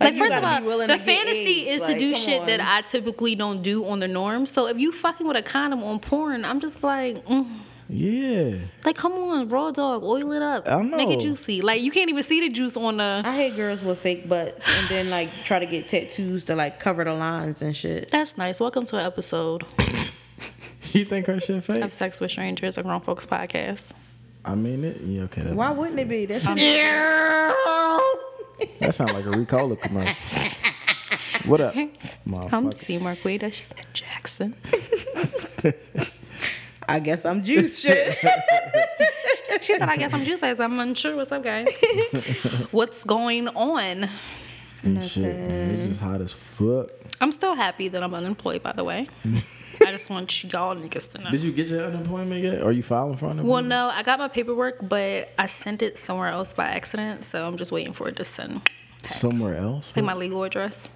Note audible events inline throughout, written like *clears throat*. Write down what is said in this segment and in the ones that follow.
Like, first of all, the fantasy AIDS. is Like, to do come shit that. I typically don't do on the norm. So if you fucking with a condom on porn, I'm just like, mm. Yeah. like come on, raw dog, oil it up, I make it juicy. Like you can't even see the juice on the. I hate girls with fake butts and then like try to get tattoos to like cover the lines and shit. That's nice. Welcome to an episode *laughs* You think her shit fake? of Sex with Strangers, a grown folks podcast. I mean it. Yeah, okay. Why wouldn't it be? That shit that sounds like a recall Ricola commercial. what up? I'm motherfucker? C. Marquita Jackson. *laughs* I guess I'm juice shit. *laughs* She said, "I guess I'm juicy. I'm unsure. What's up, guys? *laughs* What's going on? And shit, man. It's just hot as fuck. I'm still happy that I'm unemployed. By the way, I just want y'all niggas to know. Did you get your unemployment yet? Are you filing for unemployment? Well, no, I got my paperwork, but I sent it somewhere else by accident, so I'm just waiting for it to send. Somewhere else? Like my legal address.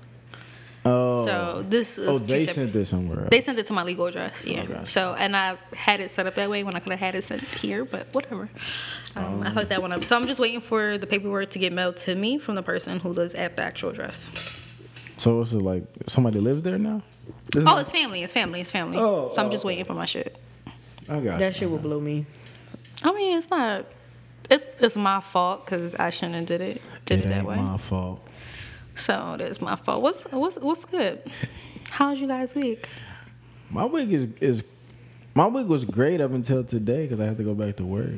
Oh. So this is oh, they sent this somewhere else. They sent it to my legal address, yeah. Okay. So, and I had it set up that way when I could have had it sent here, but whatever. Um, I fucked that one up. So I'm just waiting for the paperwork to get mailed to me from the person who lives at the actual address. so it's like somebody lives there now? Isn't Oh, it- it's family. It's family. It's family. Oh, so I'm just oh, waiting for my shit. I got that you. shit will blow me. I mean, it's not. It's it's my fault because I shouldn't have did it did it, It that ain't way. my fault. So that's my fault. What's what's what's good? How's you guys week? My week is is my week was great up until today because I had to go back to work.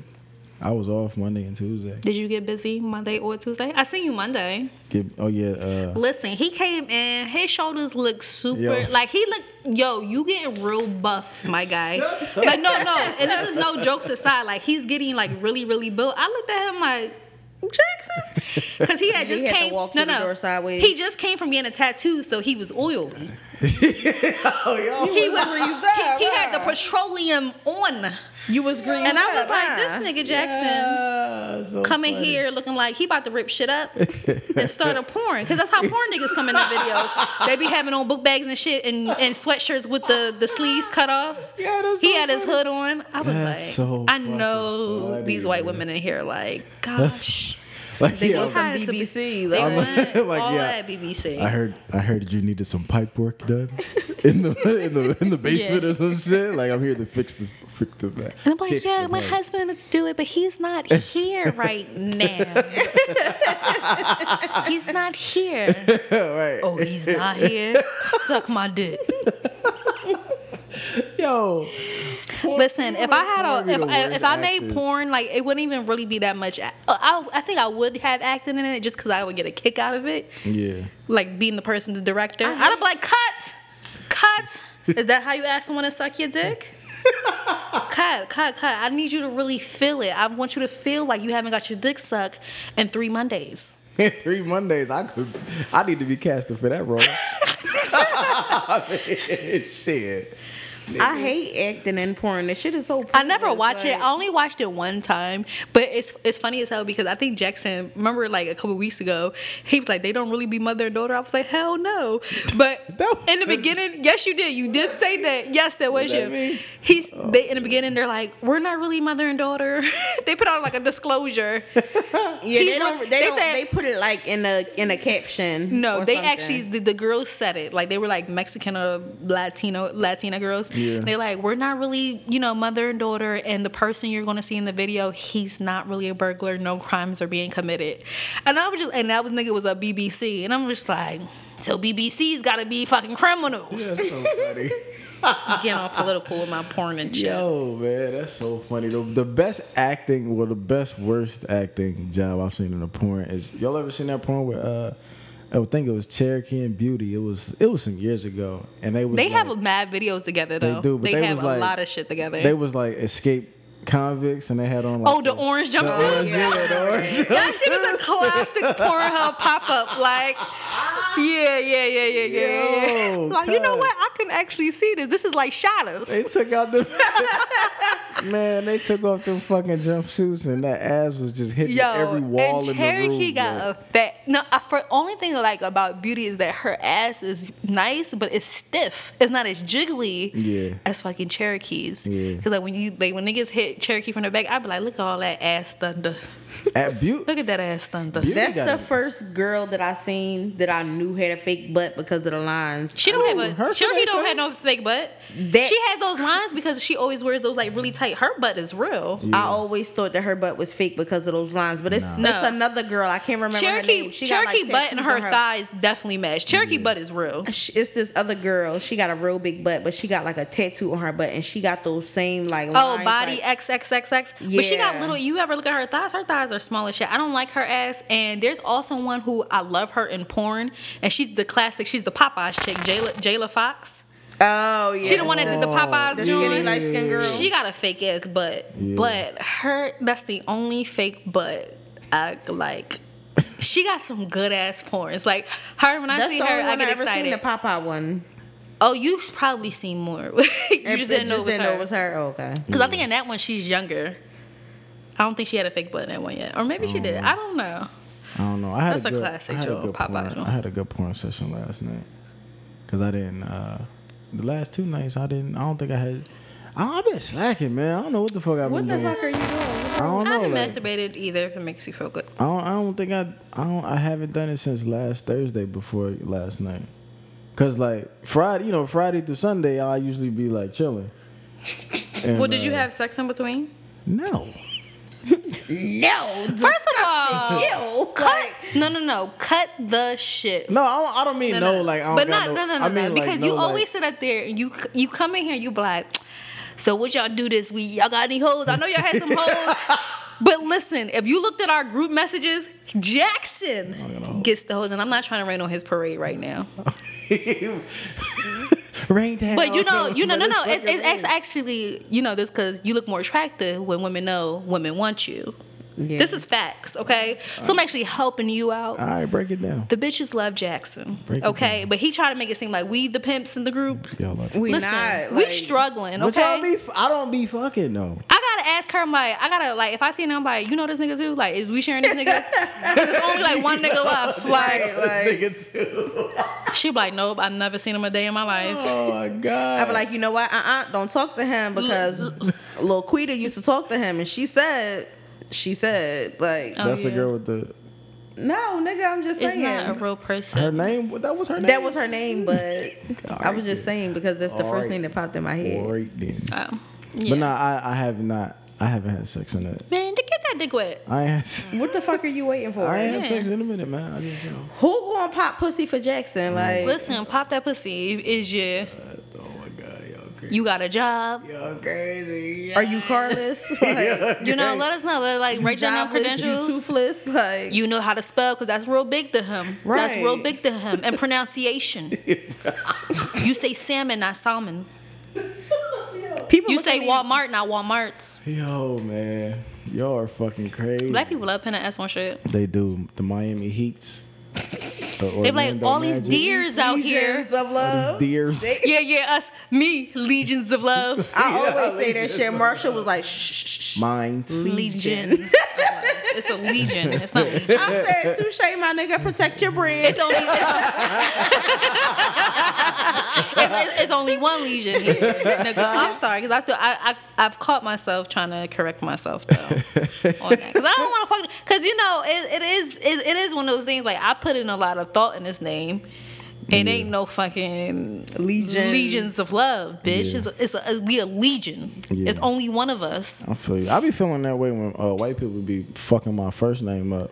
I was off Monday and Tuesday. Did you get busy Monday or Tuesday? I seen you Monday. Get, oh yeah, uh, Listen, he came in. His shoulders look super. Yo. Like he look. Yo, you getting real buff, my guy. like no, no. And this is no jokes aside. Like he's getting like really, really built. I looked at him like. Jackson, because he had He just had to came. walk no, through the no, door sideways. he just came from getting a tattoo, so he was oily. *laughs* oh yo, He was. greased He, up, he had the petroleum on, You was green. and I was like, this nigga Jackson. Yeah, so coming funny. here looking like he about to rip shit up *laughs* and start a porn because that's how porn niggas come in the videos. They be having on book bags and shit and, and sweatshirts with the, the sleeves cut off. Yeah, that's He so had his hood on. I was That's like, so I know funny, these white man. women in here like, gosh, Like, They yeah, want some to BBC. they Like, want like, all *laughs* yeah. that BBC. I heard I heard that you needed some pipe work done in the *laughs* in the in the basement Yeah. or some shit. Like I'm here to fix this fix the back. and I'm like, fix yeah, my back. husband would do it, but he's not *laughs* here right now. he's not here. right. Oh, he's not here. Suck my dick. Yo. Listen, if I had a, if I, if I made actors. porn, like it wouldn't even really be that much. I, uh, I, I think I would have acted in it just because I would get a kick out of it, Yeah. like being the person, the director. Uh-huh. I'd be like, cut, cut. Is that how you ask someone to suck your dick? *laughs* cut, cut, cut. I need you to really feel it. I want you to feel like you haven't got your dick sucked in three Mondays. Three Mondays, I could. I need to be casted for that role. *laughs* *laughs* I mean, shit. I hate acting in porn. This shit is so. I never pointless, watched it. I only watched it one time, but it's it's funny as hell because I think Jackson. Remember, like a couple weeks ago, he was like, "They don't really be mother and daughter." I was like, "Hell no!" But *laughs* That in the beginning, yes, you did. You did say that. Yes, that was What you. mean? He's oh. they in the beginning. They're like, "We're not really mother and daughter." *laughs* they put out like a disclosure. *laughs* Yeah, He's they don't. They, they don't. said- they put it like in a in a caption. No, they something. actually the, the girls said it. Like they were like Mexican or Latino Latina girls. Yeah. They're like, we're not really, you know, mother and daughter, and the person you're gonna see in the video, he's not really a burglar. No crimes are being committed. And I was just and that was nigga was a BBC, and I'm just like, so BBC's gotta be fucking criminals. That's so *laughs* funny. Getting all political with my porn and shit. Yo, man, that's so funny. The, the best acting, well, the best worst acting job I've seen in a porn is y'all ever seen that porn with uh, I would think it was Cherokee and Beauty. It was it was some years ago, and they was They like, have mad videos together though. They do, but they, they have was a like- lot of shit together. they was like escape convicts, and they had on like oh, the orange jumpsuits. orange- yeah, the orange- That shit is a classic Pornhub pop up. Like, yeah, yeah, yeah, yeah, yeah, yeah. Yo, *laughs* Like, you know what? I can actually see this. This is like shadows. They took out the *laughs* man. They took off them fucking jumpsuits, and that ass was just hitting Yo, every wall and in Cherokee the room. got bro. a fat. No, I, for only thing like about Beauty is that her ass is nice, but it's stiff. It's not as jiggly Yeah. as fucking Cherokee's. Yeah. Cause like when you like when niggas hit Cherokee from the back, I'd be like, look at all that ass thunder. At Butte. Look at that ass thunder. Beauty That's the it. first girl that I seen that I knew had a fake butt because of the lines. She don't Ooh, have her a Cherokee shit don't have no fake butt. That- she has those lines because she always wears those like really tight. Her butt is real. I always thought that her butt was fake because of those lines, but it's, Nah. it's No. another girl. I can't remember her Cherokee name. She got, Cherokee like, butt and tattoos her, thighs definitely match. Cherokee butt is real. It's this other girl. She got a real big butt, but she got like a tattoo on her butt, and she got those same like Oh, lines, body like- XXXX. But she got little. You ever look at her thighs? Her thighs are small as shit. I don't like her ass. And there's also one who I love her in porn, and she's the classic. She's the Popeyes chick, Jayla Jayla Foxx. Oh yeah, She the one that did the oh, Popeyes the joint. skinny light skinned girl. She got a fake ass butt, Yeah. but her that's the only fake butt I like. She got some good ass porn. It's like her when I That's see the her, only I one I get ever seen the Popeye one. oh, you've probably seen more. *laughs* you just didn't know it was didn't know her. it was her. Oh, okay. Because I think in that one she's younger. I don't think she had a fake butt in that one yet, or maybe she did. I don't know. I don't know. I had That's a, a good, classic I had a good Popeye porn, joint. I had a good porn session last night. Cause I didn't. uh The last two nights I didn't. I don't think I had. I, I've been slacking, man. I don't know what the fuck I've What been the fuck are you doing? I don't know. I haven't like, masturbated either if it makes you feel good. I don't. I don't think I. I don't. I haven't done it since last Thursday before last night. Cause like Friday, you know, Friday through Sunday, I usually be like chilling. And, well, did you uh, have sex in between? No. No. First of all, Ew. cut. No, no, no. Cut the shit. No, I don't, I don't mean no, like I don't but not no, no, no, I no. mean, like, because no, you like- always sit up there and you you come in here, you be like, so what y'all do this week? Y'all got any hoes? I know y'all had some hoes. *laughs* But listen, if you looked at our group messages, Jackson gets the hoes, and I'm not trying to rain on his parade right now. *laughs* *laughs* Rain down. But you know, you know, no, no, it's, it's act- actually, you know, this because you look more attractive when women know women want you. Yeah. This is facts, okay? So I'm actually helping you out. All right, break it down. The bitches love Jackson, Break okay? But he tried to make it seem like we the pimps in the group. Y'all like, We Listen, not. we like- struggling, but y'all okay? be. I don't be fucking though. I gotta ask her, I'm like, I gotta like, if I see him, I'm like, you know this nigga too? Like, is we sharing this nigga? *laughs* There's only like one nigga left. Like, Like, nigga too. she be like, nope, I've never seen him a day in my life. Oh my god. I be like, you know what? Uh, uh don't talk to him because Lil Quita used to talk to him, and she said, she said, like, Oh, That's the girl with the. no, nigga, I'm just It's saying. not a real person. Her name. That was her name. that was her name, but *laughs* I was just then. saying because that's the first Alright. thing that popped in my head. All right then. Oh, yeah. But nah, I, I have not. I haven't had sex in it. Man, to get that dick wet. I ain't. What the fuck are you waiting for? I ain't had sex in a minute, man. I just you know. Who going to pop pussy for Jackson? Mm. Like, Listen, pop that pussy. Is you uh, Oh my god, y'all crazy. you got a job? Y'all crazy. are you carless? *laughs* Like, You know, let us know. Let, like write down them jobless, you credentials. toothless? Like, You know how to spell because that's real big to him. Right. That's real big to him. And pronunciation. *laughs* you say salmon, not salmon. *laughs* people. You say Walmart, not Walmarts. Yo, man, y'all are fucking crazy. Black people love putting an S on shit. They do. The Miami Heats. *laughs* The They be like, Orlando all these deers out here. Legions of love. Deers. Yeah, yeah, us, me, legions of love. *laughs* I always say that shit. Marshall was like, shh, shh, shh, shh. Legion. *laughs* it's a legion. It's not *laughs* legion. I said, touche, my nigga, protect your brand. It's only it's, it's, it's, it's only one legion here. Nigga, I'm sorry because I still I, I I've caught myself trying to correct myself though because I don't want to fuck because you know it, it is it, it is one of those things like I put in a lot of thought in his name. It ain't no fucking Legions. legions of love, bitch. Yeah. It's, it's a, we a legion. Yeah. It's only one of us. I feel you. I be feeling that way when uh, white people be fucking my first name up.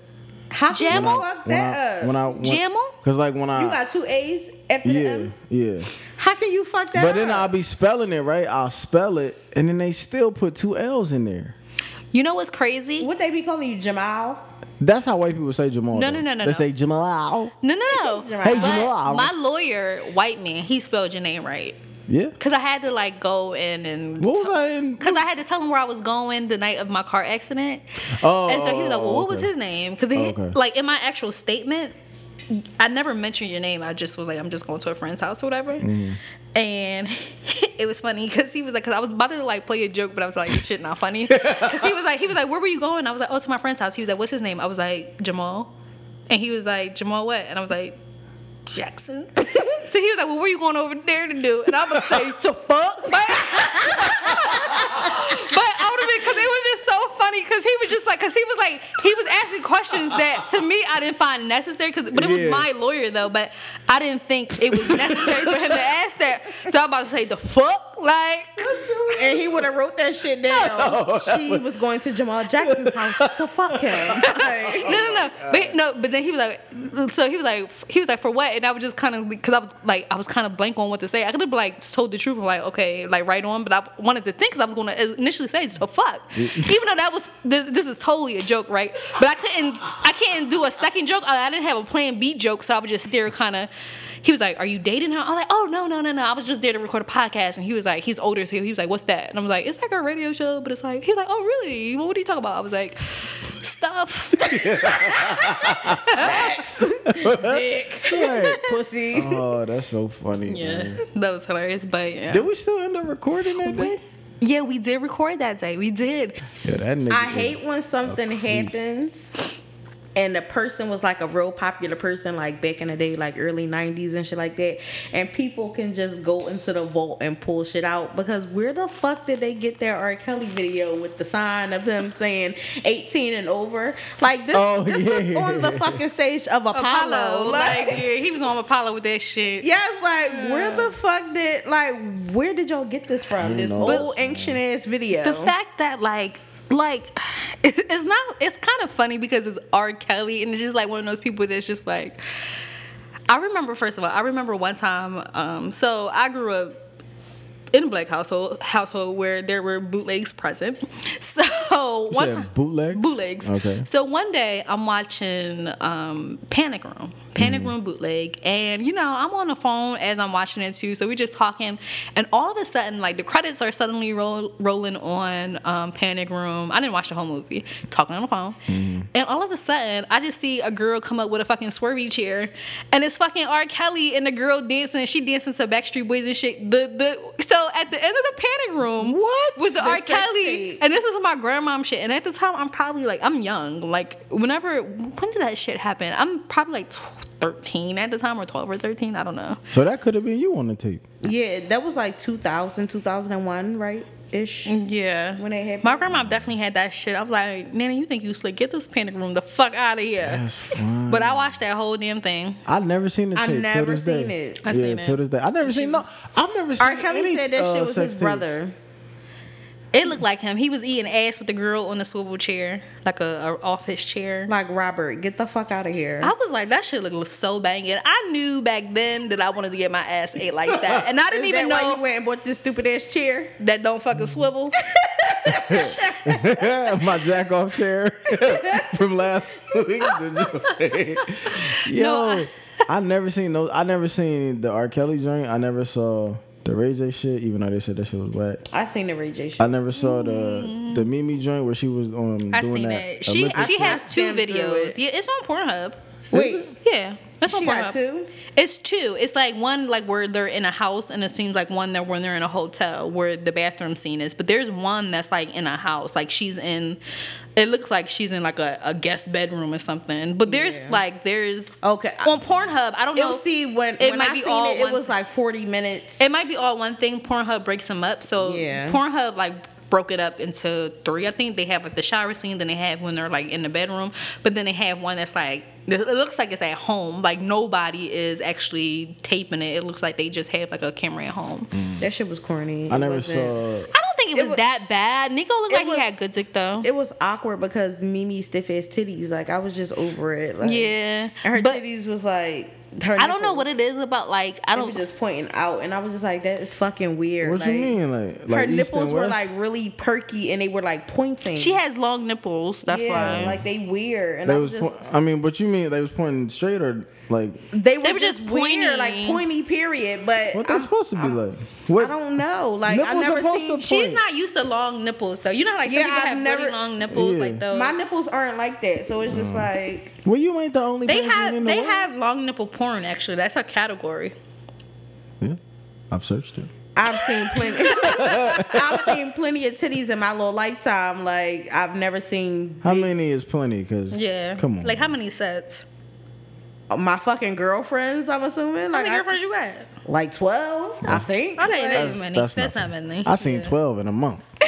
How can you Jamal? When that I, up? when I, when, Jamal? Cause like when I, you got two A's after the yeah, M. yeah. How can you fuck that up? But up? then I'll be spelling it right. I'll spell it, and then they still put two L's in there. You know what's crazy? What they be calling you, Jamal? That's how white people say Jamal. No, though. no, no, no, They no. say Jamal. No, no, no. Jamal. Hey, But Jamal. my lawyer, white man, he spelled your name right. Yeah. Cause I had to like go in and What was I in? Cause I had to tell him where I was going the night of my car accident. Oh, and so he was like, oh, "Well, what was his name?" Cause Oh, he, okay. like in my actual statement, I never mentioned your name. I just was like, "I'm just going to a friend's house or whatever." Mm-hmm. And it was funny because he was like, because I was about to like play a joke, but I was like, shit not funny." Because he was like, he was like, "Where were you going?" I was like, "Oh, to my friend's house." He was like, "What's his name?" I was like, "Jamal," and he was like, "Jamal what?" And I was like. Jackson. so he was like, "Well, what are you going over there to do?" And I'm gonna say, "To fuck." But, but I would have been because it was funny funny because he was just like, because he was like, he was asking questions that to me I didn't find necessary. Cause, but it was Yeah. my lawyer though, but I didn't think it was necessary for him to ask that. So I'm about to say the fuck, like. And he would have wrote that shit down. *laughs* Oh. she was going to Jamal Jackson's house, so fuck him. Like, *laughs* No, no, no. But no, oh but then he was like, so he was like, he was like, for what? And I was just kind of because I was like, I was kind of blank on what to say. I could have like told the truth. I'm like, okay, like right on. But I wanted to think because I was going to initially say, so fuck. Even though that was this, this is totally a joke, right? But I couldn't, I can't do a second joke. I, I didn't have a plan B joke, so I would just stare kind of. He was like, "Are you dating her?" I was like, "Oh no, no, no, no. I was just there to record a podcast." And he was like, "He's older, so he was like, what's that?" And I'm like, "It's like a radio show, but it's like." He was like, "Oh really? Well, what are you talking about?" I was like, "Stuff." dick, Right. pussy. Oh, that's so funny. Yeah, man. that was hilarious. But yeah, Did we still end up recording that day? Yeah, we did record that day. We did. Yeah, that nigga. I hate when something happens and the person was like a real popular person like back in the day like early 90s and shit like that and people can just go into the vault and pull shit out because where the fuck did they get their R. Kelly video with the sign of him saying 18 and over like this, Oh, this was on the fucking stage of Apollo, Apollo, like like yeah, he was on Apollo with that shit. Yes, like where the fuck did like where did y'all get this from? This know. old ancient ass video. The fact that like like *sighs* it's not it's kind of funny because it's R. Kelly and it's just like one of those people that's just like I remember first of all, I remember one time, um, so I grew up in a black household household where there were bootlegs present. *laughs* So one time bootlegs? bootlegs. Okay. So one day I'm watching um, Panic Room, Panic Room bootleg, and you know I'm on the phone as I'm watching it too. So we're just talking, and all of a sudden, like the credits are suddenly roll, rolling on um, Panic Room. I didn't watch the whole movie, talking on the phone, and all of a sudden I just see a girl come up with a fucking swervy chair, and it's fucking R. Kelly and the girl dancing. She dancing to Backstreet Boys and shit. The the so at the end of the Panic Room, What? was the, The R. Kelly, tape. and this was my grandmom shit. And at the time, I'm probably like, I'm young. Like, whenever, when did that shit happen? I'm probably like 13 at the time, or 12 or 13. I don't know. So that could have been you on the tape. Yeah, that was like 2000, 2001, right? Ish. Yeah. When it happened. My grandma definitely had that shit. I was like, Nana, you think you slick? Get this panic room the fuck out of here. That's fine. *laughs* But I watched that whole damn thing. I've never seen the I tape. till never this day. seen it. I yeah, seen it. till this day. I've never seen no. I've never seen. R. Kelly any, said that uh, shit was his tape. brother. It looked like him. He was eating ass with the girl on the swivel chair, like a, a office chair. Like Robert, get the fuck out of here. I was like, that shit looked so banging. I knew back then that I wanted to get my ass ate like that, and I *laughs* didn't Is even that why know you went and bought this stupid ass chair? that don't fucking swivel. *laughs* *laughs* My jack off chair from last week. Did Yo, No, I- I never seen those. I never seen the R. Kelly joint. I never saw the Ray J shit, even though they said that shit was whack. I seen the Ray J shit. I never saw the the Mimi joint where she was um I doing seen that. it. She Olympic she shit. has two videos. it. Yeah, it's on Pornhub. Wait, Yeah, that's on she Pornhub. got two? It's two. It's like one like where they're in a house, and it seems like one that when they're in a hotel where the bathroom scene is. But there's one that's like in a house, like she's in. It looks like she's in like a, a guest bedroom or something. But there's Yeah. like there's Okay. on Pornhub. I don't know. You'll see when, It when might I be seen all it, it was like 40 minutes. It might be all one thing. Pornhub breaks them up. So Yeah. Pornhub like broke it up into three. I think they have like the shower scene, then they have when they're like in the bedroom, but then they have one that's like it looks like it's at home. Like nobody is actually taping it. It looks like they just have like a camera at home. Mm. that shit was corny. I It never wasn't- saw. I don't think it It was, was- that bad. Nikko looked like was- he had good dick though. It was awkward because Mimi stiff ass titties. Like I was just over it. Like, yeah, And her but titties was like. Her I don't know what it is about. Like I don't. was just pointing out, and I was just like, "That is fucking weird." What like, you mean, like like her East nipples were like really perky, and they were like pointing. she has long nipples. That's yeah, why. like they weird, and They I was. was just. po- I mean, but you mean they was pointing straight or like they were, They were just, just weird, pointy. like pointy. Period. But what they I'm- supposed to be I'm- like? What I don't know. Like I Nipples never seen. to She's not used to long nipples though. You know how like some Yeah, people I've have never- really long nipples Yeah. like those. My nipples aren't like that, so it's just mm. like Well, you ain't the only. They have in the they world. have long nipple porn actually. That's a category. Yeah, I've searched it. I've seen plenty. *laughs* I've seen plenty of titties in my little lifetime. Like I've never seen How many is plenty? Cause Yeah. come on. Like how many sets? My fucking girlfriends. I'm assuming How like many I- girlfriends you got? like twelve. I think. I didn't Like, that many. That's, not many. I seen Yeah. twelve in a month. *laughs*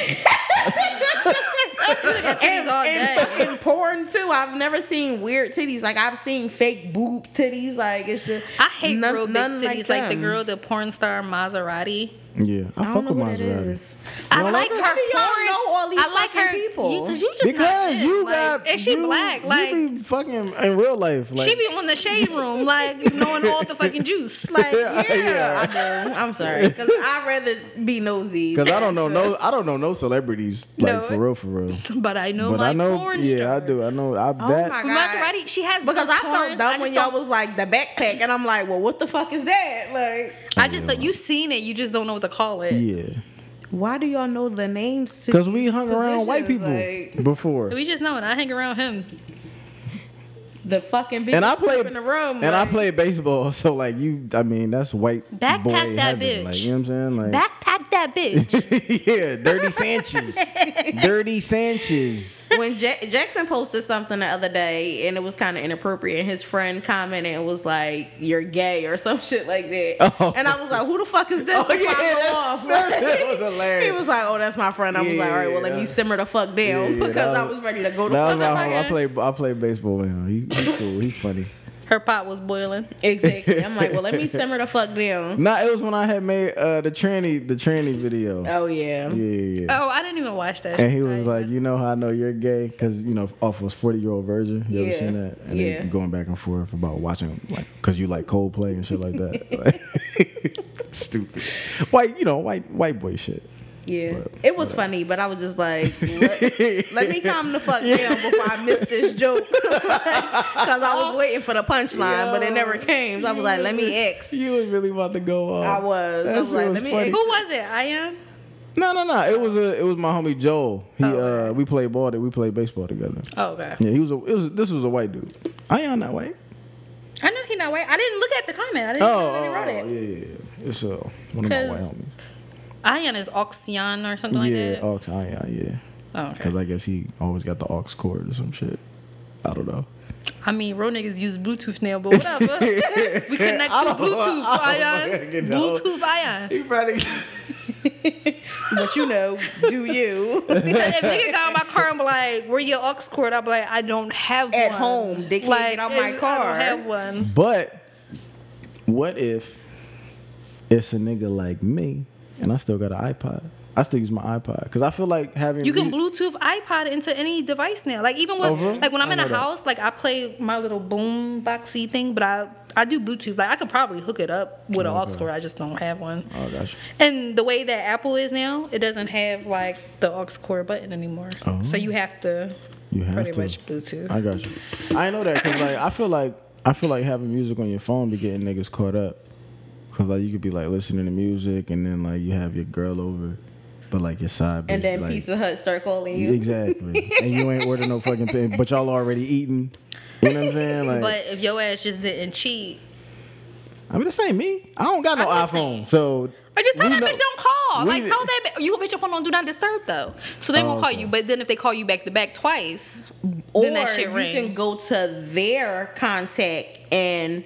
at titties all and day. fucking porn too. I've never seen weird titties. Like I've seen fake boob titties. Like it's just I hate none- real big none titties, like, the girl, the porn star Maserati. Yeah, I, I fuck don't know with what Maserati. is. I like like her y'all porn. know all these I like her people? Because you just Because not you like, got and she you, black, like you be fucking in real life. Like, she be on the shade room, like *laughs* knowing all the fucking juice, like Yeah. Yeah, I do. I'm sorry, because I'd rather be nosy. Because I don't know no, *laughs* I don't know no celebrities like No. for real, for real. *laughs* But I know but my I know, porn yeah, stars. I do. I know. I Oh that. my God. Maserati, she has Because I felt dumb when y'all was like the backpack, and I'm like, well, what the fuck is that? Like, I just like you seen it, you just don't know what to call it. yeah, why do y'all know the names? because we hung around white people? Like, before, We just know it. I hang around him. the fucking bitch and I played in the room, and I like- played baseball. *laughs* So like you, I mean, that's white Backpack boy that heaven. bitch. Like you know what I'm saying? Like Backpack that *laughs* bitch. yeah, dirty Sanchez, *laughs* dirty Sanchez. When Ja- Jackson posted something the other day and it was kind of inappropriate, and his friend commented and was like, "You're gay" or some *laughs* shit like that. Oh. And I was like, "Who the fuck is this?" Oh, yeah, go *laughs* that- was hilarious. He was like, "Oh, that's my friend." I was like, "All right, well, let me simmer the fuck down Yeah, yeah, *laughs* because that I was- was ready to go to was fuck." I played. I played baseball with him. He, he's cool. He's funny. Her pot was boiling. Exactly. I'm like, "Well, let me *laughs* simmer the fuck down." Nah, it was when I had made uh, the tranny, the tranny video. Oh yeah. Yeah, yeah, yeah. Oh, I didn't even watch that. And he was I- like, you know how I know you're gay? Because, you know, off was 40 year old virgin. You ever Yeah. seen that? And Yeah. then going back and forth about watching, like, because you like Coldplay and shit like that. Like, *laughs* *laughs* stupid. White, you know, white white boy shit. Yeah, But- it was funny, but I was just like, *laughs* let, let me calm the fuck down before I miss this joke, *laughs* because I was waiting for the punchline, but it never came. So I was like, let me X. You was really about to go off. I was. I That was like, was let me funny. X. Who was it? Ion? No, no, no. It was a, it was my homie Joel. He, Oh, okay. uh, we played ball. We played baseball together. Oh, okay. Yeah, he was a, it was, this was a white dude. I am not white. I know he not white. I didn't look at the comment. I didn't Oh, know that he oh, wrote oh, it. yeah, yeah, yeah. It's uh, one of my white 'Cause homies. Ion is Oxion or something yeah, like that. aux, I, yeah, yeah. Oh, okay. Because I guess he always got the aux cord or some shit. I don't know. I mean, real niggas use Bluetooth now, but whatever. *laughs* we connect to Bluetooth I don't Ion. *laughs* fucking know. Bluetooth Ion. He probably. *laughs* But you know, do you Because if nigga got in my car and be like, "Where your aux cord?" I'll be like, "I don't have one At one." home, they can't like, get out my car. I don't have one. But what if it's a nigga like me and I still got an iPod? I still use my iPod because I feel like having You can Bluetooth iPod into any device now. Like even with Oh, like when I'm I in a know that. house, like I play my little boom boxy thing, but I I do Bluetooth. Like I could probably hook it up with an aux cord. I just don't have one. Oh gosh. And the way that Apple is now, it doesn't have like the aux cord button anymore. Oh. So you have to You have pretty to. much Bluetooth. I got you. I know that because like I feel like I feel like having music on your phone be getting niggas caught up. Cause like you could be like listening to music and then like you have your girl over, but like your side. and bitch, then like, Pizza Hut start calling you. Exactly. and you ain't ordering no fucking thing, but y'all already eating. You know what I'm saying? Like, but if your ass just didn't cheat, I mean, this ain't me. I don't got no I'm iPhone, so. or just tell we that know- bitch don't call. we- Like tell that bitch, you gonna put your phone on do not disturb though. So they Oh, won't call okay. you. But then if they call you back to back twice, Or then that shit you ring. can go to their contact and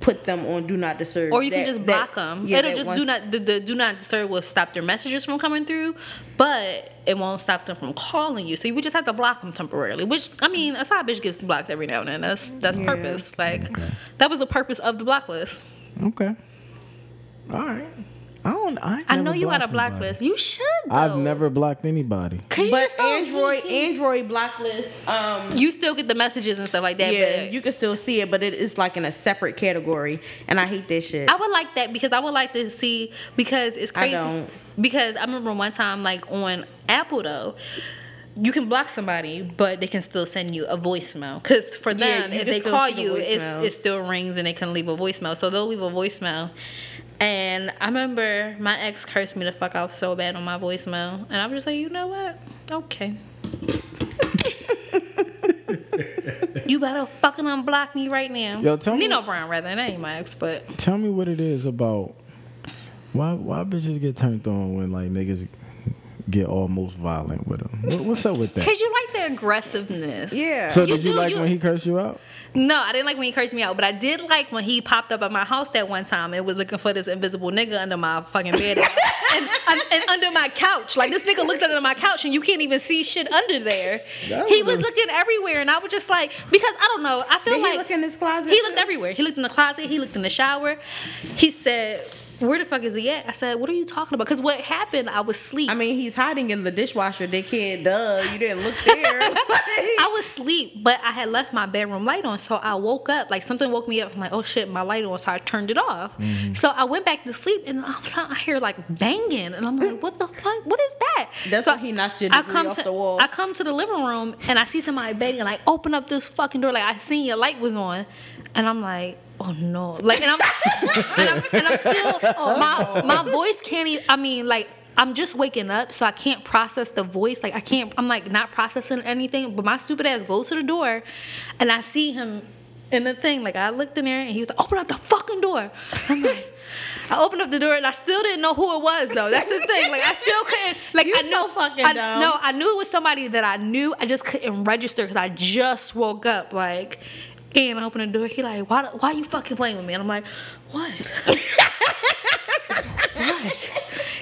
put them on do not disturb. Or you can That- just that- block them. yeah, It'll just do not the, the do not disturb will stop their messages from coming through, but it won't stop them from calling you. So you would just have to block them temporarily. Which I mean, a side bitch gets blocked every now and then. That's that's Yeah. purpose. Like that was the purpose of the block list. Okay. All right. I don't. I, ain't I know you had a blacklist. anybody. You should. Though. I've never blocked anybody. Cause you But Android, sneaky. Android blacklist, um, you still get the messages and stuff like that. yeah, but you can still see it, but it is like in a separate category, and I hate this shit. I would like that because I would like to see because it's I crazy. don't. Because I remember one time like on Apple though. You can block somebody, but they can still send you a voicemail. Cause for them, you if they call see the you, it's, it still rings and they can leave a voicemail. So they'll leave a voicemail. And I remember my ex cursed me the fuck out so bad on my voicemail, and I was just like, you know what? Okay. you better fucking unblock me right now. Yo, tell me- Nino Brown, rather. That ain't my ex, but Tell me what it is about why why bitches get turned on when like niggas get almost violent with him. What, what's up with that? Because you like the aggressiveness. yeah. So You did you do, like you- when he cursed you out? No, I didn't like when he cursed me out, but I did like when he popped up at my house that one time and was looking for this invisible nigga under my fucking bed. and, and, and under my couch. Like this nigga looked under my couch and you can't even see shit under there. That He was was a- looking everywhere and I was just like, because I don't know. I feel Did like he look in his closet? he looked everywhere. He looked in the closet. He looked in the shower. He said, "Where the fuck is he at?" I said, "What are you talking about?" Because what happened? I was asleep. I mean, he's hiding in the dishwasher, dickhead. Duh, you didn't look there. *laughs* I was asleep, but I had left my bedroom light on, so I woke up. Like something woke me up. I'm like, "Oh shit, my light on!" So I turned it off. Mm-hmm. So I went back to sleep, and all of a sudden I hear like banging, and I'm like, "What the fuck? What is that?" That's so why he knocked your I come off to the wall. I come to the living room, and I see somebody banging. Like, open up this fucking door. Like I seen your light was on, and I'm like. Oh no! Like, and I'm, *laughs* and I'm, and I'm still my my voice can't. Even, I mean, like, I'm just waking up, so I can't process the voice. Like, I can't. I'm like not processing anything. But my stupid ass goes to the door, and I see him in the thing. Like, I looked in there, and he was like, "Open up the fucking door." I'm like. I opened up the door and I still didn't know who it was though. That's the thing. Like I still couldn't. Like You I so knew, fucking I, dumb. No, I knew it was somebody that I knew. I just couldn't register because I just woke up. Like, and I open the door. He like, why? Why you fucking playing with me? And I'm like, what? *laughs* what?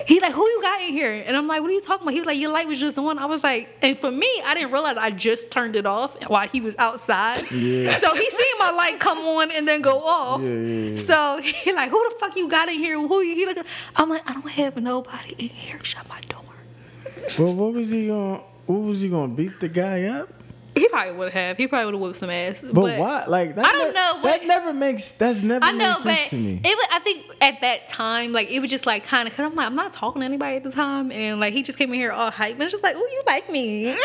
He like, who you got in here? And I'm like, what are you talking about? He was like, your light was just on. I was like, and for me, I didn't realize I just turned it off while he was outside. Yeah. So he seen my light come on and then go off. Yeah, yeah, yeah. So he like, who the fuck you got in here? Who you? He looking? I'm like, I don't have nobody in here. Shut my door. Well, what was he going? What was he going to beat the guy up? He probably would have. He probably would have whooped some ass. But, But, why? Like that I don't ne- know, That never makes. That's never I know, but to me. it was. I think at that time, like it was just like kind of. Cause I'm like, I'm not talking to anybody at the time, and like he just came in here all hype, and it's just like, oh, you like me. *laughs* it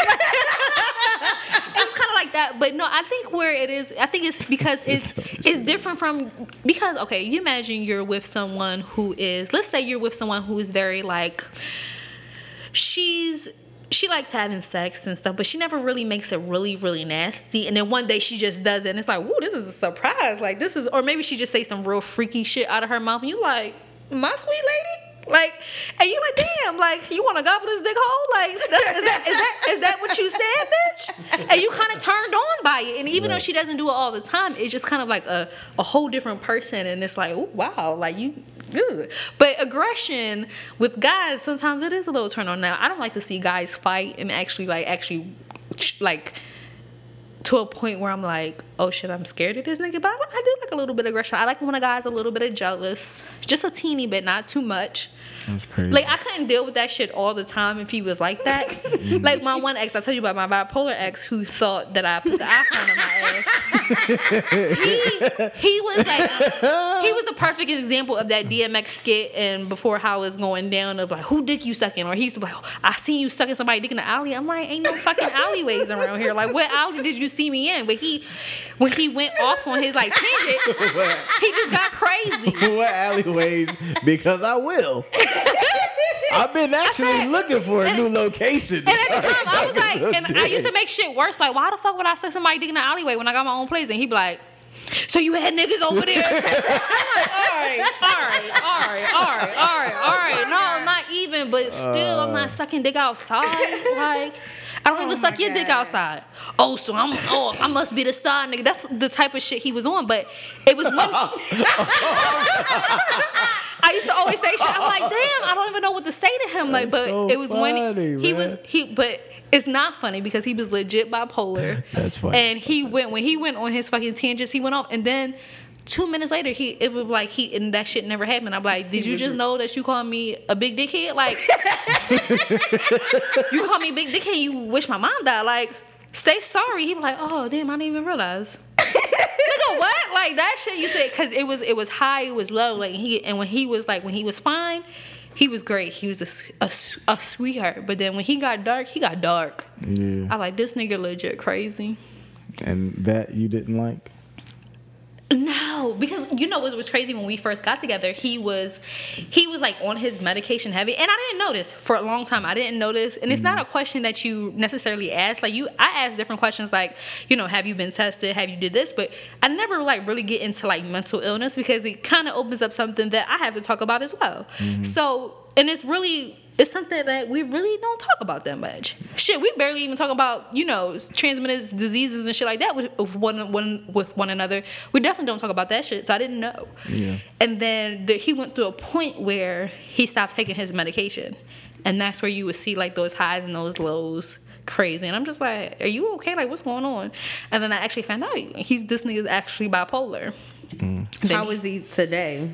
was kind of like that, but no, I think where it is, I think it's because *laughs* it's it's different from because okay, you imagine you're with someone who is, let's say you're with someone who is very like, she's she likes having sex and stuff, but she never really makes it really, really nasty. And then one day she just does it, and it's like, "Whoa, this is a surprise!" Like this is, or maybe she just say some real freaky shit out of her mouth, and you like, "My sweet lady," like, and you like, "Damn, like you want to gobble this dick hole?" Like, is that is that is that what you said, bitch? And you kind of turned on by it, and even though she doesn't do it all the time, it's just kind of like a a whole different person, and it's like, "Oh wow," like you. But aggression with guys, sometimes it is a little turn on. Now, I don't like to see guys fight and actually like actually like to a point where I'm like, oh shit, I'm scared of this nigga. But I, I do like a little bit of aggression. I like when a guy's a little bit of jealous, just a teeny bit, not too much. That's crazy. Like I couldn't deal with that shit all the time if he was like that. *laughs* like my one ex, I told you about my bipolar ex who thought that I put the iPhone in my ass. he he was like he was the perfect example of that DMX skit and before how it's going down of like who dick you sucking or he used to be like oh, I seen you sucking somebody dick in the alley. I'm like ain't no fucking alleyways around here. Like what alley did you see me in? But he when he went off on his like tangent, *laughs* he just got crazy. what alleyways? Because I will. I've been actually said- looking for a new location. And at the time, I was like, and I used to *laughs* make shit worse. Like, why the fuck would I say somebody digging the alleyway when I got my own place? And he'd be like, so you had niggas over there? *laughs* I'm like, all right, all right, all right, all right, all right, all right. No, not even, but still, I'm not uh. sucking dick outside. Like, I don't even oh suck your dick outside. Oh, so I'm, oh, I must be the side nigga. That's the type of shit he was on. But it was when *laughs* I used to always say shit. I'm like, damn, I don't even know what to say to him. Like, That's but so it was when funny, he was he, but it's not funny because he was legit bipolar. *laughs* That's funny. And he went when he went on his fucking tangents. He went off, and then two minutes later, he it was like he and that shit never happened. I'm like, did you just know that you called me a big dickhead? Like, *laughs* you called me big dickhead. You wish my mom died. Like, say sorry. He was like, oh damn, I didn't even realize. *laughs* Nigga, what? Like that shit you said because it was it was high, it was low. Like he and when he was like when he was fine, he was great. He was a sweetheart. But then when he got dark, he got dark. yeah. I like this nigga legit crazy. And that you didn't like? No, because you know what was crazy when we first got together. He was, he was like on his medication heavy, and I didn't notice for a long time. I didn't notice, and it's not a mm-hmm. question that you necessarily ask. Like you, I ask different questions, like you know, have you been tested? Have you did this? But I never like really get into like mental illness because it kind of opens up something that I have to talk about as well. Mm-hmm. So, and it's really it's something that we really don't talk about that much. Shit, we barely even talk about you know transmitted diseases and shit like that with, with one, one with one another. We definitely don't talk about that shit. So I didn't know. Yeah. And then the, he went through a point where he stopped taking his medication, and that's where you would see like those highs and those lows crazy. And I'm just like, are you okay? Like, what's going on? And then I actually found out he's this nigga's actually bipolar. Mm. Then How is he today?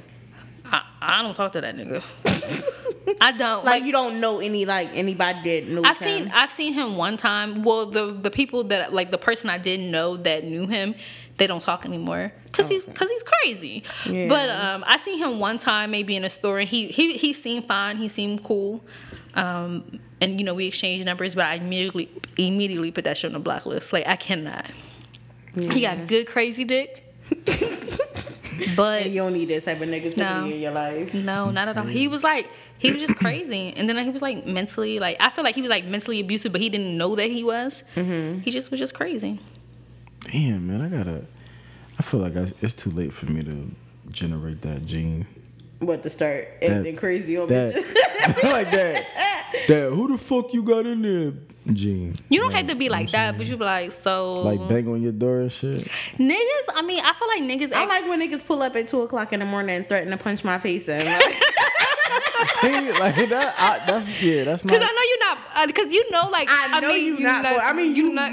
I, I don't talk to that nigga. *laughs* *laughs* I don't Like you don't know any like anybody that knows I've him? seen I've seen him one time. Well, the the people that like the person I didn't know that knew him, they don't talk anymore because he's because he's crazy. Yeah. But um, I seen him one time maybe in a store, and he he he seemed fine. He seemed cool. Um, and you know we exchanged numbers, but I immediately immediately put that shit on the blacklist. Like I cannot. He got good crazy dick. *laughs* but And you don't need this type of negativity No. in your life. no, not at all. He was like, he was just crazy, and then he was like mentally, like I feel like he was like mentally abusive, but he didn't know that he was. Mm-hmm. He just was just crazy. Damn, man, I gotta. I feel like I, it's too late for me to generate that gene. What to start That- acting crazy on That, bitches? *laughs* like that. *laughs* That who the fuck you got in there, gene? You don't Like, have to be like that, but you be like, so Like bang on your door and shit. niggas. I mean, I feel like niggas. I Act, like when niggas pull up at two o'clock in the morning and threaten to punch my face in. Like, *laughs* See, like that. I, that's yeah. That's Cause. I know you're not, uh, because you know, like I know mean, you not, but I mean, you might,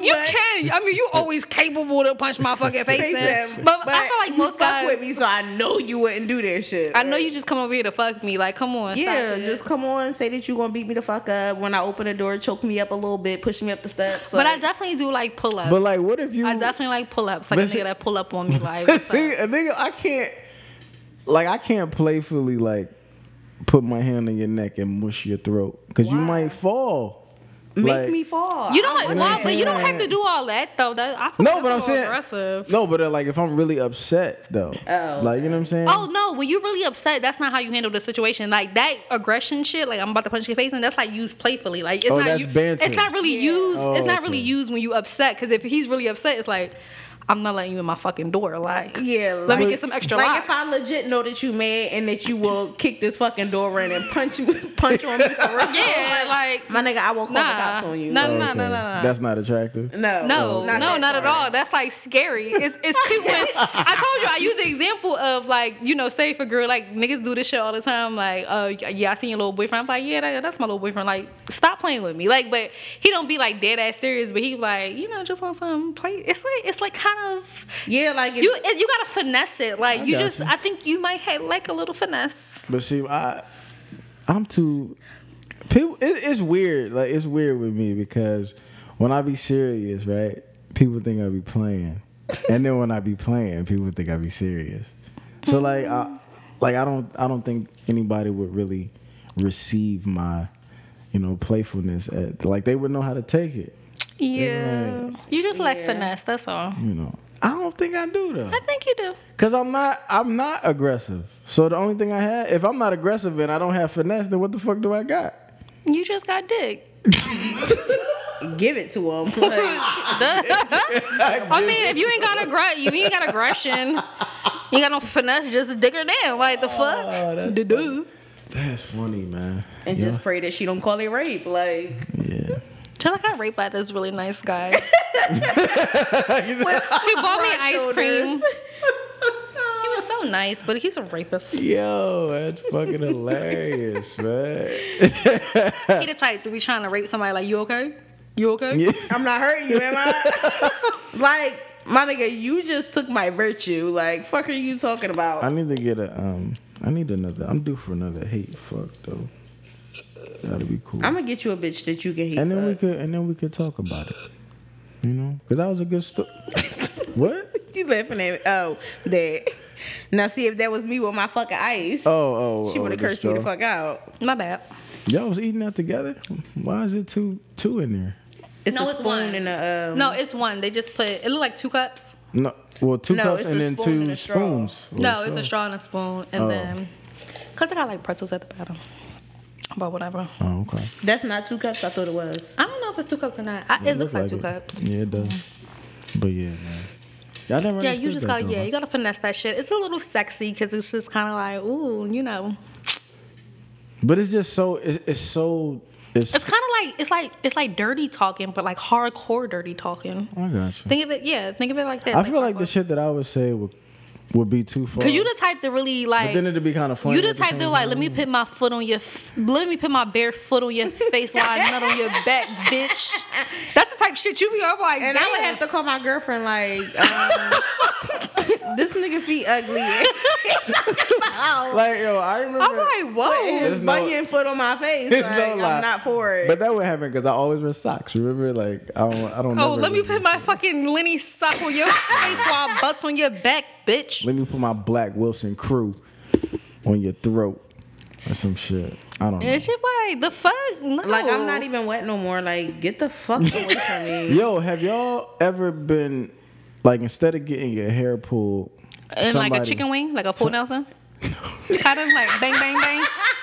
you but- can. I mean, you always capable to punch my fucking *laughs* face, face in. in. But, I feel like you most fuck guys. with me, so I know you wouldn't do that shit. I know you just come over here to fuck me. Like, come on, stop Yeah, it. just come on, say that you gonna beat me the fuck up. When I open the door, choke me up a little bit, push me up the steps. But I definitely do like pull ups. But like, what if you? I definitely like pull ups. Like a nigga that pull up on me. *laughs* Like, See, a nigga, I can't. Like, I can't playfully like put my hand on your neck and mush your throat because you might fall. make Like- me fall. you don't. I Well, but you don't have to do all that though. That I feel No, like but I'm that's saying aggressive. no, but uh, like if I'm really upset though, Oh, like you know what I'm saying? Oh no! When you're really upset, that's not how you handle the situation. Like that aggression shit. Like I'm about to punch your face, and that's like used playfully. Like it's Oh, not. that's You, banter. it's not really Yeah. used. Oh, it's not okay. really used when you upset. Because if he's really upset, it's like I'm not letting you in my fucking door. Like Yeah, let me get some extra Like locks. if I legit know that you mad and that you will kick this fucking door in and punch you, *laughs* punch on me for real. yeah, like my nigga, I will call the Nah. cops on you. Nah, Okay. nah, nah, nah, nah. That's not attractive. No, No, no, not at all. That's like scary. It's it's cute when *laughs* I told you I use the example of like you know, say if a girl like niggas do this shit all the time. Like, uh, yeah, I seen your little boyfriend. I'm like, yeah, that, that's my little boyfriend. Like, stop playing with me. Like, but he don't be like dead ass serious. But he like, you know, just on some play. It's like it's like kind of Yeah, like if, you it, you gotta finesse it. Like I you just you. I think you might have like a little finesse. But see, I, I'm too. People, it, it's weird. Like it's weird with me because when I be serious, right? People think I be playing, and then when I be playing, people think I be serious. So like, I, like I don't, I don't think anybody would really receive my, you know, playfulness. At, like they would know how to take it. Yeah, you just like Yeah. finesse. That's all. You know, I don't think I do though. I think you do. Cause I'm not, I'm not aggressive. So the only thing I have, if I'm not aggressive and I don't have finesse, then what the fuck do I got? You just got dick. *laughs* give it to him. *laughs* Like, I mean, if you ain't got a aggr- you ain't got aggression, you got no finesse, just dig her down. Like the fuck? Oh, that's Do-do. That's funny, man. and Yeah. just pray that she don't call it rape. Like yeah. Till I got raped by this really nice guy. *laughs* *laughs* he bought me ice cream. *laughs* He was so nice, but he's a rapist. Yo, that's fucking hilarious, man. He the type to be trying to rape somebody. Like, you okay? You okay? Yeah. I'm not hurting you, am I? like my nigga, you just took my virtue. Like fuck are you talking about? I need to get a um. I need another. I'm due for another hate fuck though. That'd be cool. I'm gonna get you a bitch that you can hate. and then we could and then we could talk about it. You know, because that was a good story. *laughs* what? *laughs* You laughing at me? Oh, that. Now see if that was me with my fucking ice. Oh, oh. she oh, would have the cursed me the fuck out. My bad. Y'all was eating that together. Why is it two two in there? It's No, a it's spoon one. and a um, No, it's one. They just put it looked like two cups. No, well, two No, cups and then two and spoons. Or No, it's a straw and a spoon, and Oh. then cause I got like pretzels at the bottom. But whatever. Oh, okay. That's not two cups. I thought it was. I don't know if it's two cups or not. I, it, looks like, two cups. Yeah, it does. But yeah, man. Y'all never Yeah, you just gotta though, yeah, huh? you gotta finesse that shit. It's a little sexy because it's just kind of like ooh, you know. But it's just so it's, it's so it's. It's kind of like it's like it's like dirty talking, but like hardcore dirty talking. I got you. Think of it, yeah. Think of it like this. I feel like the shit that I would say would would be too far. Cause you the type to really like. But then it'd be kind of funny. You the at the type same to like, let me put my foot on your, f- let me put my bare foot on your face while I nut on your back, *laughs* bitch. That's the type of shit you be. I'm like, And I would have to call my girlfriend like, um, *laughs* this nigga feet ugly. *laughs* Like yo, I remember. I'm like, whoa. His There's no- bunion foot on my face. There's Like, no lie. I'm not for it. But that would happen because I always wear socks. Remember, like I don't, I don't. Oh, let me put my fucking Lenny sock on your face while I bust on your back, bitch. Let me put my Black Wilson crew on your throat or some shit. I don't know. And shit, like the fuck, no. like I'm not even wet no more. Like get the fuck away from *laughs* me. Yo, have y'all ever been like instead of getting your hair pulled, in like a chicken wing, like a full Nelson, *laughs* kind of like bang, bang, bang,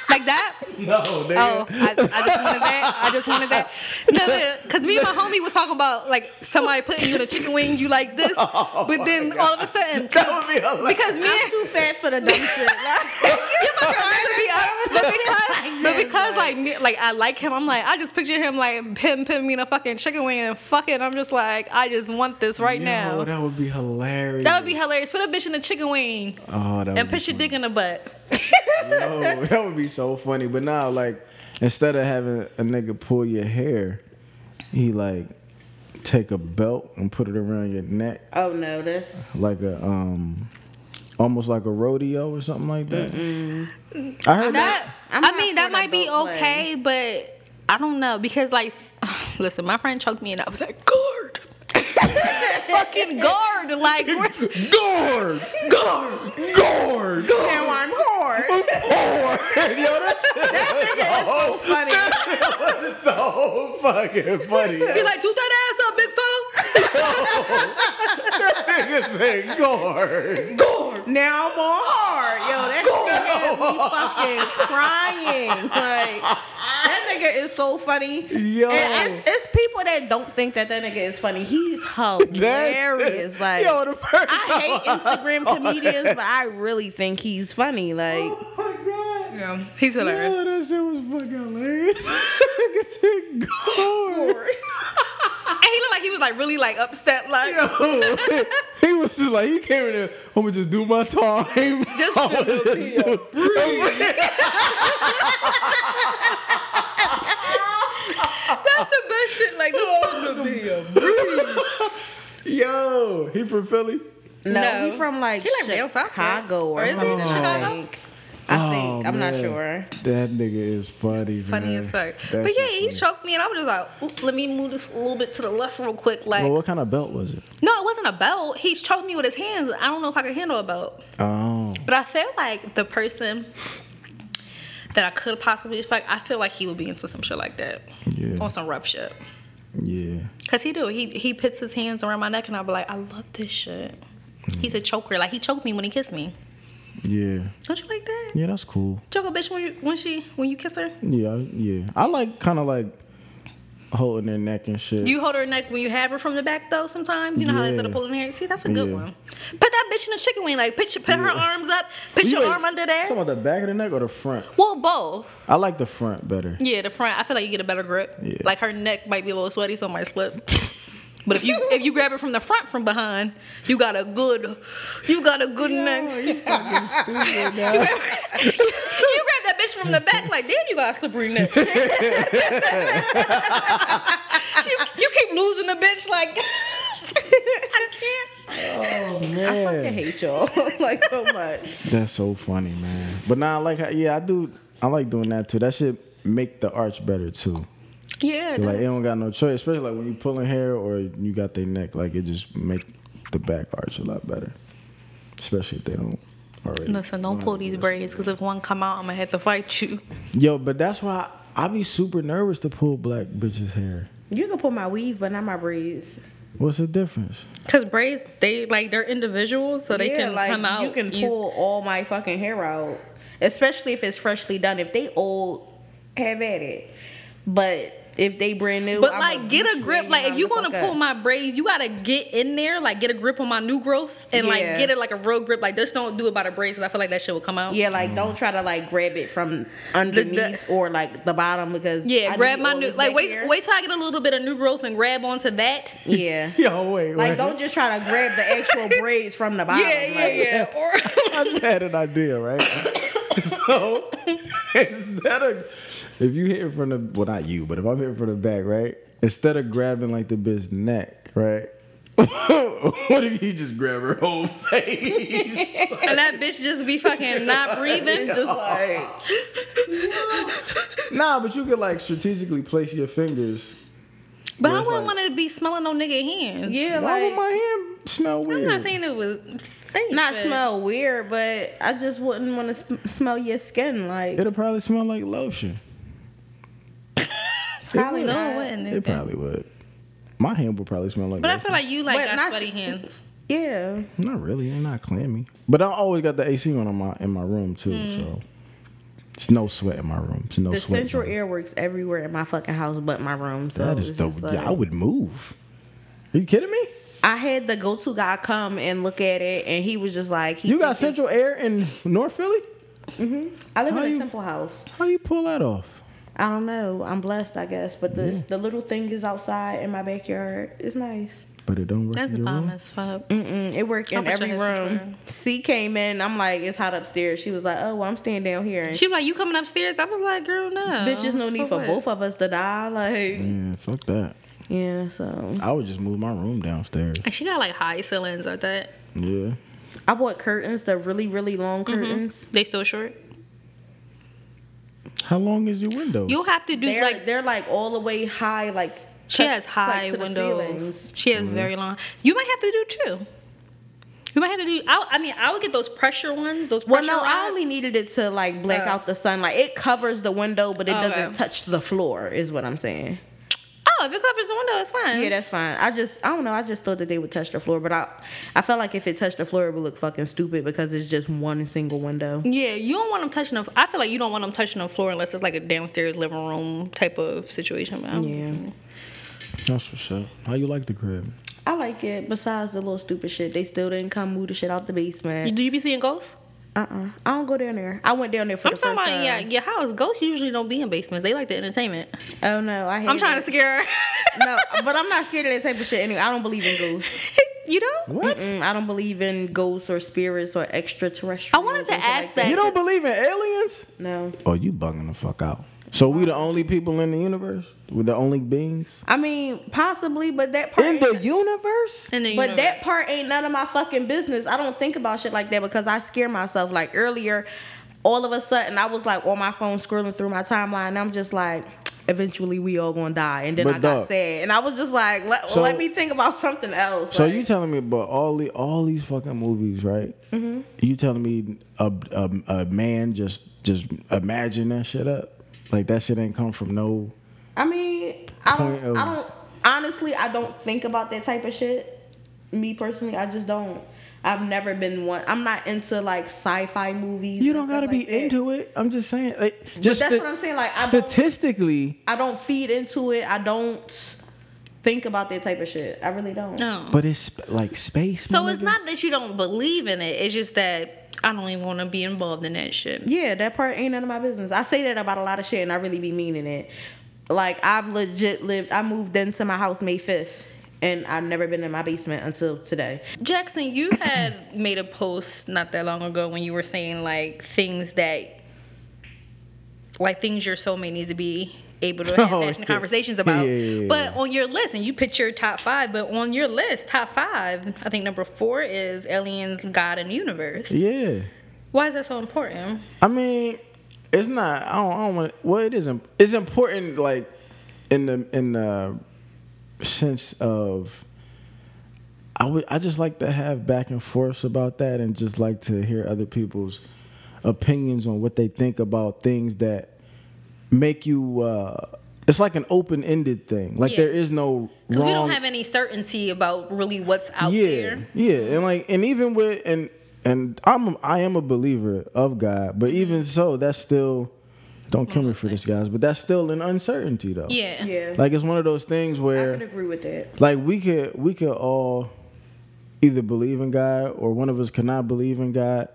like that. No, Oh, I, I just wanted that. I just wanted that. No, because me and my homie was talking about like somebody putting you in a chicken wing, you like this, *laughs* oh but then all of a sudden, That would be hilarious. because me I'm too fat for the dumb *laughs* shit. you fucking right to be up, but because, but because like me, like I like him, I'm like I just picture him like him putting me in a fucking chicken wing and fucking. I'm just like I just want this right Yo, now. that would be hilarious. That would be hilarious. Put a bitch in a chicken wing Oh, that would and be put your dick in the butt. Yo, that would be so funny. But now, like, instead of having a nigga pull your hair, he like take a belt and put it around your neck, oh no, this. like a um, almost like a rodeo or something like that. I heard that. That I'm I mean that might be belt play. okay, but I don't know because like, *sighs* listen, my friend choked me and I was like, guard, *laughs* fucking guard, like *laughs* we're- Guard, guard, guard, *laughs* Now I'm hard. guard. Yo, that That's so funny. shit was so fucking funny. be like, toot that ass up, big fella. Nigga said guard. Now I'm on hard. Yo, that shit had me fucking crying. Like that nigga is so funny. Yo. And it's, it's people that don't think that that nigga is funny. He's hilarious. Like Yo, I hate Instagram comedians, that- but I really think he's funny. Like Oh my god. Yeah, he's hilarious. Yo, that shit was fucking hilarious. *laughs* Nigga said guard. And he looked like he was like really like upset, like Yo, he was just like, he came in there, I'm gonna just do my time. *laughs* This I'ma finna just be a do- *laughs* that's the best shit. Like this finna be a Yo, he from Philly? no, No. he from like He like down south, right? Chicago or, Or is he something. in Chicago? think. I oh, think. Oh, I'm not sure. That nigga is funny, funny man. as fuck. That But yeah, he funny. choked me and I was just like, "Oop, let me move this a little bit to the left real quick, like. Well, what kind of belt was it? No, it wasn't a belt. He choked me with his hands. I don't know if I could handle a belt. Oh. But I feel like the person that I could possibly fuck, I feel like he would be into some shit like that. Yeah. On some rough shit. Yeah. Cause he do. He he puts his hands around my neck and I'll be like, I love this shit. He's a choker. Like he choked me when he kissed me. Yeah. Don't you like that? Yeah, that's cool. Choke a bitch when you when she when you kiss her? Yeah, yeah. I like kind of like holding her neck and shit. You hold her neck when you have her from the back though. Sometimes you know how they instead of Yeah. pulling her. See, that's a good Yeah. one. Put that bitch in a chicken wing. Like put your, put her arms up. Put You your like- arm under there. Talking about the back of the neck or the front? Well, both. I like the front better. Yeah, the front. I feel like you get a better grip. Yeah. Like her neck might be a little sweaty, so it might slip. But if you if you grab it from the front from behind, you got a good you got a good neck. you *laughs* fucking stupid now. you grab that bitch from the back, like damn, you got a slippery neck. *laughs* you, you keep losing the bitch, like *laughs* I can't. Oh man, I fucking hate y'all like so much. that's so funny, man. But now, I like, how, yeah, I do. I like doing that too. That should make the arch better too. Yeah, Like it that's- don't got no choice, especially like when you pulling hair or you got their neck. Like it just make the back arch a lot better, especially if they don't already. listen, don't pull these braids because if one come out, I'm gonna have to fight you. Yo, but that's why I be super nervous to pull black bitches' hair. You can pull my weave, but not my braids. What's the difference? Cause braids, they like they're individual, so they yeah, can like come out. you can eas- pull all my fucking hair out, especially if it's freshly done. If they old, have at it. But if they brand new. But I'ma like, get a grip. Like, if you want to pull up. my braids, you gotta get in there. Like, get a grip on my new growth and like get it like a real grip. Like, just don't do it by the braids. 'cause I feel like that shit will come out. Yeah, like don't try to like grab it from underneath or like the bottom because Yeah, I grab my new. Like, wait, here. wait till I get a little bit of new growth and grab onto that. Yeah. *laughs* Yo, wait, Like wait. don't just try to grab the actual *laughs* braids from the bottom. Yeah, yeah, like- yeah. Or *laughs* I just had an idea, right? so instead of if you hit it from the well, not you, but if I'm hitting from the back, right? Instead of grabbing like the bitch neck, right? *laughs* what if you just grab her whole *laughs* face? and that bitch just be fucking not breathing. Just like *laughs* nah, but you could like strategically place your fingers. But I wouldn't like- want to be smelling no nigga hands. yeah, Why would like my hand smell weird? I'm not saying it was stink. not but- smell weird, but I just wouldn't want to sm- smell your skin. Like It'll probably smell like lotion. Probably would. No, not. it wouldn't. It probably would. My hand would probably smell like But I feel like you like But got not- sweaty hands. Yeah, Not really. They're not clammy. But I always got the AC on in my in my room too. Hmm. So it's no sweat in my room. It's no the sweat. central zone. air works everywhere in my fucking house but my room. So That is it's dope. just like- yeah, I would move. Are you kidding me? I had the go-to guy come and look at it, and he was just like, he You got think it's- central air in North Philly? I live How in a you- simple house. How you pull that off? I don't know. I'm blessed, I guess. But the the little thing is outside in my backyard. It's nice. But it don't work That's in your bomb room. as fuck. Mm-mm, it worked in every room. air. C came in. I'm like, it's hot upstairs. She was like, oh, well, I'm staying down here. And She was like, "You coming upstairs?" I was like, "Girl, no." Bitch, bitches, no need for what? both of us to die. Like, Yeah, fuck that. yeah. So I would just move my room downstairs. And she got like high ceilings like that. Yeah. I bought curtains, the really really long Mm-hmm. curtains. They still short. How long is your window? You'll have to do They're like like they're like all the way high, like she has high to the windows. She has very long. You might have to do two. You might have to do. I, I mean, I would get those pressure ones. Those Well, pressure no, I only needed it to like black Oh. out the sun. Like it covers the window, but it oh, Okay. doesn't touch the floor. Is what I'm saying. If it covers the window, it's fine. Yeah, that's fine. I just I don't know. I just thought that they would touch the floor, but I I felt like if it touched the floor, it would look fucking stupid because it's just one single window. Yeah, you don't want them touching the. I feel like you don't want them touching the floor unless it's like a downstairs living room type of situation. But I Yeah. That's what's up. How you like the crib? I like it. Besides the little stupid shit, they still didn't come move the shit out the basement. Do you be seeing ghosts? Uh uh I don't go down there. I went down there for I'm the talking first about time. yeah, your house. Ghosts usually don't be in basements. They like the entertainment. Oh no, I. Hate I'm trying to scare her. *laughs* No, but I'm not scared of that type of shit. Anyway, I don't believe in ghosts. *laughs* you don't? What? Mm, I don't believe in ghosts or spirits or extraterrestrials. I wanted to ask like that. You don't believe in aliens? No, Oh, you bugging the fuck out. So we the only people in the universe? We're the only beings? I mean possibly, but that part. In the universe? In the But universe. that part ain't none of my fucking business. I don't think about shit like that because I scare myself. Like earlier, all of a sudden, I was like on my phone scrolling through my timeline. And I'm just like, eventually we all gonna die. And then But I got dog- sad, and I was just like, let, So- let me think about something else. So Like, you telling me about all the all these fucking movies, right? Mm-hmm. You telling me a, a a man just just imagine that shit up? Like that shit ain't come from no. I mean, I don't, of- I don't. Honestly, I don't think about that type of shit. Me personally, I just don't. I've never been one. I'm not into like sci-fi movies. You don't gotta be that. into it. I'm just saying. Like, But just that's sta- what I'm saying. Like, I don't. statistically, I don't feed into it. I don't think about that type of shit. I really don't. No. but it's like space. So my it's not that you don't believe in it. It's just that I don't even want to be involved in that shit. Yeah, that part ain't none of my business. I say that about a lot of shit, and I really be meaning it. Like I've legit lived. I moved into my house May fifth, and I've never been in my basement until today. Jaxon, you *coughs* had made a post not that long ago when you were saying like things that, like things your soulmate needs to be able to *laughs* oh, have Oh, passionate conversations about. Yeah, yeah, but on your list, and you picked your top five, but on your list, top five, I think number four is aliens, God, and universe. Yeah. Why is that so important? I mean, it's not. I don't. I don't want. Well, it isn't. It's important, like in the in the sense of. I would. I just like to have back and forths about that, and just like to hear other people's opinions on what they think about things that make you. uh It's like an open ended thing. Like Yeah. there is no Because wrong. we don't have any certainty about really what's out yeah, there. Yeah, and like and even with and and I'm I am a believer of God, but Mm-hmm. even so, that's still Don't kill me for this, guys. But that's still an uncertainty, though. Yeah. Yeah. Like it's one of those things where I where could agree with that. like we could we could all either believe in God or one of us cannot believe in God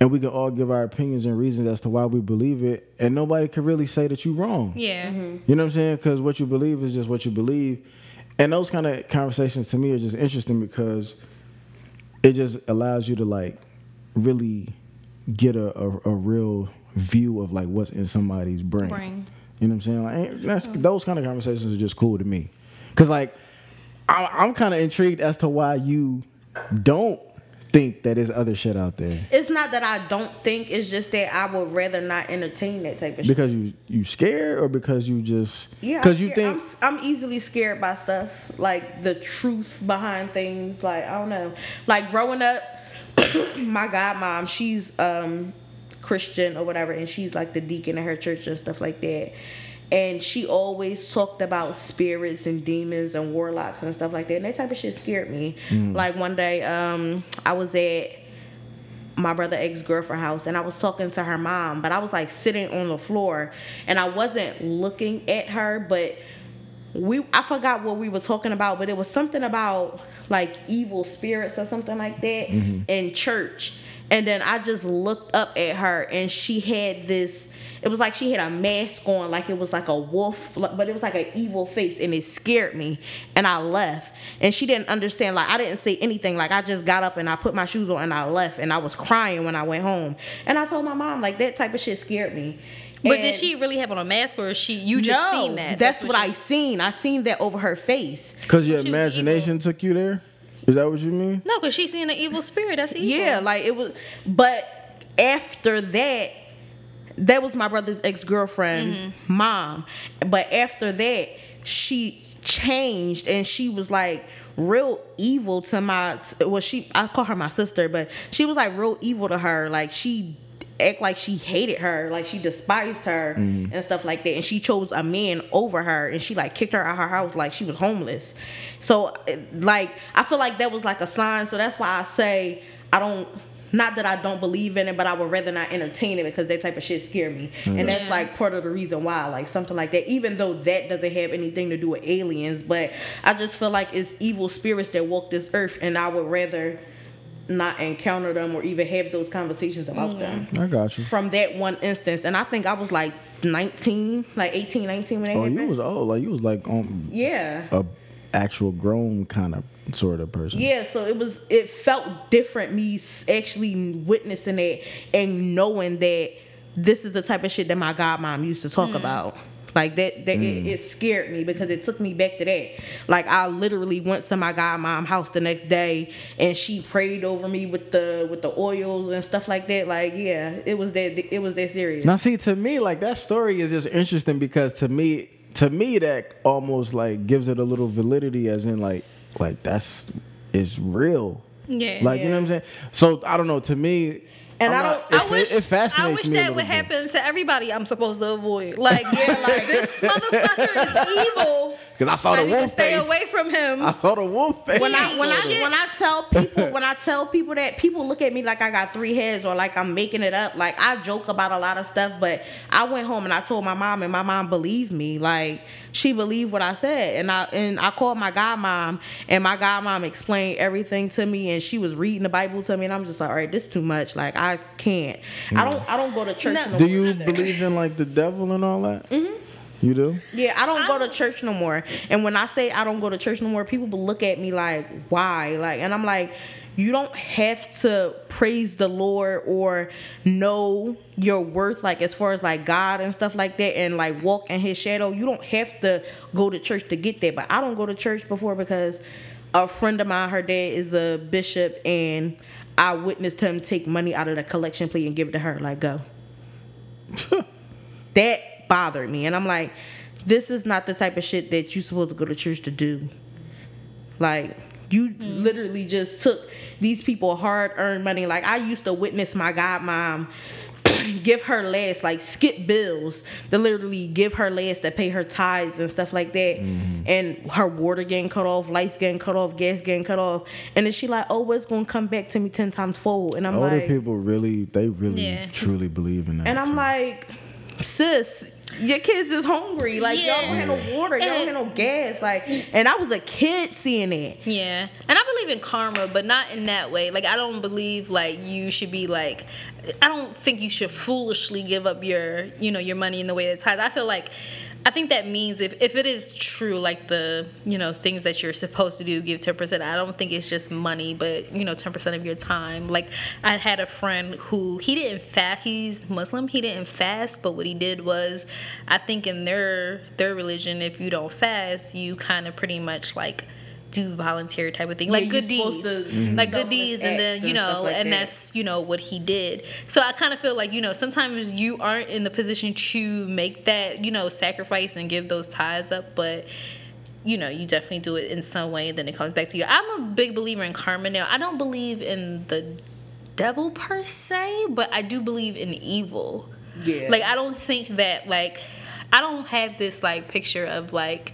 and we can all give our opinions and reasons as to why we believe it. And nobody can really say that you're wrong. Yeah. Mm-hmm. you know what i'm saying? Because what you believe is just what you believe. And those kind of conversations to me are just interesting because it just allows you to like really get a, a, a real view of like what's in somebody's brain, Brain. you know what i'm saying? Like, ain't- that's, those kind of conversations are just cool to me. Because like I, i'm kind of intrigued as to why you don't think that there's other shit out there It's not that I don't think. It's just that I would rather not entertain that type of shit. because you you scared or because you just Yeah, because you think I'm, I'm easily scared by stuff like the truth behind things. Like I don't know, like growing up, *coughs* my godmom, she's um Christian or whatever, and she's like the deacon in her church and stuff like that. And she always talked about spirits and demons and warlocks and stuff like that. And that type of shit scared me. Like one day, um, I was at my brother ex girlfriend house and I was talking to her mom, but I was like sitting on the floor and I wasn't looking at her, but we I forgot what we were talking about, but it was something about like evil spirits or something like that in church. And then I just looked up at her and she had this it was like she had a mask on, like it was like a wolf, but it was like an evil face, and it scared me. And I left, and she didn't understand. Like I didn't say anything. Like I just got up and I put my shoes on and I left, and I was crying when I went home. And I told my mom like that type of shit scared me. But And- did she really have on a mask, or is she you just no, seen that? That's, what, I seen. I seen that over her face. because your She imagination took you there is that what you mean No, because she's seeing an evil spirit. That's evil. Yeah, like it was. But after that, that was my brother's ex girlfriend, Mm-hmm. mom. But after that, she changed and she was like real evil to my. Well, she I call her my sister, but she was like real evil to her. Like she act like she hated her, like she despised her and stuff like that. And she chose a man over her, and she like kicked her out of her house like she was homeless. So like I feel like that was like a sign. So that's why I say I don't. Not that I don't believe in it, but I would rather not entertain it because that type of shit scare me, and that's like part of the reason why, like something like that. Even though that doesn't have anything to do with aliens, but I just feel like it's evil spirits that walk this earth, and I would rather not encounter them or even have those conversations about mm. them i got you from that one instance. And I think I was like 19, like 18, 19 when that oh happened. you was old like you was like on yeah. a actual grown kind of sort of person Yeah, so it was it felt different me actually witnessing it and knowing that this is the type of shit that my godmom used to talk mm. about. Like that, that it, mm. it scared me because it took me back to that. Like I literally went to my godmom house the next day and she prayed over me with the with the oils and stuff like that. Like yeah, it was that it was that serious. Now, see, to me, like that story is just interesting because to me, to me, that almost like gives it a little validity, as in like, like that's is real. Yeah. Like you know what I'm saying. So I don't know. To me, And I'm I don't- it, I wish, it fascinates I wish me a that would bit. happen to everybody I'm supposed to avoid. Like, yeah, like *laughs* this motherfucker is evil. Because I saw I the need to wolf stay face. away from him. I saw the wolf face. when I when I when I tell people *laughs* when I tell people that people look at me like I got three heads or like I'm making it up. Like I joke about a lot of stuff, but I went home and I told my mom and my mom believed me. Like she believed what I said, and I and I called my godmom and my godmom explained everything to me, and she was reading the Bible to me, and I'm just like, all right, this is too much. Like I can't. I don't I don't go to church. No. No. Do you either. believe in like the devil and all that? Mm-hmm. You do? Yeah, I don't go to church no more. And when I say I don't go to church no more, people will look at me like, why? Like, and I'm like, you don't have to praise the Lord or know your worth, like as far as like God and stuff like that, and like walk in His shadow. You don't have to go to church to get that. But I don't go to church before because a friend of mine, her dad is a bishop, and I witnessed him take money out of the collection plate and give it to her. Like, go *laughs* that bothered me. And I'm like, this is not the type of shit that you're supposed to go to church to do. Like, you hmm. literally just took these people hard earned money. Like, I used to witness my godmom *clears throat* give her less, like, skip bills to literally give her less to pay her tithes and stuff like that. Mm-hmm. And her water getting cut off, lights getting cut off, gas getting cut off. And then she, like, oh, it's going to come back to me 10 times fold. And I'm Older like, people really, they really, Yeah. truly believe in that. and I'm too. like, sis, your kids is hungry. Like y'all don't have no water, y'all don't have no gas. Like, and I was a kid seeing it. Yeah, and I believe in karma, but not in that way. Like, I don't believe like you should be like. I don't think you should foolishly give up your, you know, your money in the way that's high. I feel like I think that means if, if it is true, like the you know things that you're supposed to do, give ten percent. I don't think it's just money, but you know ten percent of your time. Like I had a friend who he didn't fast. He's Muslim. He didn't fast, but what he did was, I think in their their religion, if you don't fast, you kind of pretty much like do volunteer type of thing, like Yeah, good deeds, supposed to do mm-hmm. like good deeds, and then you know, stuff like and that. that's you know what he did. So I kind of feel like you know sometimes you aren't in the position to make that you know sacrifice and give those tithes up, but you know you definitely do it in some way, and then it comes back to you. I'm a big believer in karma. Now I don't believe in the devil per se, but I do believe in evil. Yeah. Like I don't think that like I don't have this like picture of like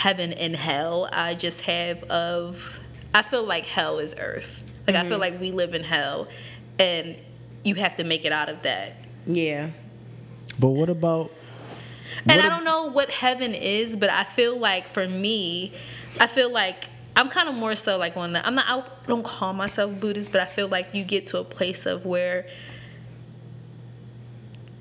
heaven and hell. I just have of I feel like hell is earth. Like I feel mm-hmm. like we live in hell and you have to make it out of that. Yeah. But what about? And what I don't know what heaven is, but I feel like for me, I feel like I'm kind of more so like on the I'm not I don't call myself Buddhist, but I feel like you get to a place of where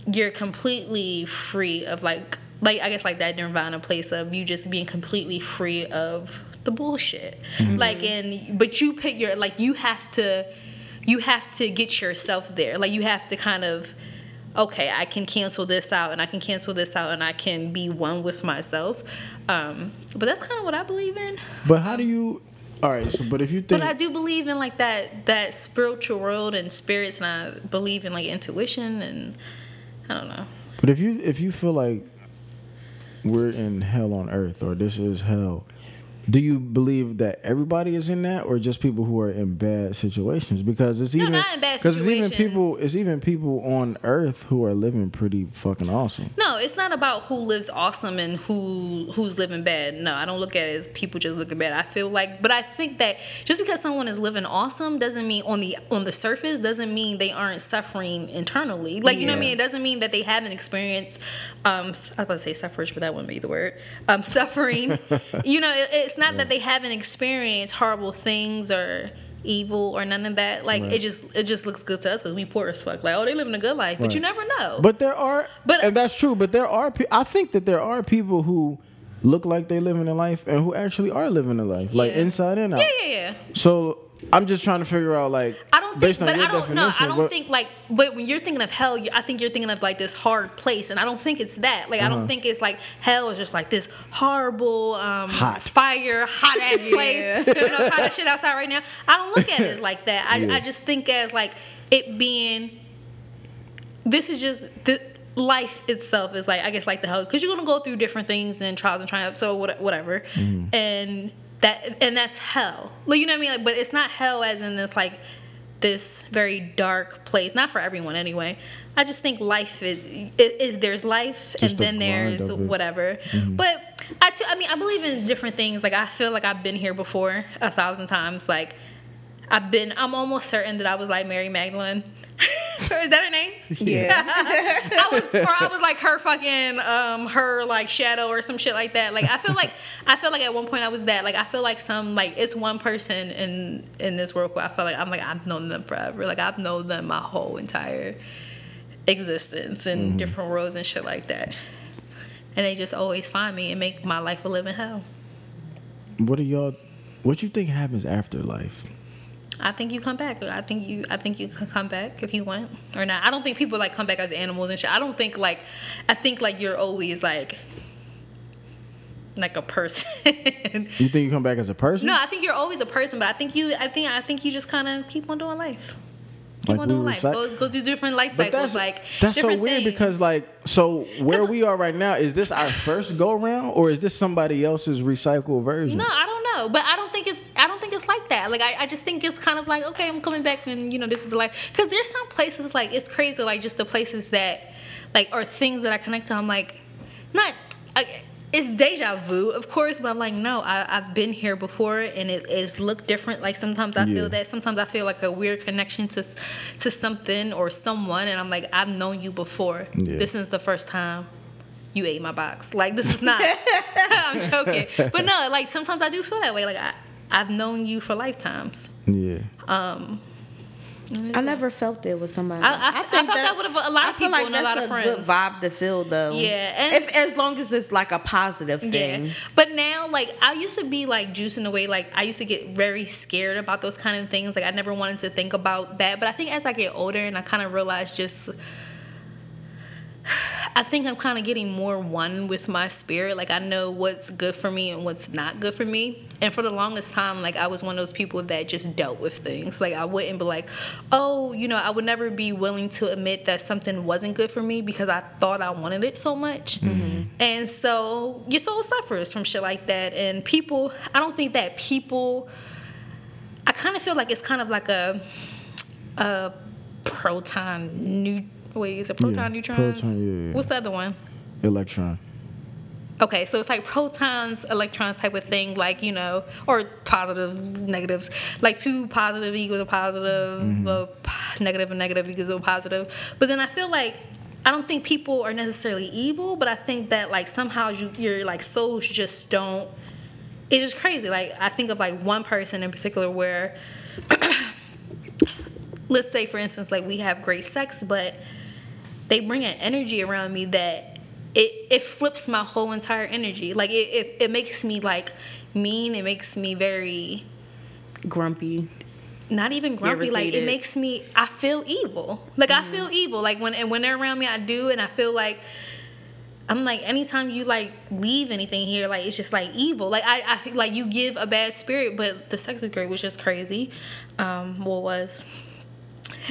you're completely free of like like I guess like that nirvana place of you just being completely free of the bullshit. Like and but you pick your like you have to you have to get yourself there. Like you have to kind of okay, I can cancel this out and I can cancel this out and I can be one with myself. Um, but that's kind of what I believe in. But how do you? All right. So, but if you think, But I do believe in like that that spiritual world and spirits, and I believe in like intuition and I don't know. but if you if you feel like we're in hell on earth or this is hell, do you believe that everybody is in that or just people who are in bad situations? Because it's No, even in it's even people it's even people on earth who are living pretty fucking awesome. No, it's not about who lives awesome and who who's living bad. No, I don't look at it as people just looking bad. I feel like, but I think that just because someone is living awesome doesn't mean on the on the surface doesn't mean they aren't suffering internally. Like you know what I mean? It doesn't mean that they haven't experienced. Um, I was about to say suffrage, but that wouldn't be the word. Um, suffering. *laughs* you know, it, it's not that they haven't experienced horrible things or evil or none of that. Like Right. it just it just looks good to us because we poor as fuck. Like oh, they living a good life, but you never know. But there are, But- and that's true. But there are, pe- I think that there are people who look like they living a life and who actually are living a life, like Yeah. inside and out. yeah, yeah, yeah. So I'm just trying to figure out, like, I don't think, based on but your I don't know. I don't what- think like, but when you're thinking of hell, you, I think you're thinking of like this hard place, and I don't think it's that. Like, I Uh-huh. don't think it's like hell is just like this horrible, um, Hot. fire, hot ass *laughs* place. you know, try that shit outside right now. I don't look at it like that. I, Yeah. I just think as like it being. This is just the life itself is like I guess like the hell because you're gonna go through different things and trials and triumphs, so what- whatever, Mm-hmm. and that and that's hell. Like you know what I mean? Like, but it's not hell as in this like this very dark place. Not for everyone anyway. I just think life is is, is there's life Just and the then there's whatever. Mm-hmm. But I too, I mean I believe in different things. Like I feel like I've been here before a thousand times. Like I've been. I'm almost certain that I was like Mary Magdalene. *laughs* is that her name? Yeah. *laughs* I was, or I was like her fucking, um, her like shadow or some shit like that. Like I feel like, I feel like at one point I was that. Like I feel like some like it's one person in in this world who I feel like I'm like I've known them forever. Like I've known them my whole entire existence in different worlds and shit like that. And they just always find me and make my life a living hell. what do y'all? What you think happens after life? I think you come back. I think you. I think you can come back if you want or not. I don't think people like come back as animals and shit. I don't think like. I think like you're always like. Like a person. *laughs* You think you come back as a person? no, I think you're always a person, but I think you. I think I think you just kind of keep on doing life. Like on we doing life. recy- Go, go through different life cycles. that's like that's so weird things. because like so where we are right now is this our first go around or is this somebody else's recycled version? No, I don't know, but I don't think it's. I don't think it's like that. Like I, I just think it's kind of like okay, I'm coming back, and you know, this is the life. Because there's some places like it's crazy, like just the places that, like, or things that I connect to. I'm like, not. I, it's deja vu, of course, but I'm like, no, I, I've been here before, and it, it's looked different. Like sometimes I Yeah. feel that. Sometimes I feel like a weird connection to to something or someone, and I'm like, I've known you before. Yeah. This is the first time you ate my box. Like this is not. *laughs* *laughs* I'm joking, but no, like sometimes I do feel that way. Like I, I've known you for lifetimes. Yeah. Um, I never felt it with somebody. I- I- I felt that with a lot of people like and a lot of Good friends. vibe to feel though. Yeah, and- if as long as it's like a positive thing. Yeah. But now, like, I used to be like juicing away. Like, I used to get very scared about those kind of things. Like, I never wanted to think about that. But I think as I get older and I kind of realize just. I think I'm kind of getting more one with my spirit. Like I know what's good for me and what's not good for me. And for the longest time, like I was one of those people that just dealt with things. Like I wouldn't be like, oh, you know, I would never be willing to admit that something wasn't good for me because I thought I wanted it so much. Mm-hmm. And so your soul suffers from shit like that. And people, I don't think that people. I kind of feel like it's kind of like a a proton new. Wait, is it proton Yeah, neutrons? proton, yeah. What's the other one? Electron. Okay, so it's like protons, electrons type of thing, like you know, or positive, negatives, like two positive equals a positive, Mm-hmm. a p- negative and negative equals a positive. But then I feel like I don't think people are necessarily evil, but I think that like somehow you, your like souls just don't. It's just crazy. Like I think of like one person in particular where, *coughs* let's say for instance, like we have great sex, but they bring an energy around me that it it flips my whole entire energy. Like it it, it makes me like mean. It makes me very Grumpy. not even grumpy. Like it makes me I feel evil. Like I feel evil. Like when and when they're around me, I do, and I feel like. I'm like anytime you like leave anything here, like it's just like evil. Like I, I like you give a bad spirit, but the sex is great, which is crazy. Um, well was,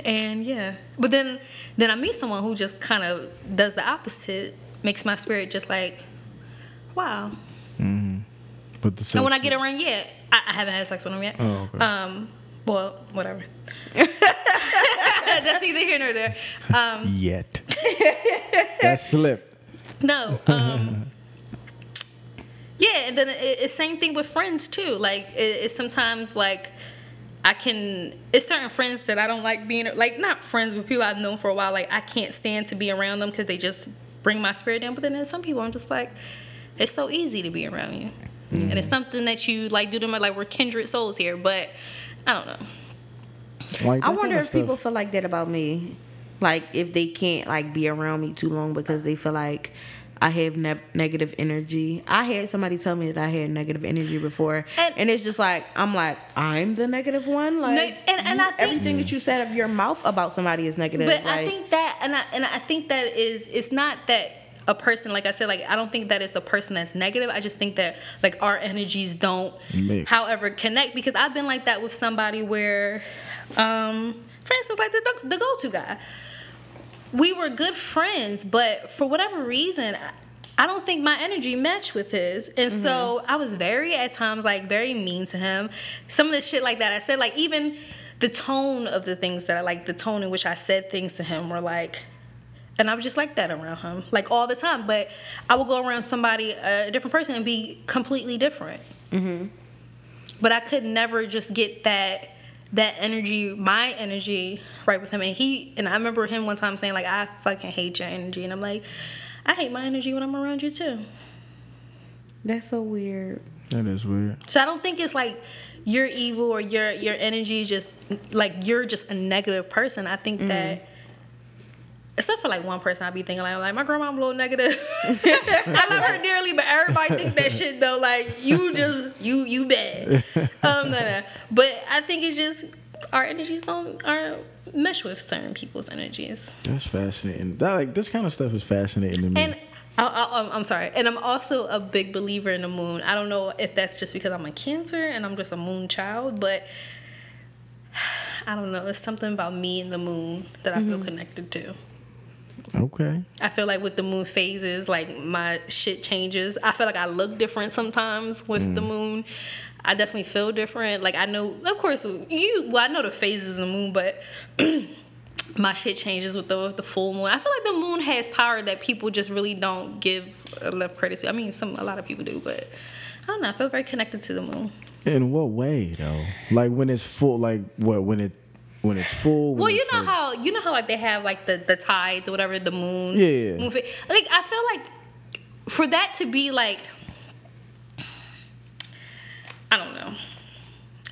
and yeah. But then then I meet someone who just kind of does the opposite, makes my spirit just like, wow. But the And when I get around, yet I, I haven't had sex with him yet. Oh, okay. Um, well, whatever. *laughs* That's neither here nor there. Um, Yet. that slipped. no. Um, yeah, and then it, it's same thing with friends too. Like it, it's sometimes like I can. It's certain friends that I don't like being like not friends, but people I've known for a while. Like I can't stand to be around them because they just bring my spirit down. But then there's some people I'm just like, it's so easy to be around you, and it's something that you like do to them. Like we're kindred souls here, but I don't know. Like, I wonder kinda if people feel like that about me. Like if they can't like be around me too long because they feel like I have ne- negative energy. I had somebody tell me that I had negative energy before, and, And- it's just like I'm like I'm the negative one. Like and- and you- I think- everything that you said of your mouth about somebody is negative. But I think that, and I and I think that is it's not that a person like I said like I don't think that it's a person that's negative. I just think that like our energies don't, Mix. however, connect because I've been like that with somebody where, um, for instance, like the the go to guy. We were good friends, but for whatever reason. I, don't think my energy matched with his. And so mm-hmm. I was very, at times, like very mean to him. Some of the shit like that I said, like even the tone of the things that I like, the tone in which I said things to him were like, and I was just like that around him, like all the time. But I would go around somebody, a different person, and be completely different. Mm-hmm. But I could never just get that that energy, my energy, right with him. And he and I remember him one time saying like, "I fucking hate your energy," and I'm like, "I hate my energy when I'm around you too." that's so weird. That is weird. So I don't think it's like you're evil or your your energy is just like you're just a negative person. I think mm. that except for like one person I'd be thinking like, like my grandma a little negative. *laughs* I love her dearly, but everybody think that shit though. Like you just you you bad. Um no, no. But I think it's just our energies don't are mesh with certain people's energies. That's fascinating. That like this kind of stuff is fascinating to me. And I, I, I'm sorry. And I'm also a big believer in the moon. I don't know if that's just because I'm a Cancer and I'm just a moon child, but *sighs* I don't know. It's something about me and the moon that I feel connected to. Okay. I feel like with the moon phases, like my shit changes. I feel like I look different sometimes with the mm. moon. I definitely feel different. Like I know, of course, you. Well, I know the phases of the moon, but *clears throat* my shit changes with the with the full moon. I feel like the moon has power that people just really don't give enough credit to. I mean, some a lot of people do, but I don't know. I feel very connected to the moon. In what way though? Like when it's full, like what when it when it's full. when Well, you know like- how you know how like they have like the the tides or whatever the moon. Yeah, yeah. Moon like I feel like for that to be like, I don't know.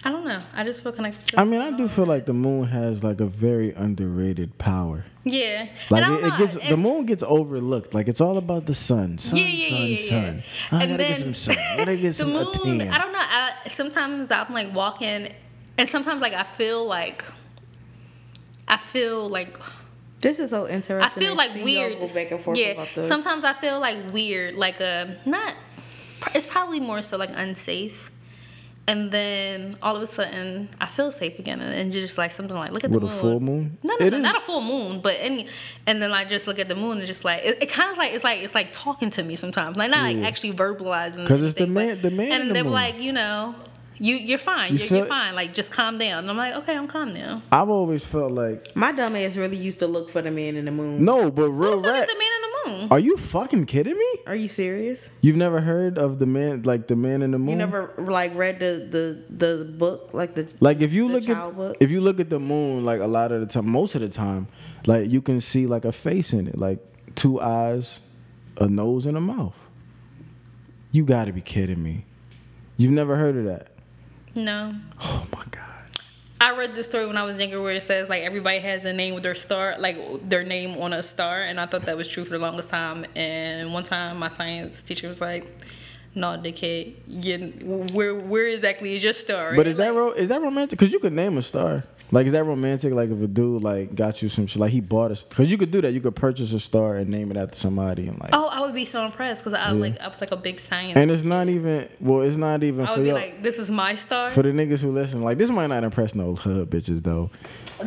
I don't know. I just feel connected. to I mean, I do feel like the moon has like a very underrated power. Yeah. Like it, it gets the moon gets overlooked. Like it's all about the sun, sun, Yeah, yeah, sun, yeah, sun. Ah, I And gotta get then some sun. I gotta get *laughs* the some moon. I don't know. I, sometimes I'm like walking, and sometimes like I feel like I feel like This is so interesting. I feel like see y'all weird. Go back and forth yeah. about this. Sometimes I feel like weird, like a not. It's probably more so like unsafe. And then all of a sudden, I feel safe again, and, and just like something like, look at With the a moon. full moon? No, no, no not a full moon, but any. And then I just look at the moon and just like it, it kind of like it's like it's like talking to me sometimes, like not like Yeah. actually verbalizing. 'Cause it's the man- the man And the they're moon. like, you know, you you're fine, You you're, feel you're fine. Like just calm down. And I'm like, okay, I'm calm now. I've always felt like My dumb ass really used to look for the man in the moon. no, but real the fuck rap. the man in the moon? Are you fucking kidding me? Are you serious? You've never heard of the man, like the man in the moon? You never like read the the the book like the Like if you the look child at book? if you look at the moon, like a lot of the time, most of the time, like you can see like a face in it, like two eyes, a nose, and a mouth. You got to be kidding me! You've never heard of that? No. Oh my god! I read this story when I was younger where it says like everybody has a name with their star, like their name on a star, and I thought that was true for the longest time. And one time my science teacher was like, "No, dickhead, you, where where exactly is your star?" But is that ro- is that romantic? Because you could name a star. Like is that romantic? Like if a dude like got you some shit, like he bought a, because you could do that. You could purchase a star and name it after somebody and like. Oh, I would be so impressed because I like I was like a big science. And it's not even well. It's not even I for would be your, like, "This is my star." for the niggas who listen. Like this might not impress no hood bitches though.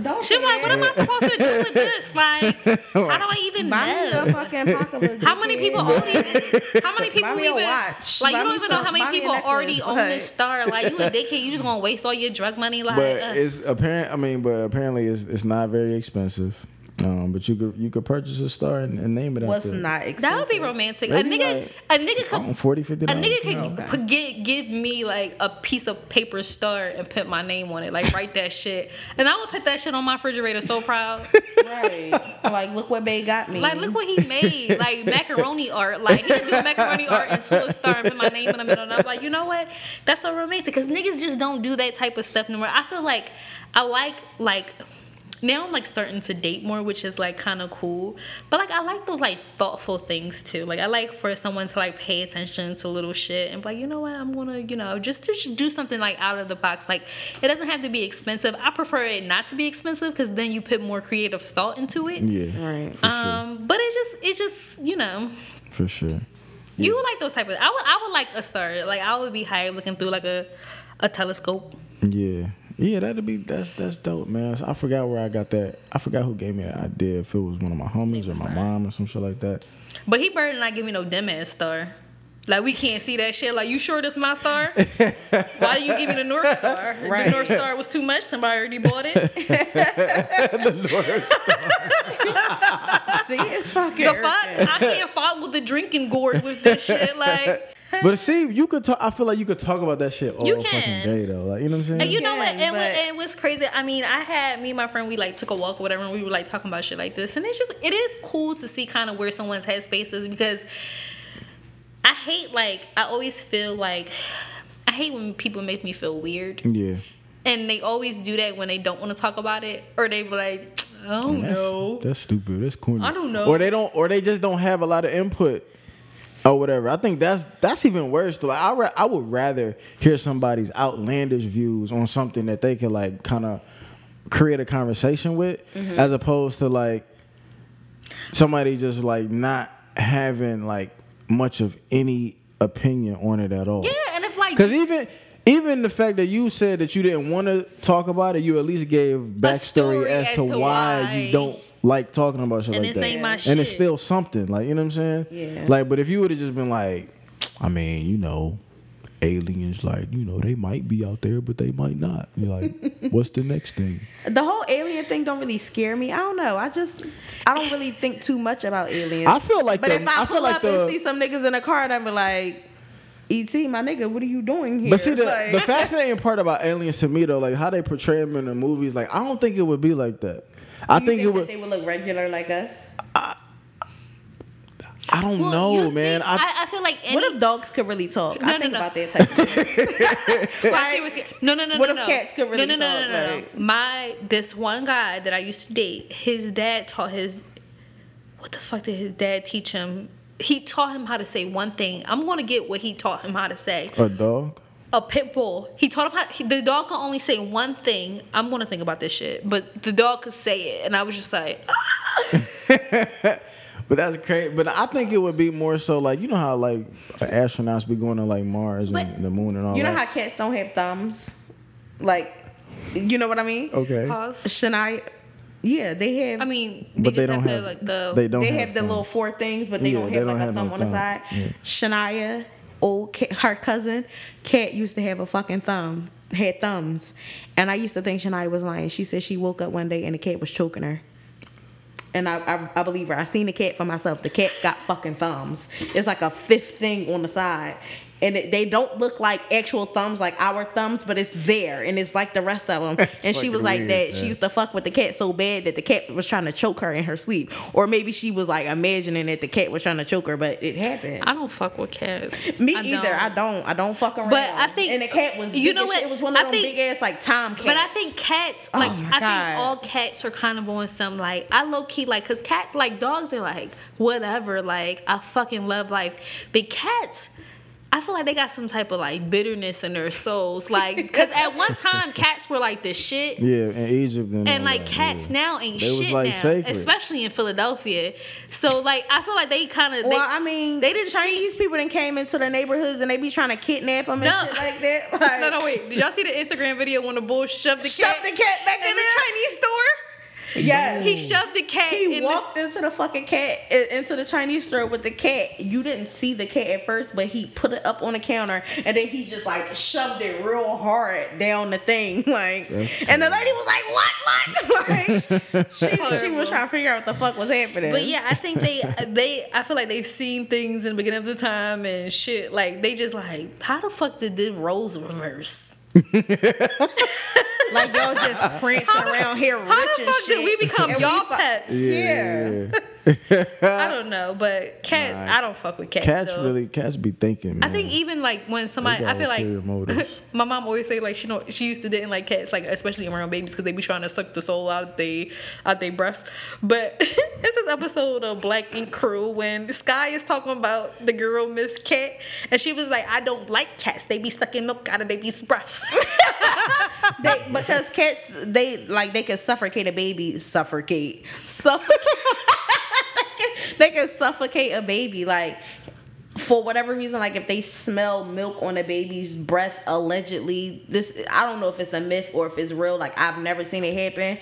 Don't Shit, like, what am I supposed to do with this? *laughs* Like, how do I even Buy me know? a fucking pocketbook. How many people own these? How many people Buy me a even watch. like? Buy You don't me even know how many buy me people already own this star. Like, you a *laughs* dickhead. You just gonna waste all your drug money. Like, But uh, it's apparent. I mean, but apparently it's it's not very expensive. Um, but you could you could purchase a star and, and name it What's after. not expensive? that would be romantic. A nigga, like- a nigga I could. don't 40 50 A nigga could Okay. could get, give me like a piece of paper star and put my name on it, like write that shit, and I would put that shit on my refrigerator. So proud, right. Like, look what Bay got me. like look what he made, like macaroni art. Like he could do macaroni art into a star and put my name in the middle. And I'm like, you know what? That's so romantic because niggas just don't do that type of stuff anymore. I feel like I like like now I'm like starting to date more, which is like kind of cool. But like I like those like thoughtful things too. Like I like for someone to like pay attention to little shit and be like, you know what, I'm gonna, you know, just to just do something like out of the box. Like it doesn't have to be expensive. I prefer it not to be expensive because then you put more creative thought into it. Yeah, Right. for sure, Um, but it's just it's just you know. for sure. You would like those type of. I would. I would like a star. Like I would be high looking through like a, a telescope. Yeah, yeah, that'd be that's that's dope, man. I forgot where I got that. I forgot who gave me that idea. If it was one of my homies or my mom or some shit like that. But he better not give me no dim ass star. Like we can't see that shit. Like you sure this my star? *laughs* Why do you give me the North Star? The North Star was too much. Somebody already bought it. *laughs* The North Star. *laughs* see, it's fucking. The fuck? I can't follow the drinking gourd with this shit. Like. *laughs* But see, you could talk. I feel like you could talk about that shit all You fucking day though. Like you know what I'm saying? And you know what? can, It was, but- it was crazy. I mean, I had me and my friend. We like took a walk or whatever, and we were like talking about shit like this. And it's just, it is cool to see kind of where someone's headspace is because I hate like I always feel like I hate when people make me feel weird, yeah. and they always do that when they don't want to talk about it, or they be like, I don't That's, know. That's stupid. That's corny. I don't know. Or they don't. Or they just don't have a lot of input. Or whatever. I think that's that's even worse. Like I ra- I would rather hear somebody's outlandish views on something that they can like kind of create a conversation with, Mm-hmm. as opposed to like somebody just like not having like much of any opinion on it at all. Yeah, and if like Because even even the fact that you said that you didn't want to talk about it, you at least gave backstory as, as to, to why, why. you don't like talking about shit And like this that. ain't my and it's still something, like you know what I'm saying? Yeah. Like, but if you would have just been like, I mean, you know, aliens, like you know, they might be out there, but they might not. You're like, *laughs* what's the next thing? The whole alien thing don't really scare me. I don't know. I just I don't really think too much about aliens. I feel like but the- if I, I feel pull like up the- and see some niggas in a car, and I'm be like, "Et, my nigga, what are you doing here?" But see, the, Like- the *laughs* fascinating part about aliens to me though, like how they portray them in the movies, like I don't think it would be like that. I Do you think, it that would. they would look regular like us. I don't Well, know, man. think- I, I, I feel like any, What if dogs could really talk? No, I no, think no. about that type of thing. *laughs* *laughs* My shit was no, no, no, What no, if no. cats could really no, no, no, talk, no, no, no. like- My this one guy that I used to date, his dad taught his. What the fuck did his dad teach him? He taught him how to say one thing. I'm gonna get what he taught him how to say. a dog. A pit bull. He taught him how. He, the dog can only say one thing. I'm gonna think about this shit, but the dog could say it, and I was just like, *laughs* But that's crazy. But I think it would be more so like you know how like astronauts be going to like Mars But- and the moon and all You know that. how cats don't have thumbs? Like, you know what I mean? okay. pause. Shania, yeah, they have. I mean, they But they have, don't the have. like the. they don't they have, have the thumbs. little four things, but they Yeah, don't they have don't like have a thumb no on the side. Yeah. Shania, old her cousin, Cat used to have a fucking thumb, had thumbs, and I used to think Shania was lying. She said she woke up one day and the cat was choking her. And I, I, I believe her. I seen the cat for myself. The cat got fucking thumbs. It's like a fifth thing on the side, and it, they don't look like actual thumbs, like our thumbs, but it's there, and it's like the rest of them. *laughs* And she fucking was like weird, that. She used to fuck with the cat so bad that the cat was trying to choke her in her sleep, or maybe she was like imagining that the cat was trying to choke her, but it happened. I don't fuck with cats. Me I either. don't. I don't. I don't fuck around. But I think- and the cat was. you know what? It was one of I them think- big ass like Tom cats. But I think cats, oh like, Oh I God. think all cats are kind of on some, like, I low key, like, because cats, like, dogs are like, whatever, like, I fucking love life. But cats, I feel like they got some type of, like, bitterness in their souls. Like, because at one time, cats were, like, the shit. Yeah, in Egypt and, And like that, cats yeah. now ain't They was, shit like, now, sacred. especially in Philadelphia. So like I feel like they kind of. Well, I mean, they didn't Chinese people that came into the neighborhoods and they be trying to kidnap them and No. shit like that. Like, *laughs* no, no, wait. Did y'all see the Instagram video when the bull shoved the Shove cat the cat back in in the there. Chinese store? Yeah, He shoved the cat. He in walked into the fucking cat into the Chinese store with the cat. You didn't see the cat at first, but he put it up on the counter and then he just like shoved it real hard down the thing, *laughs* like. And the lady was like, "What? What?" *laughs* like, she, she was trying to figure out what the fuck was happening. But yeah, I think they uh, they I feel like they've seen things in the beginning of the time and shit. Like they just like how the fuck did the roles reverse? *laughs* like y'all just prancing around here rich How the and fuck shit. did we become and y'all fu- pets? Yeah. I don't know, but cat Nah, I don't fuck with cats. Cats though. really, cats be thinking. Man. I think even like when somebody, I feel like *laughs* my mom always say like she know she used to didn't like cats like especially around babies because they be trying to suck the soul out they out their breath. But *laughs* it's this episode of Black Ink Crew when Sky is talking about the girl Miss Cat and she was like, I don't like cats. They be sucking milk out of baby's breath. *laughs* they, because cats they like they can suffocate a baby suffocate suffocate they can suffocate a baby like for whatever reason like if they smell milk on a baby's breath allegedly this i don't know if it's a myth or if it's real like i've never seen it happen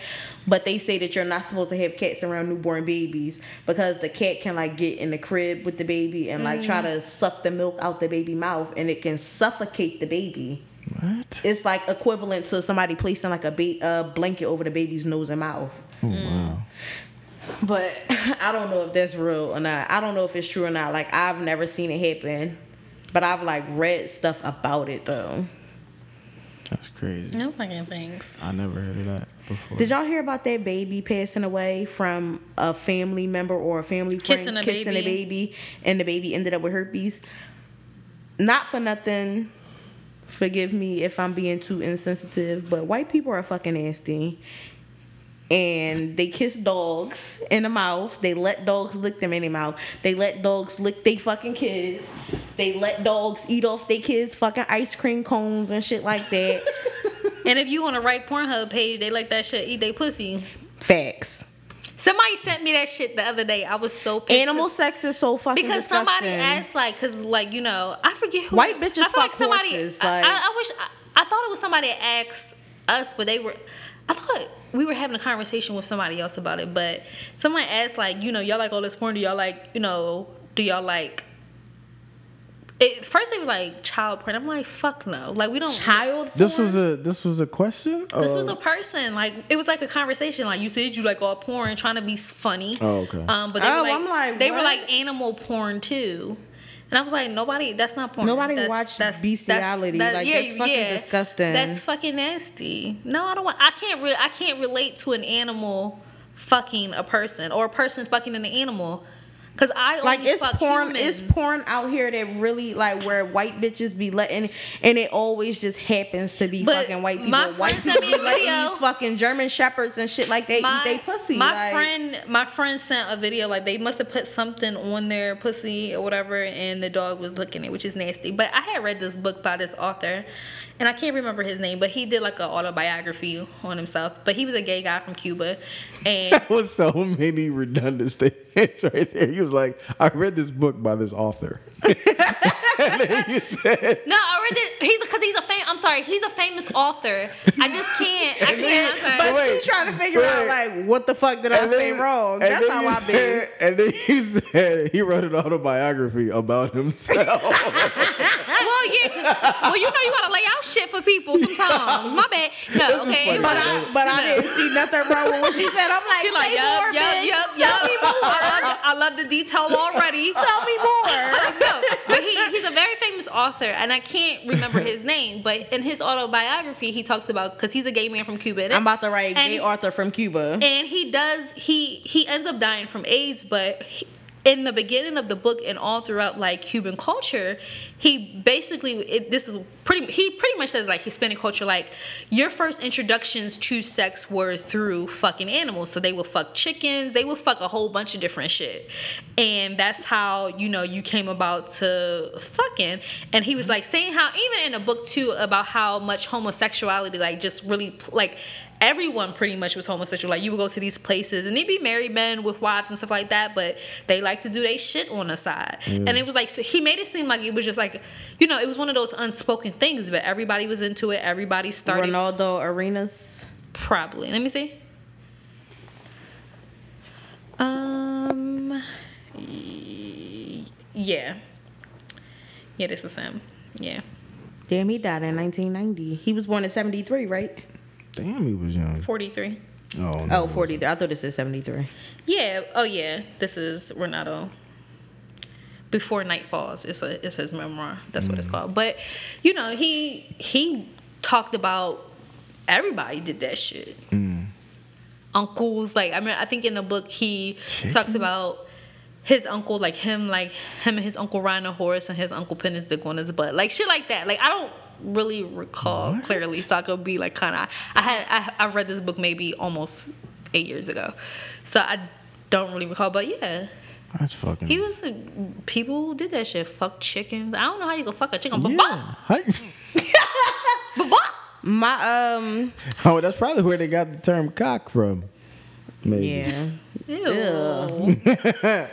but they say that you're not supposed to have cats around newborn babies because the cat can like get in the crib with the baby and like try to suck the milk out the baby mouth and it can suffocate the baby what? it's like equivalent to somebody placing like a ba- uh, blanket over the baby's nose and mouth. Oh wow. *laughs* But I don't know if that's real or not. I don't know if it's true or not. Like I've never seen it happen, but I've like read stuff about it though. That's crazy. no fucking things. I never heard of that before. Did y'all hear about that baby passing away from a family member or a family friend Kissing a kissing a baby? baby, and the baby ended up with herpes? Not for nothing. Forgive me if I'm being too insensitive, but white people are fucking nasty. And they kiss dogs in the mouth. They let dogs lick them in the mouth. They let dogs lick they fucking kids. They let dogs eat off their kids' fucking ice cream cones and shit like that. *laughs* And if you on the right Pornhub page, they like that shit eat they pussy. Facts. Somebody sent me that shit the other day. I was so pissed. Animal sex is so fucking because disgusting. somebody asked like because like you know i forget who White bitches I feel fuck horses, I, like- I, I wish I, I thought it was somebody that asked us but they were i thought we were having a conversation with somebody else about it but somebody asked like you know y'all like all this porn do y'all like you know do y'all like it, first they was like child porn. I'm like, fuck no. Like we don't. Child. This porn? was a this was a question. This was a person. Like it was like a conversation. Like you said, you like all porn, trying to be funny. Oh, okay. Um, but they Oh, were like, I'm like, they were like animal porn too. And I was like, nobody. That's not porn. Nobody that's, watched bestiality. Like, that's fucking disgusting. That's fucking nasty. No, I don't want. I can't. Re- I can't relate to an animal fucking a person or a person fucking an animal. Cause I like it's porn humans. it's porn out here that really like where white bitches be letting and it always just happens to be But fucking white people my white people me be a letting video. these fucking german shepherds and shit like they eat they pussy My like, friend, my friend sent a video like they must have put something on their pussy or whatever, and the dog was licking it, which is nasty. But I had read this book by this author, and I can't remember his name, but he did like an autobiography on himself. But he was a gay guy from Cuba, and *laughs* That was so many redundant *laughs* statements right there. He was like, I read this book by this author. *laughs* and then you said, no, I read it. He's because he's a fam- I'm sorry, he's a famous author. I just can't. I can't. I'm sorry. but Wait, she's trying to figure out like what the fuck did i and say then- wrong that's how you i be said- And then *laughs* you said he wrote an autobiography about himself. *laughs* Well, yeah. 'cause- Well, you know you gotta lay out shit for people sometimes. My bad. No, okay. but I, but I didn't see nothing wrong with what she said. I'm like, She like, say yup, more, yup, bitch. yup, Tell yup. me more. I love, I love the detail already. Tell me more. *laughs* no, but he, he's a very famous author, and I can't remember his *laughs* name. But in his autobiography, he talks about because he's a gay man from Cuba. I'm about to write And- gay Arthur from Cuba. and he does he he ends up dying from AIDS, but he, in the beginning of the book and all throughout like Cuban culture, he basically it, this is pretty he pretty much says like Hispanic culture like your first introductions to sex were through fucking animals, so they will fuck chickens, they will fuck a whole bunch of different shit, and that's how you know you came about to fucking. And he was mm-hmm. like saying how even in a book too about how much homosexuality like just really like everyone pretty much was homosexual. Like you would go to these places and they'd be married men with wives and stuff like that, but they like to do their shit on the side. And it was like he made it seem like it was just like, you know, it was one of those unspoken things, but everybody was into it. Everybody started Reinaldo Arenas. probably. Let me see. Um, yeah, yeah, this is him. Yeah. Damn, he died in 1990. He was born in 73, right? Damn, he was young. 43. Oh, no, Oh, 43. I thought it said 73. Yeah. Oh, yeah. This is Renato. Before Night Falls. It's a it's his memoir. That's what it's mm. called. But you know, he he talked about everybody did that shit. Mm. Uncles, like I mean, I think in the book he talks about his uncle, like him, like him and his uncle riding a horse and his uncle putting his dick on his butt, like shit like that. Like I don't really recall What? clearly, so I could be like kind of. I had I, I read this book maybe almost eight years ago, so I don't really recall. But yeah, That's fucking. he was people did that shit. Fuck chickens. I don't know how you go fuck a chicken. But Yeah. Hi- *laughs* My, um, oh, that's probably where they got the term cock from. Maybe. yeah. Ew. I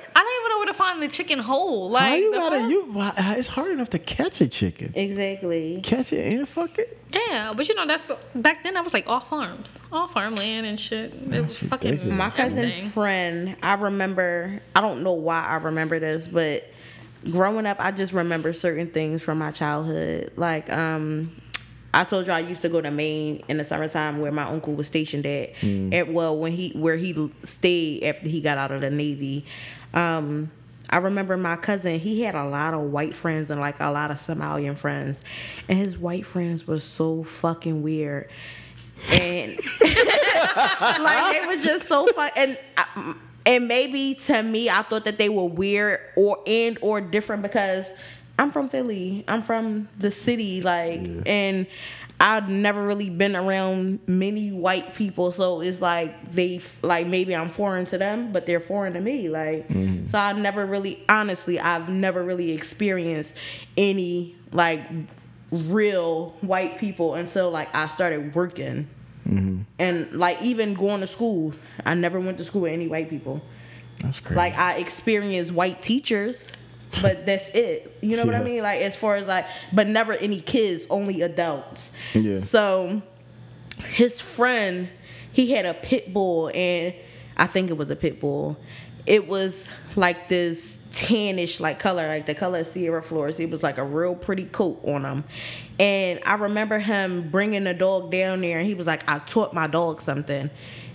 don't even know where to find the chicken hole. Like How you gotta you? why- It's hard enough to catch a chicken. Exactly. Catch it and fuck it. Yeah, but you know that's back then. I was like all farms, all farmland and shit. It was fucking. My cousin everything. friend, I remember, I don't know why I remember this, but growing up, I just remember certain things from my childhood. Like, um, I told you I used to go to Maine in the summertime where my uncle was stationed at. At well, when he where he stayed after he got out of the Navy. Um, I remember my cousin, he had a lot of white friends and like a lot of Somalian friends. And his white friends were so fucking weird. And *laughs* like they were just so fun and I- and maybe to me I thought that they were weird or and or different because I'm from Philly. I'm from the city like and I've never really been around many white people so it's like they like maybe I'm foreign to them but they're foreign to me like mm-hmm. so I've never really honestly I've never really experienced any like real white people until like I started working mm-hmm. and like even going to school, I never went to school with any white people. That's crazy. Like I experienced white teachers, but that's it. You know what I mean? Like as far as like, but never any kids, only adults. Yeah. So his friend, he had a pit bull, and I think it was a pit bull. It was like this tannish like color, like the color of Sierra flowers. It was like a real pretty coat on him. And I remember him bringing the dog down there, and he was like, "I taught my dog something,"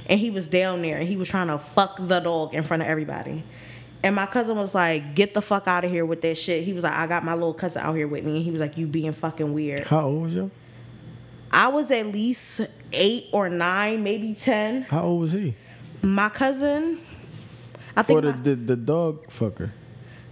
and he was down there and he was trying to fuck the dog in front of everybody. And my cousin was like, "Get the fuck out of here with that shit." He was like, "I got my little cousin out here with me," and he was like, "You being fucking weird." How old was you? I was at least eight or nine, maybe ten. How old was he? My cousin, I Or think the, my, the the dog fucker?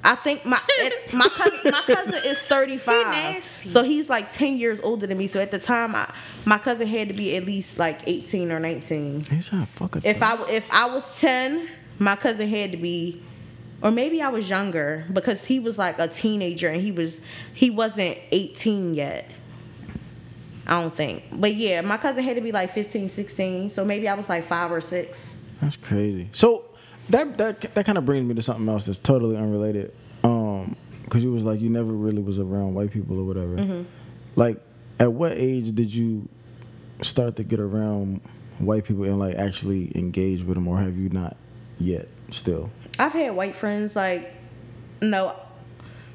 I think my *laughs* it, my cousin my cousin is 35. He nasty. so he's like ten years older than me. So at the time, I, my cousin had to be at least like eighteen or nineteen. He's trying to fuck a If I if I was ten, my cousin had to be, or maybe I was younger because he was like a teenager and he was he wasn't eighteen yet. I don't think, but yeah, my cousin had to be like 15, 16. So maybe I was like five or six. That's crazy. So that that that kind of brings me to something else that's totally unrelated. Um, because you was like you never really was around white people or whatever. Mm-hmm. Like, at what age did you start to get around white people and like actually engage with them, or have you not yet? Still, I've had white friends like, no,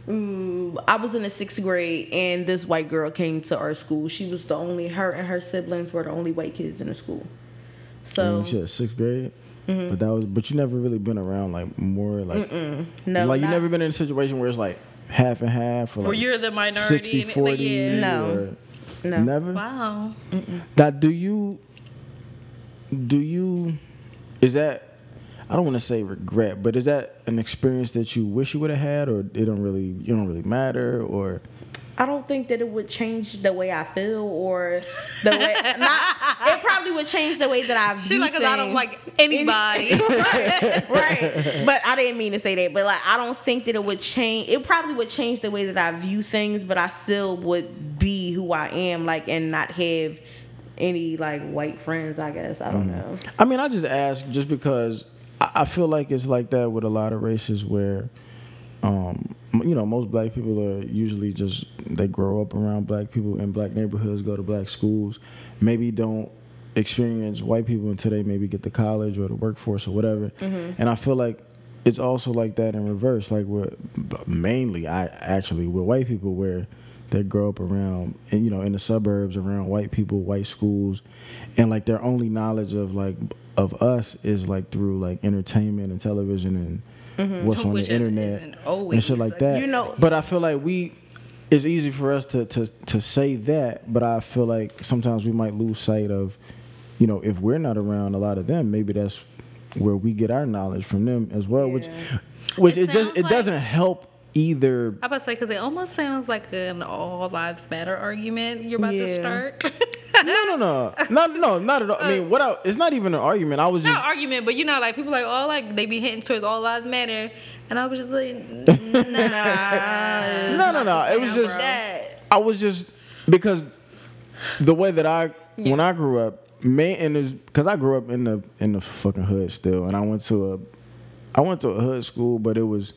mm, I was in the sixth grade and this white girl came to our school. She was the only her and her siblings were the only white kids in the school. So you said sixth grade. Mm-hmm. But that was, but you never really been around like more like, no, like you never been in a situation where it's like half and half, or Or like you're the minority. 60, and- 40, like, yeah. No. No. never. Wow. That do you do you is that I don't want to say regret, but is that an experience that you wish you would have had, or it don't really you don't really matter, or I don't think that it would change the way I feel or the way not it probably would change the way that I view She like, cause I don't like anybody. *laughs* right, *laughs* right. But I didn't mean to say that. But like, I don't think that it would change. It probably would change the way that I view things, but I still would be who I am, like, and not have any like white friends. I guess I don't mm-hmm. know. I mean, I just ask just because I, feel like it's like that with a lot of races where, um, you know, most black people are usually just they grow up around black people in black neighborhoods, go to black schools, maybe don't experience white people until they maybe get to college or the workforce or whatever. And I feel like it's also like that in reverse, like with mainly I actually with white people where they grow up around and you know in the suburbs around white people white schools and like their only knowledge of like of us is like through like entertainment and television and mm-hmm. what's on the internet isn't and shit like like, that You know- but i feel like we it's easy for us to to to say that but i feel like sometimes we might lose sight of you know if we're not around a lot of them maybe that's where we get our knowledge from them as well which Yeah. which It it, just it like- doesn't help either I about to say because it almost sounds like an all lives matter argument you're about to start. *laughs* no, no, no, no, no, not at all. I mean, uh, what? I, it's not even an argument. I was just Not argument, but you know, like people like oh, like they be hitting towards all lives matter, and I was just like, *laughs* nah, no, no, no. It was just that. I was just because the way that I when I grew up, man, and is because I grew up in the in the fucking hood still, and I went to a I went to a hood school, but it was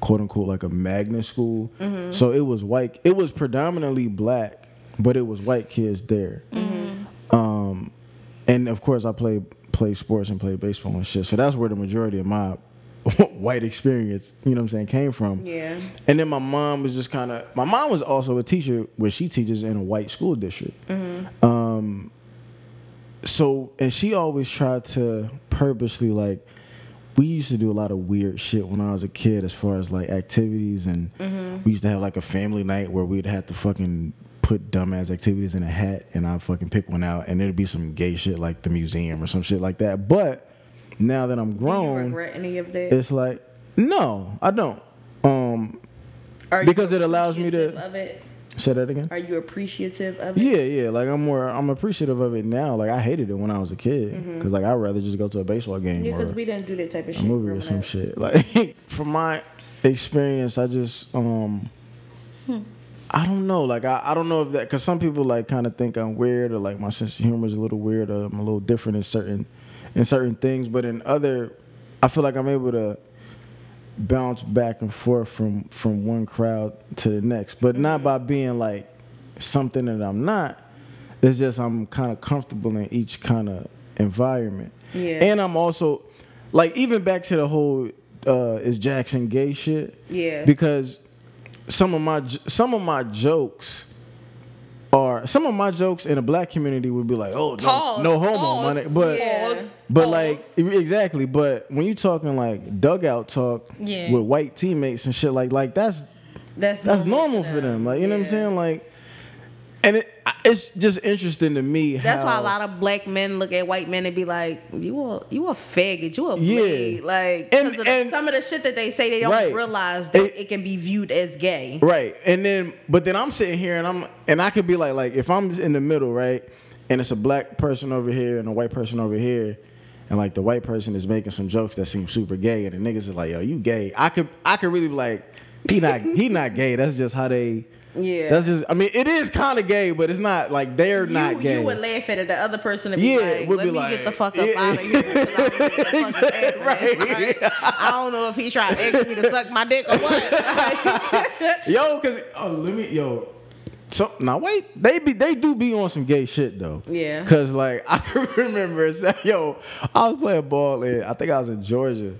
quote unquote like a magnet school. So it was white. It was predominantly black, but it was white kids there. Um, and of course I played played sports and played baseball and shit. So that's where the majority of my *laughs* white experience, you know what I'm saying, came from. Yeah. And then my mom was just kind of. My mom was also a teacher where she teaches in a white school district. Um, so and she always tried to purposely like. We used to do a lot of weird shit when I was a kid, as far as like activities, and we used to have like a family night where we'd have to fucking put dumbass activities in a hat, and I'd fucking pick one out, and it'd be some gay shit like the museum or some shit like that. But now that I'm Do you grown, regret any of that? it's like no, I don't. Um, because it allows me to- appreciative Of it? Say that again. Are you appreciative of it? Yeah, yeah. Like I'm more, I'm appreciative of it now. Like I hated it when I was a kid because like I'd rather just go to a baseball game Yeah, because we didn't do that type of a shit. movie or some up. shit. *laughs* Like from my experience, I just um. I don't know, like I, I don't know if that because some people like kind of think I'm weird or like my sense of humor is a little weird or I'm a little different in certain in certain things, but in other, I feel like I'm able to bounce back and forth from from one crowd to the next, but not by being like something that I'm not. It's just I'm kind of comfortable in each kind of environment. Yeah. And I'm also like even back to the whole uh, is Jaxon gay shit. Yeah. Because some of my some of my jokes are some of my jokes in the black community would be like, oh no, no homo, pause, my nigga. but Pause, but like exactly. But when you talking like dugout talk Yeah. with white teammates and shit like like that's That's that's normal, normal for them. Like you know what I'm saying? Like, and it, it's just interesting to me. That's how, why a lot of black men look at white men and be like, "You a you a faggot, you a Yeah. blade." Like, And- of and- some of the shit that they say, they don't Right. realize that It- it, can be viewed as gay. Right. And then but then I'm sitting here and I'm and I could be like like if I'm in the middle, right? And it's a black person over here and a white person over here. And like the white person is making some jokes that seem super gay and the niggas is like, yo, you gay. I could I could really be like, he not he not gay. That's just how they Yeah. That's just I mean, it is kind of gay, but it's not like they're not you, gay. you would laugh at it. The other person and be Yeah, like, would "Let be me like, get the fuck up yeah. out of here." I don't know what the *laughs* fuck is happening. Right. Like, I don't know if he trying to ask me to suck my dick or what. *laughs* Yo, cause oh let me yo. So now wait, they be they do be on some gay shit though. Yeah. Cause like *laughs* I remember, yo, I was playing ball in I think I was in Georgia,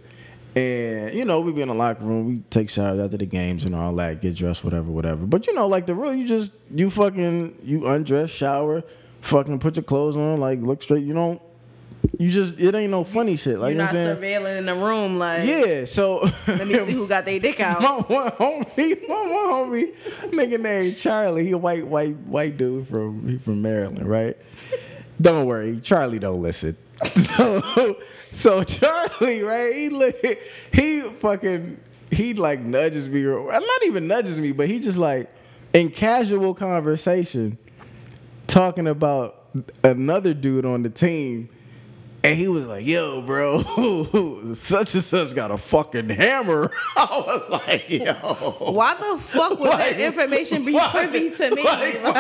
and you know we be in the locker room, we take showers after the games and all that, get dressed, whatever, whatever. But you know, like the real, you just you fucking you undress, shower, fucking put your clothes on, like look straight. You don't. You just it ain't no funny shit. Like you're you know not what I'm saying. surveilling in the room. Like, Yeah. So let me see who got their dick *laughs* out. my one homie, my one homie, nigga named Charlie. He a white, white, white dude from he from Maryland, right? Don't worry, Charlie don't listen. *laughs* So, so Charlie, right? He look, he fucking, he like nudges me, or not even nudges me, but he just like in casual conversation talking about another dude on the team. And he was like, "Yo, bro, *laughs* such and such got a fucking hammer." *laughs* I was like, "Yo, Why the fuck would that information be why- privy to me? like, my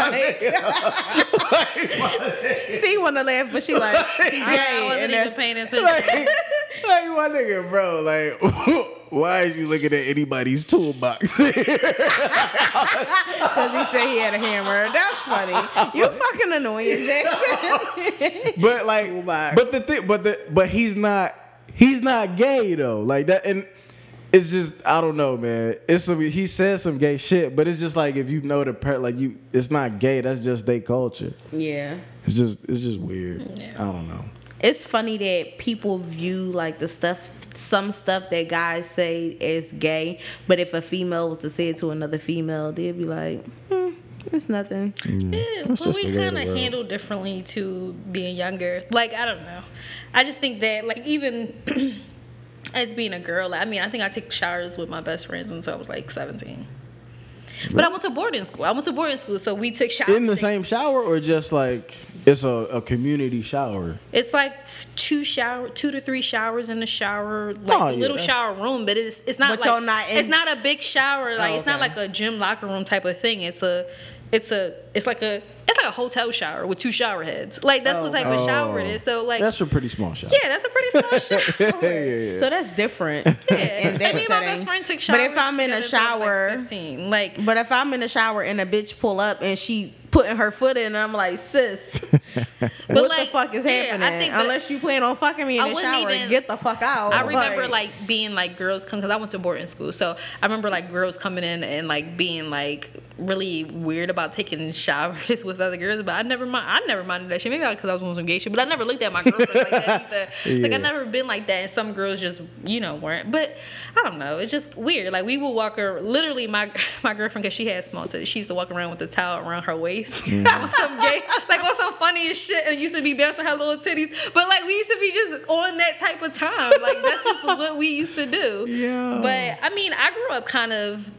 Like, *laughs* she wanna laugh, but she like, I, I wasn't and even that's paying attention. like, like my nigga, bro, like, why are you looking at anybody's toolbox?" *laughs* because he said he had a hammer. That's funny. You fucking annoying, Jaxon. but like, Toolbox. but the thing, but the, but he's not, he's not gay though, like that, and it's just, I don't know, man. It's some, he says some gay shit, but it's just like if you know the per, like you, it's not gay. That's just their culture. yeah. It's just, it's just weird. Yeah. I don't know. It's funny that people view like the stuff, some stuff that guys say is gay, but if a female was to say it to another female, they'd be like, hmm, it's nothing. Yeah, That's but just we the way of kind of handle differently to being younger. Like I don't know. I just think that like even *clears throat* as being a girl, I mean, I think I took showers with my best friends until I was like seventeen. But I went to boarding school. I went to boarding school, so we took showers In the same shower or just like it's a, a community shower? It's like two shower, two to three showers in the shower, like Oh, a yeah, little shower room. But it's it's not But like y'all not in- it's not a big shower. Like Oh, it's not like a gym locker room type of thing. It's a it's a it's like a it's like a hotel shower with two shower heads. Like that's what type of shower it is. So like that's a pretty small shower. yeah, that's a pretty small *laughs* shower. yeah, yeah, yeah. So that's different. Yeah, in that I mean, my setting. best friend took showers. But if I'm in a together since I was, like, shower, 15. like but if I'm in a shower and a bitch pull up and she putting her foot in, I'm like, sis, *laughs* what the fuck is yeah, I happening? think Unless you plan on fucking me in I the shower, even- get the fuck out. I remember like being like girls come because I went to boarding school, so I remember like girls coming in and like being like really weird about taking showers *laughs* with other girls. But I never mind. I never minded that shit. Maybe because I was on some gay shit, but I never looked at my girlfriend like that *laughs* either. Like I Yeah. never been like that, and some girls just you know weren't. But I don't know. It's just weird. Like we would walk her. Literally, my *laughs* my girlfriend because she had small titties. She used to walk around with a towel around her waist. Mm. on some gay, like on some funny as shit, and used to be bouncing her little titties. But like we used to be just on that type of time. Like that's just what we used to do. Yeah. But I mean, I grew up kind of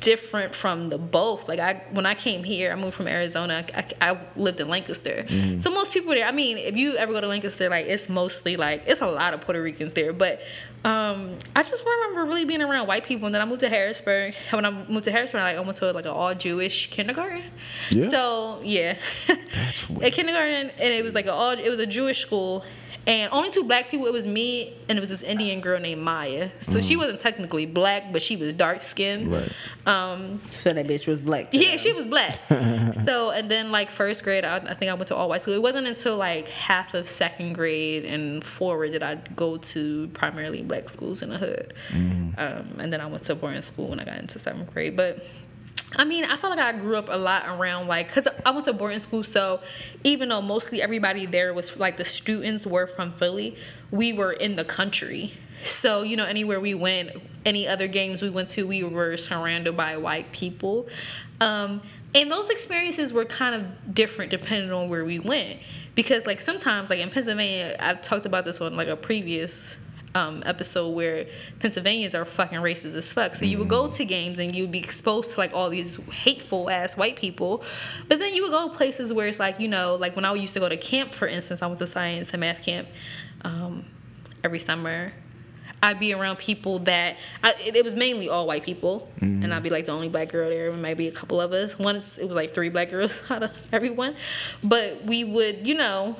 different from the both. Like I, when I came here, I moved from Arizona. I, I lived in Lancaster. Mm-hmm. So most people there. I mean, if you ever go to Lancaster, like it's mostly like it's a lot of Puerto Ricans there. But um, I just remember really being around white people. And then I moved to Harrisburg. And *laughs* when I moved to Harrisburg, like, I went to like an all Jewish kindergarten. Yeah. So yeah, *laughs* That's weird. at kindergarten, and it was like an all. It was a Jewish school. And only two black people. It was me and it was this Indian girl named Maya. So she wasn't technically black, but she was dark skinned. Right. Um, so that bitch was black. yeah, them. she was black. *laughs* so and then like first grade, I, I think I went to all white school. It wasn't until like half of second grade and forward that I go to primarily black schools in the hood. Mm-hmm. Um, and then I went to boarding school when I got into seventh grade. But I mean, I felt like I grew up a lot around like, cause I went to boarding school, so even though mostly everybody there was like the students were from Philly, we were in the country. So you know, anywhere we went, any other games we went to, we were surrounded by white people, um, and those experiences were kind of different depending on where we went. Because like sometimes, like in Pennsylvania, I've talked about this on like a previous um, episode where Pennsylvanians are fucking racist as fuck. So you would go to games and you would be exposed to like all these hateful ass white people, but then you would go places where it's like you know, like when I used to go to camp, for instance, I went to science and math camp um, every summer. I'd be around people that I, it, it was mainly all white people, and I'd be like the only black girl there. Maybe a couple of us. Once it was like three black girls *laughs* out of everyone, but we would, you know,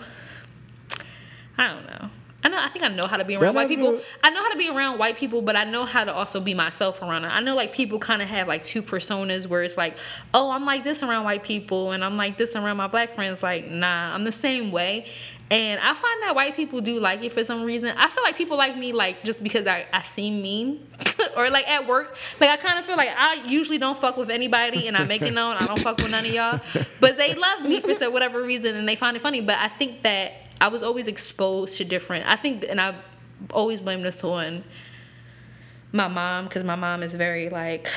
I don't know. I know. I think I know how to be around That white people. I know how to be around white people, but I know how to also be myself around them. I know like people kind of have like two personas where it's like, oh, I'm like this around white people, and I'm like this around my black friends. Like, nah, I'm the same way. And I find that white people do like it for some reason. I feel like people like me like just because I, I seem mean. *laughs* or like at work. Like I kind of feel like I usually don't fuck with anybody and I make it known I don't fuck with none of y'all. But they love me for some whatever reason and they find it funny. But I think that I was always exposed to different I think and I always blame this on my mom because my mom is very like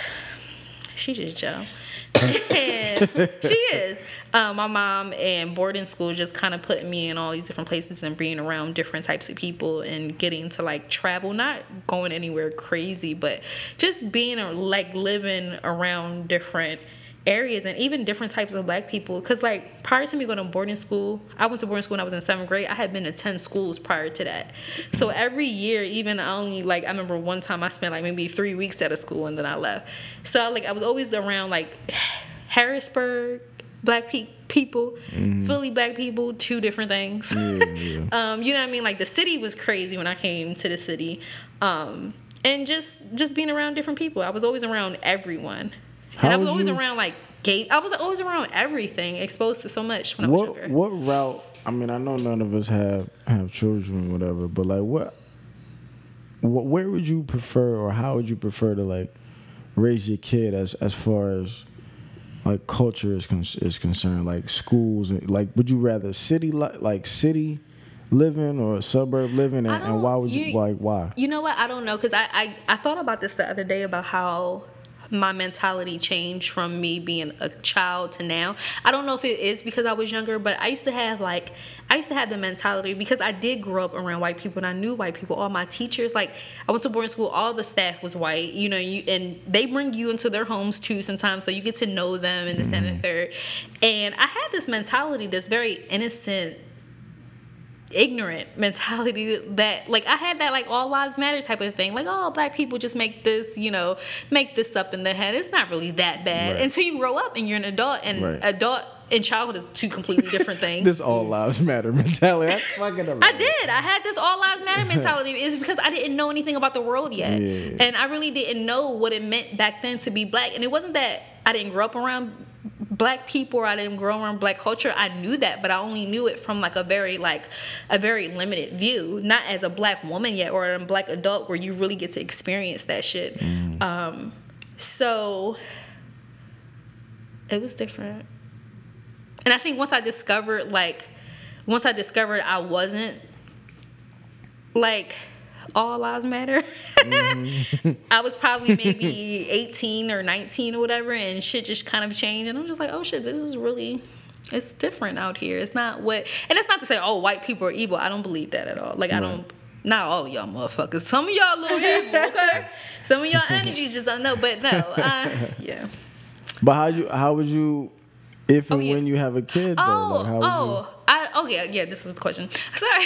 she just Joe. *laughs* she is. Um, my mom and boarding school just kind of put me in all these different places and being around different types of people and getting to like travel, not going anywhere crazy, but just being like living around different areas and even different types of black people. Cause like prior to me going to boarding school, I went to boarding school when I was in seventh grade. I had been to ten schools prior to that. So every year, even I only like I remember one time I spent like maybe three weeks at a school and then I left. So like I was always around like Harrisburg, black pe- people, Philly black people, two different things. Yeah, yeah. *laughs* um, you know what I mean? Like the city was crazy when I came to the city. Um, and just just being around different people. I was always around everyone. How and I was was always you- around like gay I was always around everything, exposed to so much when I was What younger. what route? I mean, I know none of us have have children, or whatever. But like, what, what, where would you prefer, or how would you prefer to like raise your kid as as far as like culture is con- is concerned, like schools, and like, would you rather city li- like city living or suburb living, and, and why would you, you- like why? You know what? I don't know because I, I I thought about this the other day about how my mentality changed from me being a child to now. I don't know if it is because I was younger, but I used to have like I used to have the mentality because I did grow up around white people and I knew white people. All my teachers, like I went to boarding school, all the staff was white. You know, you and they bring you into their homes too sometimes, so you get to know them and this and the mm-hmm. third. And I had this mentality, this very innocent ignorant mentality that like I had that like all lives matter type of thing. Like, oh, black people just make this, you know, make this up in their head. It's not really that bad Right. until you grow up and you're an adult and Right. adult and childhood is two completely different *laughs* things. This all lives matter mentality. I *laughs* fucking I did. I had this all lives matter *laughs* mentality. Is because I didn't know anything about the world yet, Yeah. and I really didn't know what it meant back then to be black. And it wasn't that I didn't grow up around black people or I didn't grow around black culture. I knew that, but I only knew it from like a very like a very limited view, not as a black woman yet or a black adult where you really get to experience that shit. Um, so it was different. And I think once I discovered like once I discovered I wasn't like all lives matter. *laughs* I was probably maybe 18 or 19 or whatever and shit just kind of changed and I'm just like, "Oh shit, this is really it's different out here. It's not what and it's not to say oh white people are evil. I don't believe that at all. Like I don't not all y'all motherfuckers. Some of y'all a little evil, okay? *laughs* Some of y'all energies just don't know, but no. Uh, *laughs* yeah. But how you how would you if and Oh, yeah. when you have a kid though? Oh, like, how would oh, I, oh yeah, yeah. This was the question. *laughs* Sorry, *laughs*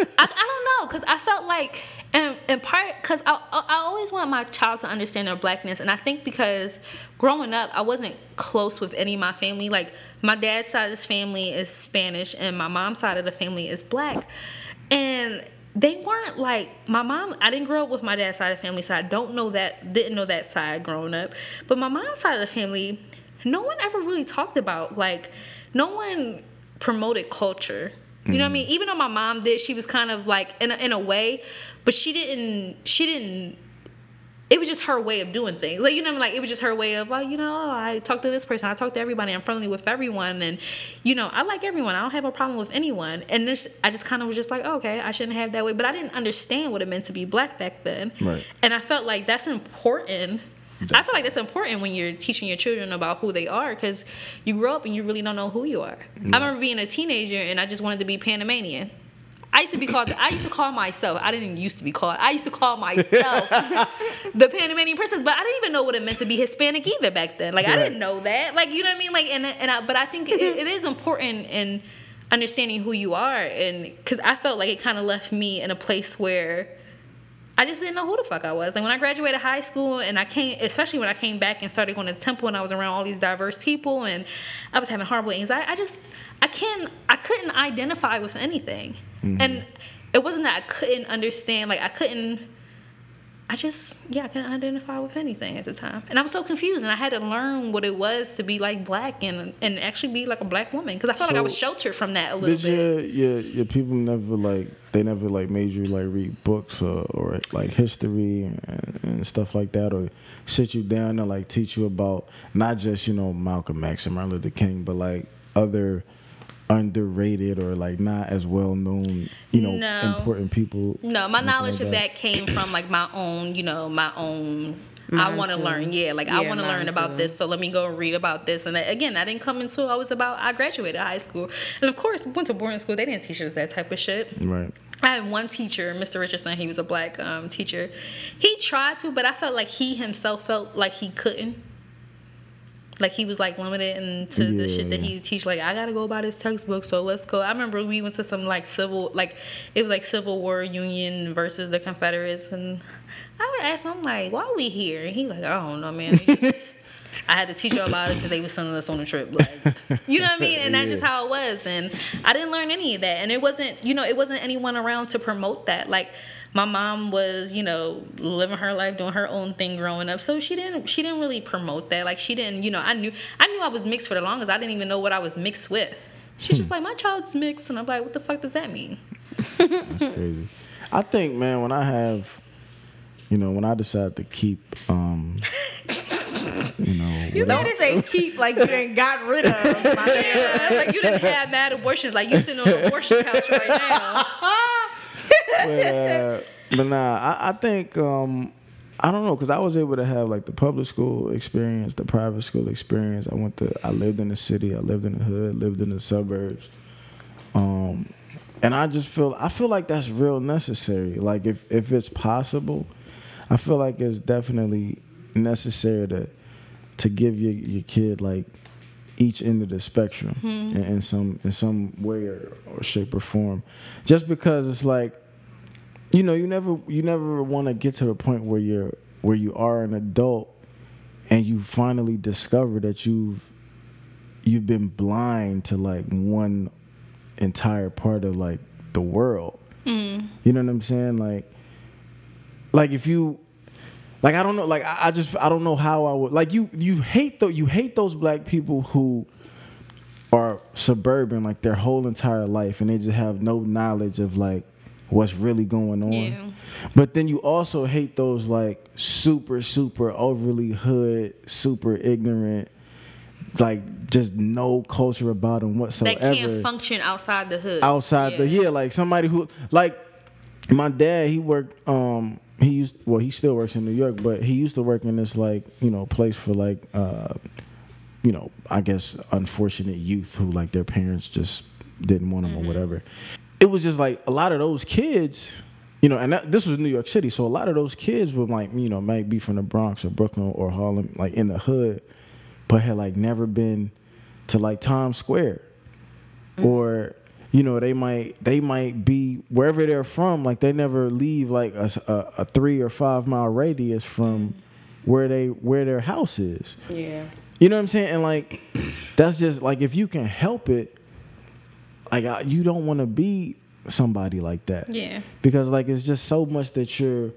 I, I don't know because I felt like, and in part because I, I always want my child to understand their blackness, and I think because growing up I wasn't close with any of my family. Like my dad's side of his family is Spanish, and my mom's side of the family is black, and they weren't like my mom. I didn't grow up with my dad's side of the family, so I don't know that. Didn't know that side growing up. But my mom's side of the family, no one ever really talked about. Like, no one promoted culture You know what I mm. mean? Even though my mom did, she was kind of like in a, in a way, but she didn't. She didn't. It was just her way of doing things. Like you know, what I mean? like it was just her way of like you know, I talk to this person, I talk to everybody, I'm friendly with everyone, and you know, I like everyone. I don't have a problem with anyone. And this, I just kind of was just like, oh, okay, I shouldn't have that way, but I didn't understand what it meant to be black back then. Right. And I felt like that's important. I feel like that's important when you're teaching your children about who they are because you grow up and you really don't know who you are. I remember being a teenager and I just wanted to be Panamanian. I used to be called. I used to call myself. I didn't used to be called. I used to call myself *laughs* the Panamanian princess, but I didn't even know what it meant to be Hispanic either back then. Like I didn't know that. Like you know what I mean. Like and and I, but I think it, it is important in understanding who you are, and because I felt like it kind of left me in a place where I just didn't know who the fuck I was. Like when I graduated high school and I came, especially when I came back and started going to temple and I was around all these diverse people and I was having horrible anxiety. I just, I can't, I couldn't identify with anything. Mm-hmm. And it wasn't that I couldn't understand, like I couldn't, I just, yeah, I couldn't identify with anything at the time. And I was so confused and I had to learn what it was to be like black and, and actually be like a black woman because I felt like I was sheltered from that a little Did bit. Yeah, your your people never like they never like made you like read books or, or like history and, and stuff like that or sit you down and like teach you about not just you know Malcolm X and Martin Luther King but like other underrated or like not as well known you know No. important people. No, my knowledge like of that came from like my own, you know, my own. I want to learn, yeah. Like I want to learn about too. this, so let me go read about this. And that, again, I didn't come until I was about. I graduated high school, and of course, went to boarding school. They didn't teach us that type of shit. Right. I had one teacher, Mr. Richardson. He was a black um, teacher. He tried to, but I felt like he himself felt like he couldn't. Like he was like limited into the shit that he teach. Like I gotta go buy this textbook, so let's go. I remember we went to some like civil, like it was like Civil War Union versus the Confederates, and I would ask him, like, why are we here? And he like, I don't know, man. Just- *laughs* I had to teach you about it because they were sending us on a trip. Like, you know what I mean? And that's just how it was. And I didn't learn any of that. And it wasn't, you know, it wasn't anyone around to promote that. Like, my mom was, you know, living her life, doing her own thing growing up. So she didn't, she didn't really promote that. Like, she didn't, you know, I knew, I knew I was mixed for the longest. I didn't even know what I was mixed with. She's just like, my child's mixed, and I'm like, what the fuck does that mean? That's *laughs* crazy. I think, man, when I have, you know, when I decide to keep, um, you know, *laughs* you Don't say keep like you didn't got rid of. My *laughs* man. Yeah, like you didn't have mad abortions. Like you sitting on an abortion couch right now. But, uh, but nah, I, I think um, I don't know because I was able to have like the public school experience, the private school experience. I went to, I lived in the city, I lived in the hood, lived in the suburbs, um, and I just feel, I feel like that's real necessary. Like if if it's possible, I feel like it's definitely necessary to to give your your kid like each end of the spectrum in, in some in some way or, or shape or form just because it's like you know you never you never want to get to the point where you're where you are an adult and you finally discover that you've you've been blind to like one entire part of like the world. Mm. You know what i'm saying? Like like if you like I don't know, like I, I just I don't know how I would like you you hate though you hate those black people who are suburban like their whole entire life and they just have no knowledge of like what's really going on. Yeah. But then you also hate those like super super overly hood, super ignorant like just no culture about them whatsoever That can't function outside the hood. outside the yeah like somebody who like my dad he worked um he used well he still works in new york but he used to work in this like you know place for like uh you know i guess unfortunate youth who like their parents just didn't want them or whatever it was just like a lot of those kids you know and that, this was new york city so a lot of those kids were like you know might be from the bronx or brooklyn or harlem like in the hood but had like never been to like times square. Mm-hmm. Or you know they might they might be wherever they're from like they never leave like a three or five mile radius from mm-hmm. where they where their house is. Yeah. you know what i'm saying? And like *clears throat* that's just like if you can help it like I, you don't want to be somebody like that Yeah. because like it's just so much that you're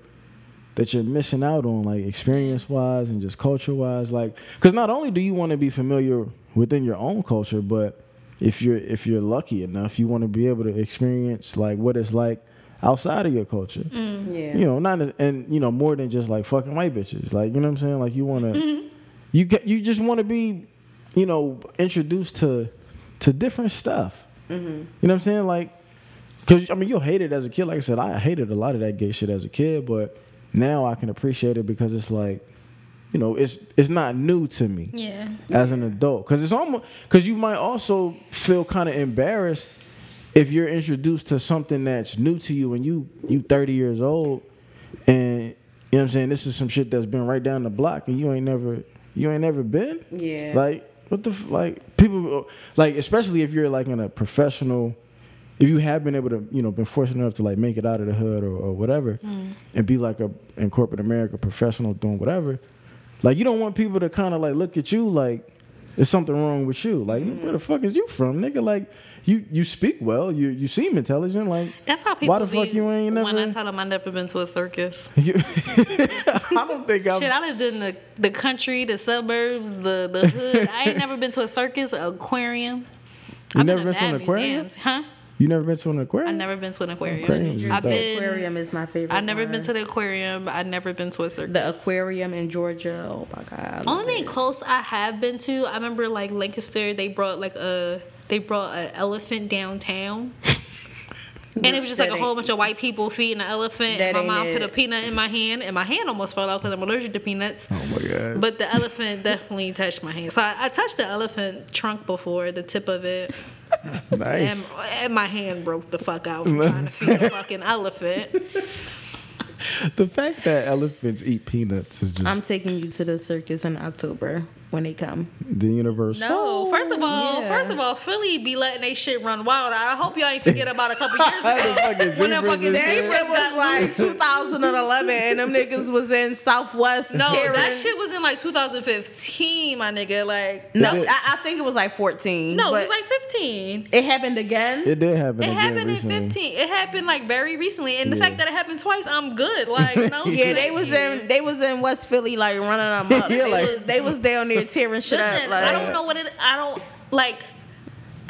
that you're missing out on like experience wise and just culture wise like because not only do you want to be familiar within your own culture but if you're if you're lucky enough, you want to be able to experience like what it's like outside of your culture. Mm. Yeah. You know, not and you know more than just like fucking white bitches. Like you know what I'm saying? Like you want to, mm-hmm. you get you just want to be, you know, introduced to to different stuff. Mm-hmm. You know what I'm saying? Like, cause I mean you'll hate it as a kid. Like I said, I hated a lot of that gay shit as a kid, but now I can appreciate it because it's like, you know, it's it's not new to me Yeah. as an adult because it's almost because you might also feel kind of embarrassed if you're introduced to something that's new to you and you you 30 years old and you know what I'm saying this is some shit that's been right down the block and you ain't never you ain't never been Yeah. like what the like people uh, like especially if you're like in a professional if you have been able to you know been fortunate enough to like make it out of the hood or, or whatever mm. and be like a in corporate America professional doing whatever like you don't want people to kind of like look at you like there's something wrong with you. Like where the fuck is you from, nigga? Like you you speak well, you you seem intelligent. Like That's how people why the be fuck you ain't when I never? tell them I never been to a circus. *laughs* You, *laughs* I don't think I'm. Shit, I lived in the, the country, the suburbs, the, the hood. I ain't never been to a circus, an aquarium. You I've never to been to an aquarium? museums. Huh? You never been to an aquarium? I've never been to an aquarium. Aquariums is I've dope. been. aquarium is my favorite. I've never been to the aquarium. I've never been to a circus. the aquarium in Georgia. Oh my god. Only thing close I have been to, I remember like Lancaster. They brought like a they brought an elephant downtown. *laughs* And it was just like a whole bunch of white people feeding an elephant. That And my ain't mom put a peanut in my hand, and my hand almost fell out because I'm allergic to peanuts. oh my god. But the elephant definitely touched my hand. So I, I touched the elephant trunk before, the tip of it, *laughs* nice. and, and my hand broke the fuck out from trying to feed a *laughs* fucking elephant. the fact that elephants eat peanuts is just I'm taking you to the circus in October when they come. the universe. No, first of all, yeah. first of all, Philly be letting they shit run wild. I hope y'all ain't forget about a couple years *laughs* The ago fucking when the fucking and That zebras was got like 2011, and them niggas was in Southwest. No, tearing- that shit was in like 2015, my nigga. Like No, It- I, I think it was like 14. no, it was like 15. it happened again. It did happen. It again happened recently. in 15. It happened like very recently, and the Yeah. fact that it happened twice, I'm good. Like *laughs* no, yeah, they was in they was in West Philly like running them up. Yeah, they, like- was, they was down there tearing shit Listen, up. Like, I don't know what it. I don't like.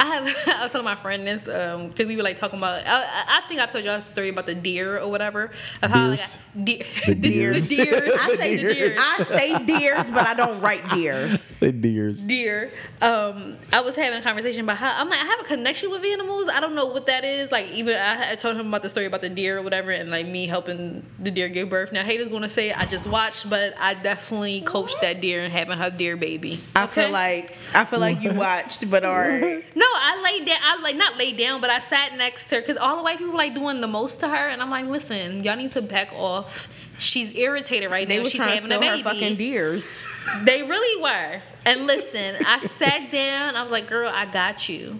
I have. *laughs* I was telling my friend this because we were like talking about. I, I- I think I told y'all a story about the deer or whatever of how like Deers. I, deer, *laughs* The the, deers. the deers. I say *laughs* the deers. I say deers, but I don't write deers. They deers. deer. Um, I was having a conversation about how I'm like I have a connection with animals. I don't know what that is. Like even I, I told him about the story about the deer or whatever, and like me helping the deer give birth. Now haters gonna say I just watched, but I definitely coached that deer and having her deer baby. I feel like I feel like you watched, but all right. No, I laid down. I like not laid down, but I sat next to her because all the white people were like doing the most to her, and I'm like, listen, y'all need to back off. She's irritated right They now. was She's trying to having a steal her baby. fucking deers. They really were. And listen, I sat down. I was like, girl, I got you.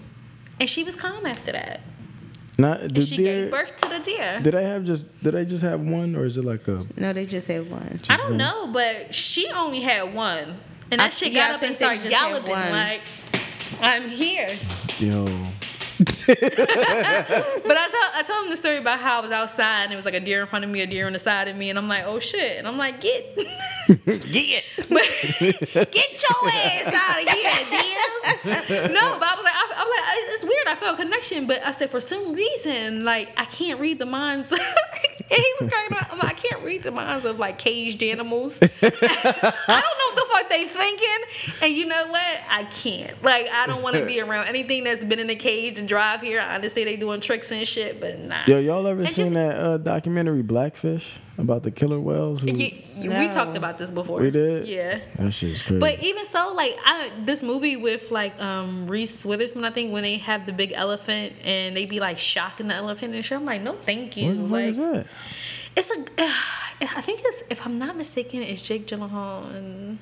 And she was calm after that. Not And the she deer. gave birth to the deer. Did I have just? Did I just have one, or is it like a? No, they just had one. I don't know, but she only had one. And that I- shit yeah, got I up and started just galloping like, I'm here. Yo, *laughs* But I told I told him the story about how I was outside and it was like a deer in front of me, a deer on the side of me, and I'm like, oh shit, and I'm like, get, *laughs* Get *laughs* get your ass out of here, deers. no, but I was like, I, I'm like, it's weird. I felt a connection, but I said for some reason, like I can't read the minds. and he was cracking up. I'm like, I can't read the minds of like caged animals. I don't know what the fuck they thinking, and you know what? I can't. Like I don't want to be around anything that's been in a cage and drive here. I understand they doing tricks and shit, but nah. yo, y'all ever And seen just- that uh, documentary Blackfish about the killer whales? Who, Y- We talked about this before. We did? Yeah. That shit's crazy. But even so, like I this movie with like um Reese Witherspoon, I think when they have the big elephant and they be like shocking the elephant and shit, I'm like, no, thank you. what the fuck like is that? it's a, *sighs* I think it's if I'm not mistaken, it's Jake Gyllenhaal and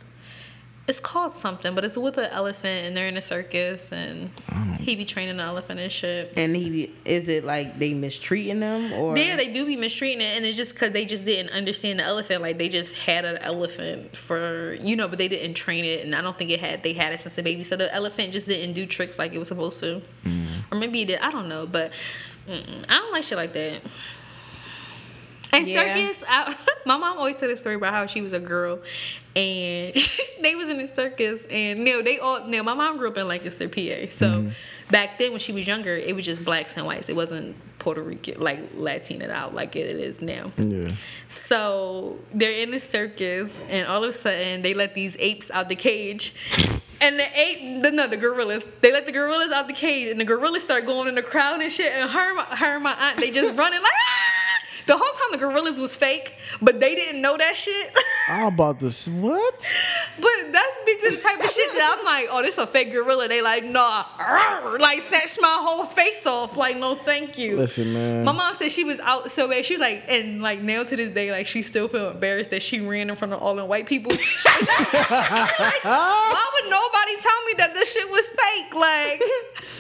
it's called something, but it's with an elephant and they're in a circus and he be training the elephant and shit. And he is it like they mistreating them or Yeah, they do be mistreating it, and it's just because they just didn't understand the elephant. Like they just had an elephant for you know, but they didn't train it, and I don't think it had they had it since a baby. So the elephant just didn't do tricks like it was supposed to, mm. or maybe it did. I don't know, but I don't like shit like that. And Yeah. circus, I, *laughs* my mom always told a story about how she was a girl, and *laughs* they was in the circus, and you know they all. Now my mom grew up in Lancaster, PA, so back then when she was younger, it was just blacks and whites. It wasn't Puerto Rican like Latin Latina out like it is now. Yeah. So they're in the circus, and all of a sudden they let these apes out the cage. *laughs* And the ape, the, no, the gorillas, they let the gorillas out the cage, and the gorillas start going in the crowd and shit. And her, her and my aunt, they just running like, ah! The whole time the gorillas was fake, but they didn't know that shit. *laughs* I'm about to what? but that's to the type of shit that I'm like, oh, this a fake gorilla. They like, nah, like snatched my whole face off. Like, no, thank you. Listen, man. My mom said she was out so bad. She was like, and like now to this day, like she still feel embarrassed that she ran in front of all the white people. *laughs* Like, why would nobody tell me that this shit was fake? Like,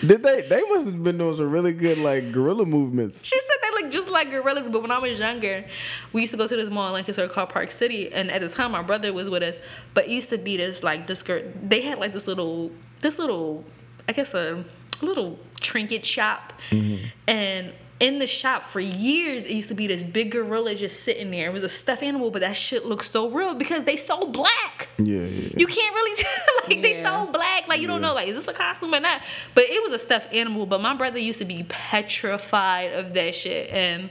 Did they? They must have been doing some really good like gorilla movements. she said they look just like gorillas. But when I was younger, we used to go to this mall in Lancaster called Park City, and at the time my brother was with us. But it used to be this like this girl. They had like this little, this little, I guess a little trinket shop, mm-hmm. and. In the shop for years, it used to be this big gorilla just sitting there. It was a stuffed animal, but that shit looked so real because they so black. Yeah, yeah. You can't really *laughs* tell. Like they Yeah. so black. Like you don't know. Like is this a costume or not? But it was a stuffed animal. But my brother used to be petrified of that shit. And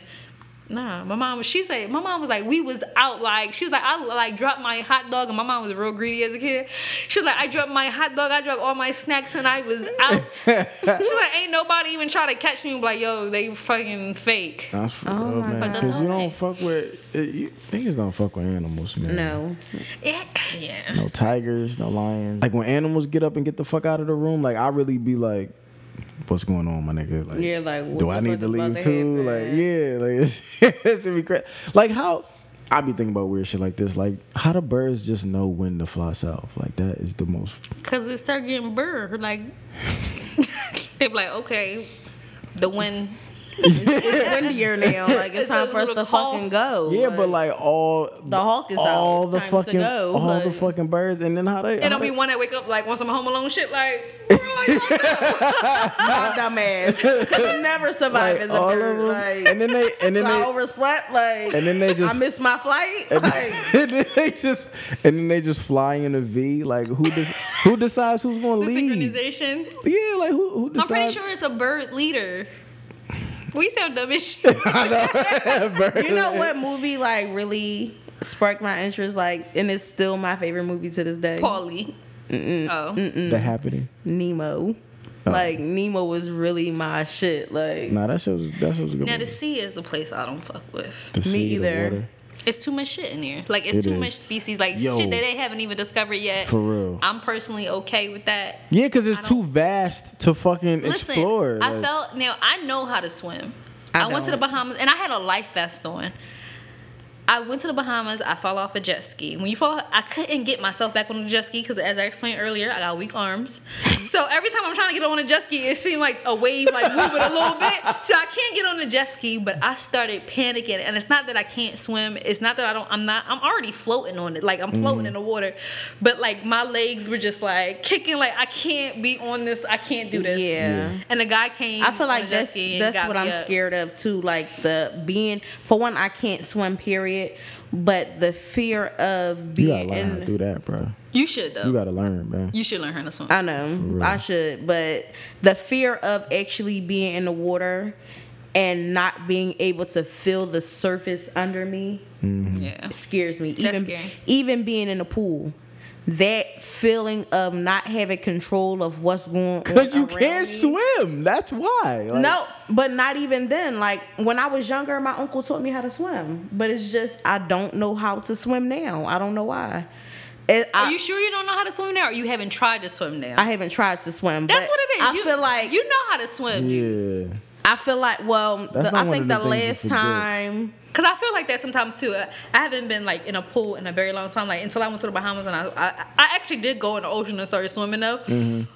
nah, my mom was. She said my mom was like we was out. Like she was like I like dropped my hot dog. And my mom was real greedy as a kid. She was like I dropped my hot dog. I dropped all my snacks and I was *laughs* out. she was like ain't nobody even try to catch me. Like yo, they fucking fake. That's for Oh real, my man. Because you don't fuck with. It, you, niggas don't fuck with animals, man. No. Yeah, yeah. No tigers, no lions. Like when animals get up and get the fuck out of the room, like I really be like, "What's going on, my nigga?" Like, Yeah, like, what do I need to leave too? happen? Like, yeah, like *laughs* it should be crazy. Like how I be thinking about weird shit like this. Like how do birds just know when to fly south? Like that is the most. Cause it start getting burr. Like *laughs* they be like, okay, the wind. *laughs* It's windier now. Like it's It's time for us to call. fucking go. Yeah, but like all The hawk is out. all It's the time to fucking go, all the fucking birds, and then how they And how don't be one that wake up like on some Home Alone shit. Like, *laughs* we're like, my dumbass could never survive like, as a all of bird. them, Like, and then they and then so I overslept. Like, and then they just I missed my flight. and Like, then, *laughs* and then they just and then they just fly in a V. Like who des- who decides who's gonna the lead? synchronization. Yeah, like who who I'm pretty sure it's a bird leader. We sound dumb as *laughs* shit. *laughs* you know what movie like really sparked my interest? Like, and it's still my favorite movie to this day. Paulie. Oh. The happening. Nemo. Oh. Like Nemo was really my shit. Like Nah, that shows that shows a good. Now movie. the sea is a place I don't fuck with. The Me sea, the either. It's too much shit in there. Like it's It too is. much species. Like Yo. shit that they haven't even discovered yet. For real. I'm personally okay with that. Yeah, because it's too vast to fucking Listen, explore. I like- felt now I know how to swim. I I, went to the. Bahamas and I had a life vest on. I went to the Bahamas. I fell off a jet ski. When you fall, I couldn't get myself back on the jet ski because, as I explained earlier, I got weak arms. So every time I'm trying to get on a jet ski, it seemed like a wave like moving a little bit. So I can't get on the jet ski. But I started panicking, and it's not that I can't swim. It's not that I don't. I'm not. I'm already floating on it. Like I'm floating mm-hmm. in the water. But like my legs were just like kicking. Like I can't be on this. I can't do this. Yeah. Yeah. And the guy came. I feel on like the jet that's ski and that's got what I'm up. scared of too. Like the being for one, I can't swim. Period. But the fear of being you being gotta learn how to do that, bro. You should though. You gotta learn, man. You should learn how to swim. I know I should, but the fear of actually being in the water and not being able to feel the surface under me mm-hmm. yeah. scares me. That's Even scary. even being in a pool, that feeling of not having control of what's going on. Cause you can't me. swim. That's why. Like, No, but not even then. Like when I was younger, my uncle taught me how to swim. But it's just I don't know how to swim now. I don't know why. It, Are you sure you don't know how to swim now, or you haven't tried to swim now? I haven't tried to swim. That's but what it is. I you, feel like you know how to swim, Yeah. I feel like well, the, I think the the last time. Cause I feel like that sometimes too. I I haven't been like in a pool in a very long time. Like until I went to the Bahamas and I, I, I actually did go in the ocean and started swimming though. Mm-hmm.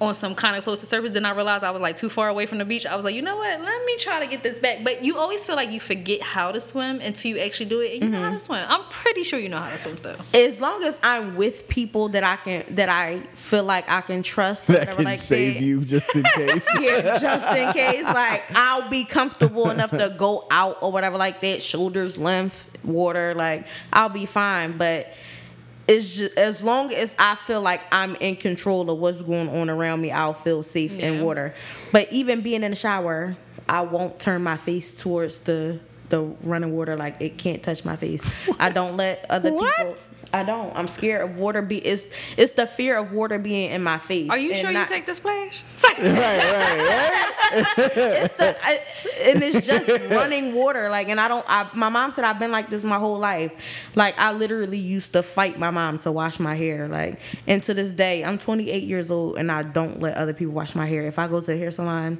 On some kind of close to surface. Then I realized I was like too far away from the beach. I was like, you know what? Let me try to get this back. But you always feel like you forget how to swim until you actually do it, and you know how to mm-hmm. swim. I'm pretty sure you know how to swim still. As long as I'm with people that I can, that I feel like I can trust, That whatever can like save that. you just in case. *laughs* yeah, just in case. Like I'll be comfortable enough to go out or whatever like that, shoulders length, water, like I'll be fine. But it's just as long as I feel like I'm in control of what's going on around me, I'll feel safe in water. But even being in the shower, I won't turn my face towards the the running water like it can't touch my face. I don't let other people What? I don't. I'm scared of water be it's it's the fear of water being in my face. Are you sure not- you take the splash? *laughs* right, right, right. it's the I, and it's just running water like and i don't I, my mom said i've been like this my whole life like i literally used to fight my mom to wash my hair like and to this day i'm 28 years old and i don't let other people wash my hair if i go to a hair salon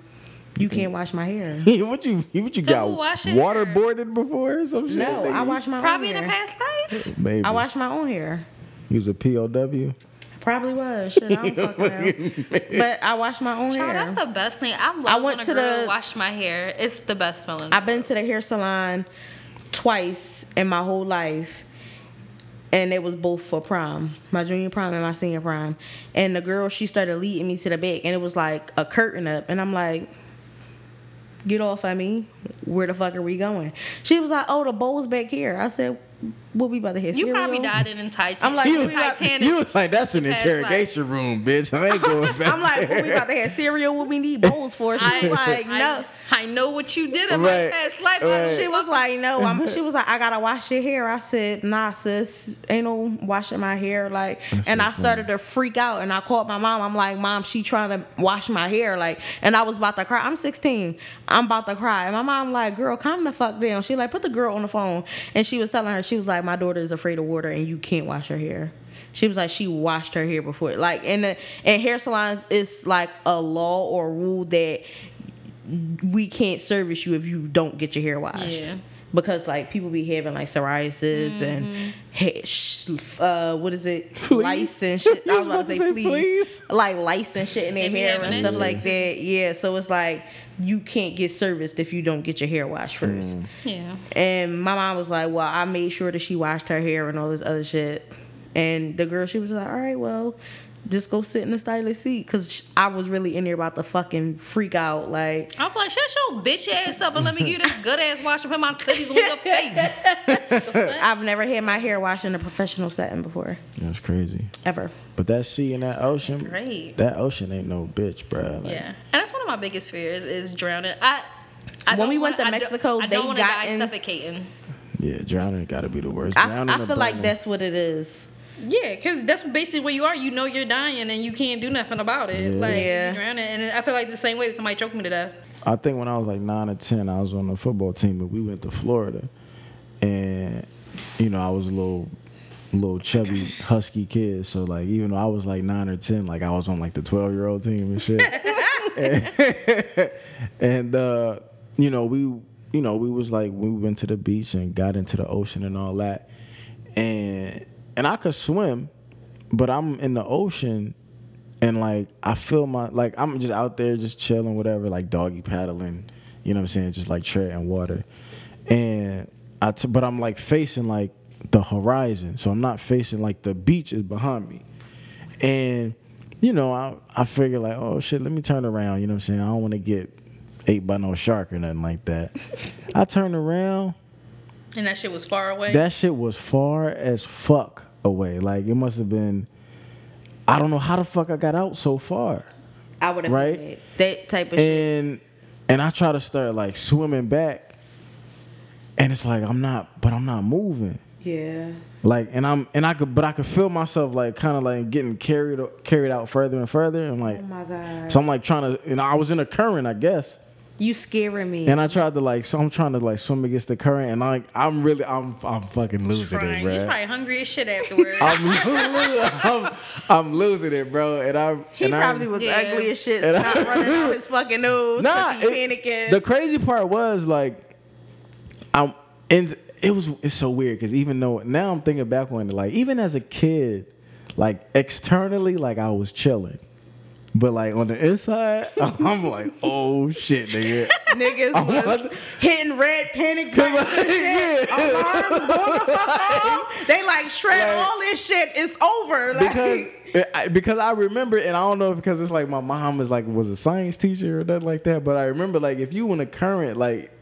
you can't wash my hair *laughs* what you what you So got who wash your hair? waterboarded before or some shit? no i nigga? wash my own hair. Probably own in a hair past life. Maybe. i wash my own hair You was a POW. probably was shit i don't *laughs* fucking know but i wash my own Child, hair that's the best thing. I love I when went a to girl the- wash my hair. It's the best feeling. I've been to the hair salon twice in my whole life. And it was both for prom, my junior prom and my senior prom. And the girl, she started leading me to the back, and it was like a curtain up. And I'm like, get off of me. Where the fuck are we going? She was like, oh, the bowl's back here. I said, what we about to hit? you probably cereal? died in Titan. I'm like, You we was, got- Titanic. you was like, that's an Past interrogation room, bitch. I ain't going *laughs* back. I'm like, what we about to have cereal? What we need bowls for? She I, was like, I- no. I, know what you did in Right, my past life. right. She was like, no. I'm, *laughs* she was like, I gotta wash your hair. I said, nah, sis, ain't no washing my hair. Like, That's and so I started to freak out, and I called my mom. I'm like, mom, she trying to wash my hair. Like, and I was about to cry. I'm 16. I'm about to cry, and my mom like, girl, calm the fuck down. She like, put the girl on the phone, and she was telling her, she was like, my daughter is afraid of water, and you can't wash her hair. She was like, she washed her hair before. Like, in the in hair salons, it's like a law or rule that we can't service you if you don't get your hair washed. Yeah. Because like people be having like psoriasis and he- sh- uh, what is it, lice and shit. *laughs* I was about to say say fleas, fleas? like lice and shit in their hair and stuff like that. Yeah, so it's like you can't get serviced if you don't get your hair washed mm. first. Yeah. And my mom was like, "Well, I made sure that she washed her hair and all this other shit." And the girl, she was like, "All right, well, just go sit in the stylist seat," because I was really in there about to fucking freak out. Like, I'm like, shut your bitch ass up and let me give you this good ass wash and put my titties on your face. *laughs* the? I've never had my hair washed in a professional setting before, That's crazy. ever. But that sea and that ocean, Great. that ocean ain't no bitch, bro. Like, Yeah, and that's one of my biggest fears is drowning. I, I When don't we went wanna- to Mexico, I they don't got die in- suffocating. yeah, drowning got to be the worst. I, Drowning I or feel like that's what it is. Yeah, because that's basically where you are. You know you're dying and you can't do nothing about it. Yeah. Like Yeah. you're drowning, and I feel like the same way if somebody choked me to death. I think when I was like nine or ten, I was on the football team and we went to Florida, and you know I was a little, little chubby husky kid. So like even though I was like nine or ten, like I was on like the twelve year old team and shit. *laughs* and uh, you know we, you know we was like we went to the beach and got into the ocean and all that, and and I could swim, but I'm in the ocean and like I feel my like I'm just out there just chilling, whatever, like doggy paddling, you know what I'm saying, just like treading water, and I t- but I'm like facing like the horizon, so I'm not facing like the beach is behind me, and you know I I figure like oh shit, let me turn around, you know what I'm saying, I don't want to get ate by no shark or nothing like that. I turn around, And that shit was far away. that shit was far as fuck away, like it must have been. I don't know how the fuck I got out so far. I would have Right? that type of shit. and and I try to start like swimming back, and it's like I'm not, but I'm not moving. Yeah. Like, and I'm and I could, but I could feel myself like kind of like getting carried carried out further and further. And like, Oh my god. so I'm like trying to, and I was in a current, I guess. You scaring me. And I tried to like, so I'm trying to like swim against the current, and like I'm really, I'm I'm fucking losing it, Crying. bro. You're probably hungry as shit afterwards. *laughs* I'm, lo- *laughs* I'm, I'm losing it, bro. And I'm he and I'm- probably was Yeah. ugly as shit, And I- not running out his *laughs* fucking nose. Nah, Nah, he it- panicking. The crazy part was like, I'm and it was it's so weird because even though now I'm thinking back on it, like even as a kid, like externally, like I was chilling, But like on the inside, *laughs* I'm like, oh shit, nigga. Niggas I was wasn't- hitting red panic *laughs* buttons like, shit. yeah. Alarms going the fuck *laughs* off. They like shred Like- all this shit. It's over. Like, because eh, I, because I remember, and I don't know if because it's like my mom was like was a science teacher or nothing like that, but I remember like if you in a current, like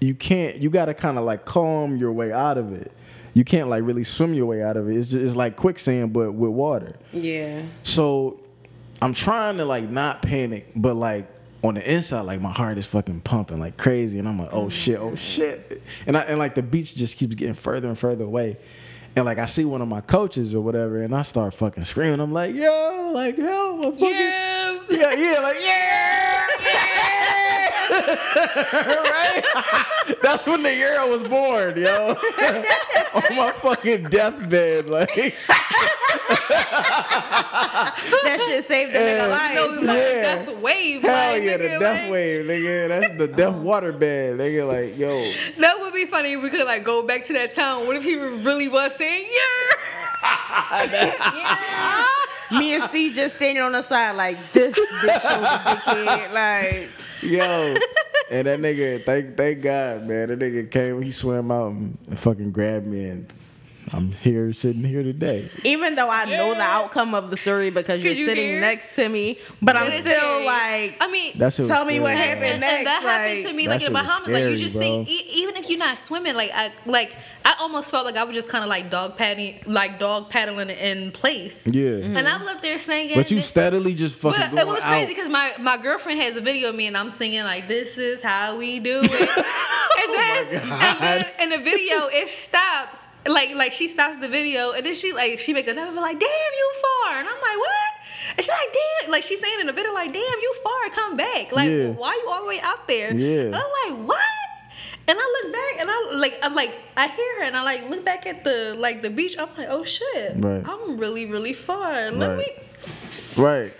you can't, you got to kind of like calm your way out of it. You can't like really swim your way out of it. It's just it's like quicksand, but with water. yeah. So I'm trying to like not panic, but like on the inside, like my heart is fucking pumping like crazy, and I'm like, oh shit, oh mm. shit, and I and like the beach just keeps getting further and further away, and like I see one of my coaches or whatever, and I start fucking screaming. I'm like, yo, like hell, fucking, Yeah. yeah, yeah, like yeah, *laughs* yeah, *laughs* right. *laughs* That's when the year was born, yo, *laughs* on my fucking deathbed, like. That shit saved the Yeah. nigga life. No, we like Yeah. death wave. Hell like, yeah, the nigga, death like- wave, nigga. That's the death oh. water bed, nigga. Like, yo, That would be funny if we could like go back to that town. What if he really was saying yeah? Me and Cii just standing on the side like this bitch was a dickhead. Like yo. And that *laughs* nigga, thank thank God, man. That nigga came, he swam out and fucking grabbed me, and I'm here sitting here today. even though I know the outcome of the story because you're you sitting hear? next to me, but I'm still scary. like, I mean, That shit was Tell me what scary, happened and, next, and that happened to me like in shit was Bahamas. like you just bro. think, e- even if you're not swimming, like I like I almost felt like I was just kind of like dog paddling, like dog paddling in place. Yeah. Mm-hmm. And I'm up there singing. But you steadily just fucking But going it was crazy because my, my girlfriend has a video of me and I'm singing like this is how we do it. *laughs* and then oh and then in the video it stops. Like like she stops the video and then she like she make another like damn you far and I'm like what? And she's like damn like she's saying in the video like damn you far come back like Yeah. why you all the way out there? Yeah. And I'm like what? And I look back and I like I'm like I hear her and I like look back at the like the beach. I'm like oh shit Right. I'm really really far. Let Right. me. Right.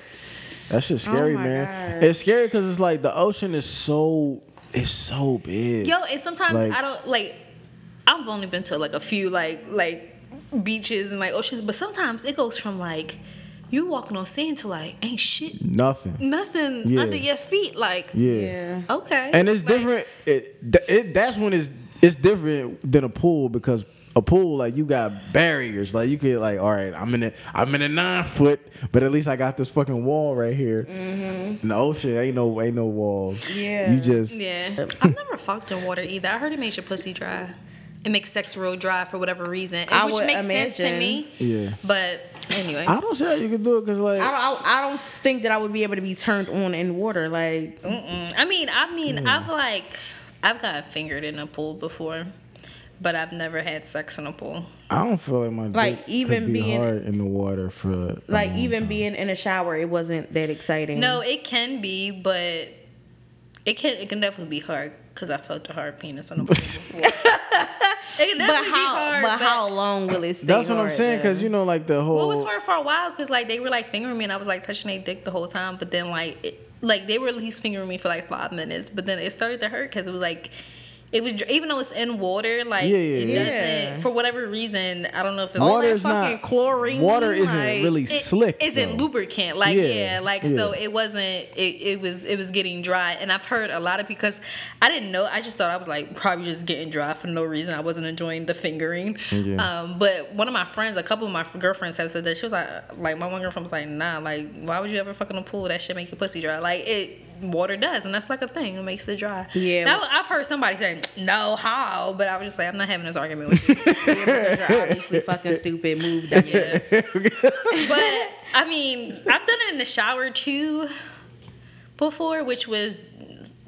That shit's oh scary, Oh man. God. It's scary because it's like the ocean is so it's so big. Yo, and sometimes Like- I don't like. I've only been to like a few like like beaches and like oceans, but sometimes it goes from like you walking on sand to like ain't shit, Nothing. nothing Yeah. under your feet. Like Yeah. yeah. okay, And it's Like, different. It, it that's when it's it's different than a pool because a pool like you got barriers. Like you could like, all right, I'm in a I'm in a nine foot, but at least I got this fucking wall right here. Mm-hmm. In the ocean, ain't no ain't no walls. Yeah. You just Yeah, I've never fucked in water either. I heard it makes your pussy dry. It makes sex real dry for whatever reason, I which would makes sense to me. Yeah. But anyway, I don't see how you can do it because like I don't, I, I don't think that I would be able to be turned on in water. Like, Mm-mm. I mean, I mean, I've like, I've got fingered in a pool before, but I've never had sex in a pool. I don't feel like my Like, dick even could be being- hard in the water for a like long even time. being in a shower, it wasn't that exciting. No, it can be, but it can it can definitely be hard because I felt a hard penis in a pool *laughs* before. It can but how? be hard. but, how long will it stay? That's what I'm hard, saying because you know like the whole Well, it was hard for a while because like they were like fingering me and I was like touching their dick the whole time, but then like it, like they were at least fingering me for like five minutes, but then it started to hurt because it was like. It was even though it's in water, like Yeah, yeah, it yeah. doesn't for whatever reason. I don't know if it's All water that is fucking not chlorine, Water isn't like- really it slick. isn't though. lubricant like Yeah, yeah, like so it wasn't it, it was it was getting dry and i've heard a lot of because i didn't know i just thought i was like probably just getting dry for no reason i wasn't enjoying the fingering Yeah. um but one of my friends a couple of my girlfriends have said that she was like like my one girlfriend was like nah like why would you ever fucking a pool that shit make your pussy dry like it water does and that's like a thing it makes it dry Yeah. now i've heard somebody say no how but i was just like i'm not having this argument with you Yeah, because *laughs* you're obviously fucking stupid. Move down. yeah. but I mean, I've done it in the shower too before, which was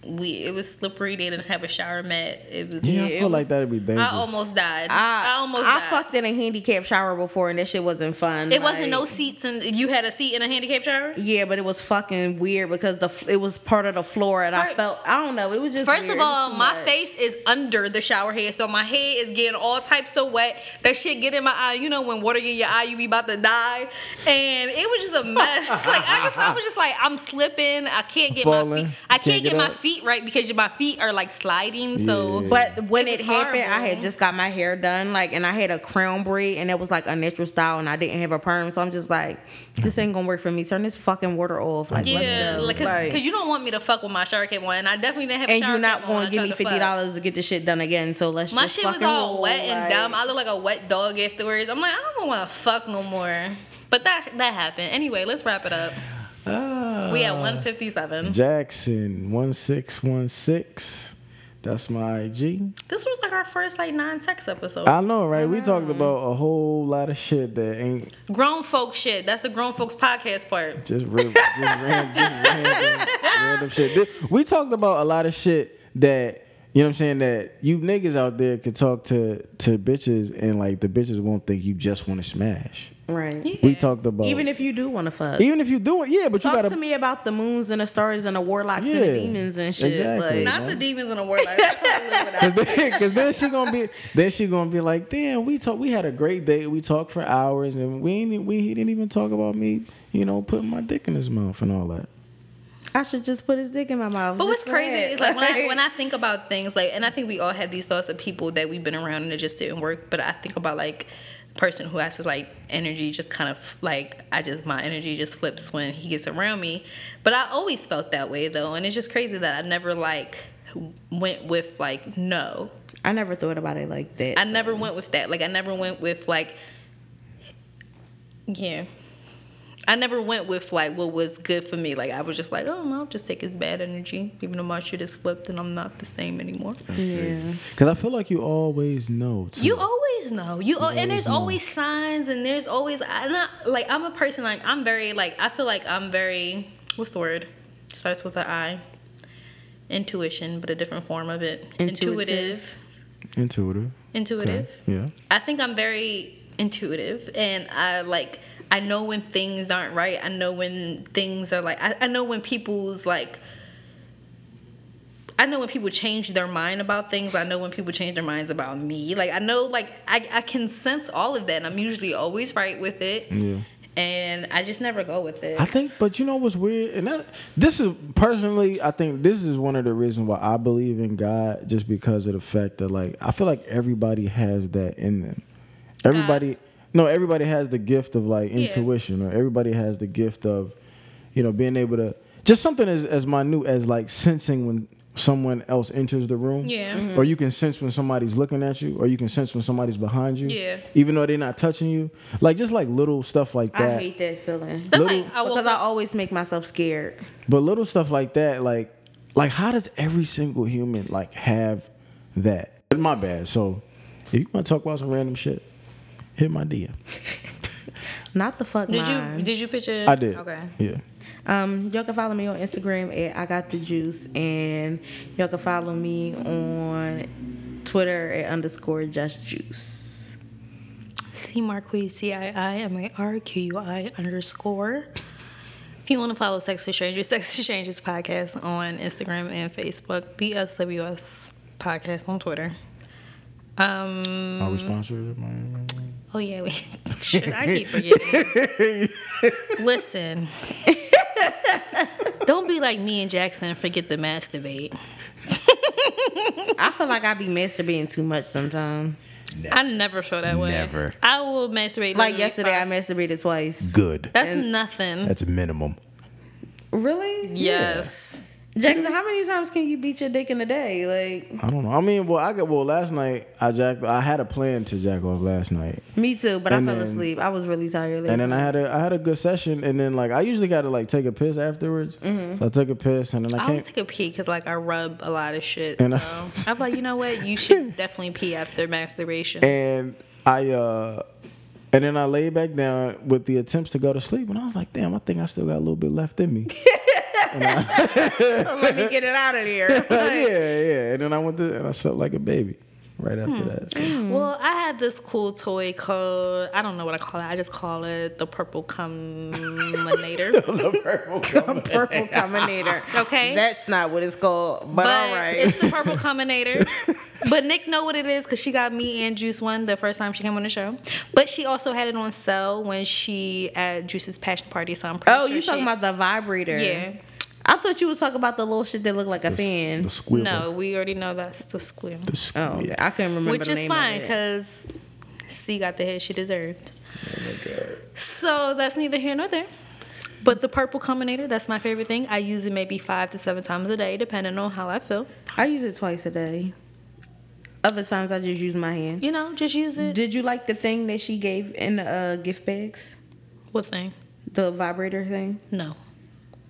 we. It was slippery. They didn't have a shower mat. It was. Yeah, I it feel like that'd be dangerous. I almost died. I, I, almost I died. fucked in a handicap shower before and that shit wasn't fun. It wasn't no seats, and you had a seat in a handicap shower. Yeah, but it was fucking weird because the it was part of the floor and I felt I don't know it was just First weird. of all, my much. face is under the shower head, so my head is getting all types of wet. That shit get in my eye. You know when water get in your eye, you be about to die, and it was just a mess. *laughs* like I just, I was just like, I'm slipping. I can't get my feet. I Can't can't, get get, my feet feet, right? Because my feet are like sliding. So, Yeah. But when It it, was happened, I had just got my hair done, like, and I had a crown braid, and it was like a natural style, and I didn't have a perm, so I'm just like, this ain't gonna work for me. Turn this fucking water off, like, yeah, let's go. like, cause, Like, 'cause you don't want me to fuck with my shower cable on, and I definitely didn't have. a and shower you're not gonna give me fifty dollars to get this shit done again. So let's My just shit was fucking all roll, wet and dumb. I look like a wet dog afterwards. I'm like, I don't want to fuck no more. But that that happened. Anyway, let's wrap it up. We at 157. Jaxon one six one six. That's my IG. This was like our first like non-sex episode. I know, right? We talked mm-hmm. about a whole lot of shit that ain't grown folk shit. That's the grown folks podcast part. just real, just, ran, just random, random shit. We talked about a lot of shit that you know what I'm saying that you niggas out there could talk to to bitches and like the bitches won't think you just want to smash. Right. Yeah. We talked about Even if you do want to fuck, even if you do it, yeah, but you talk gotta to me about the moons and the stars and the warlocks and the demons and shit. exactly. Like, Not the demons and the world. Like, I couldn't live without Cause then, cause then she gonna be, then she gonna be like, damn, we talk, we had a great date, we talked for hours, and we ain't, we he didn't even talk about me, you know, putting my dick in his mouth and all that. I should just put his dick in my mouth. But what's crazy ahead. is like when I *laughs* when I think about things like, and I think we all have these thoughts of people that we've been around and it just didn't work. But I think about like person who has to like energy just kind of like I just my energy just flips when he gets around me. But I always felt that way though, and it's just crazy that I never like went with like no. I never thought about it like that. I never went with that. Like I never went with like yeah. I never went with like what was good for me. Like I was just like, oh no, I'll just take his bad energy, even though my shit is flipped and I'm not the same anymore. Yeah. Cause I feel like you always know. Too. You always know. You, al- and there's know. always signs and there's always I'm not like I'm a person like I'm very like I feel like I'm very what's the word? Starts with an I. Intuition, but a different form of it. Intuitive. Intuitive. intuitive. Intuitive. Okay. Yeah. I think I'm very intuitive and I like I know when things aren't right. I know when things are like I, I know when people's like I know when people change their mind about things. I know when people change their minds about me. Like I know like I, I can sense all of that and I'm usually always right with it. Yeah. And I just never go with it. I think, but you know what's weird, and that this is personally, I think this is one of the reasons why I believe in God, just because of the fact that like I feel like everybody has that in them. Everybody, no, everybody has the gift of like Yeah. intuition, or everybody has the gift of, you know, being able to just something as as minute as like sensing when someone else enters the room. Yeah. Mm-hmm. Or you can sense when somebody's looking at you, or you can sense when somebody's behind you. Yeah. Even though they're not touching you, like just like little stuff like that. I hate that feeling. Little- like I woke because I always make myself scared. But little stuff like that, like, like how does every single human like have that? My bad. So, if you want to talk about some random shit, hit my DM. *laughs* Not the fuck Did mine. you did you picture I did. Okay. Yeah. Um, y'all can follow me on Instagram at I got the juice, and y'all can follow me on Twitter at underscore just juice. Cii Marqui C I I M A R Q U I underscore. If you want to follow Sex to Strangers, *laughs* Sex to Strangers podcast on Instagram and Facebook, the SWS podcast on Twitter. Um. Are we sponsored? By- Oh yeah, we, *laughs* shit, I keep forgetting. Listen, don't be like me and Jaxon. and Forget to masturbate. I feel like I be masturbating too much sometimes. I never feel that way. Never. I will masturbate. Like literally yesterday, I masturbated twice. Good. That's and- nothing. That's minimum. Really? yes. Jaxon, how many times can you beat your dick in a day? Like I don't know. I mean, well, I got well last night. I jacked. I had a plan to jack off last night, me too, but And I fell then- asleep. I was really tired. and then I had a I had a good session, and then like I usually got to like take a piss afterwards. So I took a piss, and then I I always can't. take a pee because like I rub a lot of shit. And so I- *laughs* I'm like, you know what? You should definitely pee after masturbation. And I uh, and then I laid back down with the attempts to go to sleep, and I was like, damn, I think I still got a little bit left in me. *laughs* *laughs* let me get it out of here. *laughs* yeah, *laughs* yeah. And then I went to and I slept like a baby right after Hmm. that. So. Well, I had this cool toy called I don't know what I call it. I just call it the purple cuminator. Purple Combinator. Okay. That's not what it's called, but, but all right. it's the purple combinator. but Nick know what it is because she got me and Juice one the first time she came on the show. But she also had it on sale when she at Juice's passion party. So I'm pretty oh, sure you she, talking about the vibrator? yeah. I thought you was talking about the little shit that looked like a The, fan. the squeal. No, we already know that's the squeal. The squeal. Oh, okay. I couldn't remember Which the is name fine of it. because Cii got the head she deserved. Oh my god. So that's neither here nor there. But the purple combinator, that's my favorite thing. I use it maybe five to seven times a day, depending on how I feel. I use it twice a day. Other times I just use my hand. You know, just use it. Did you like the thing that she gave in the uh, gift bags? What thing? The vibrator thing. No.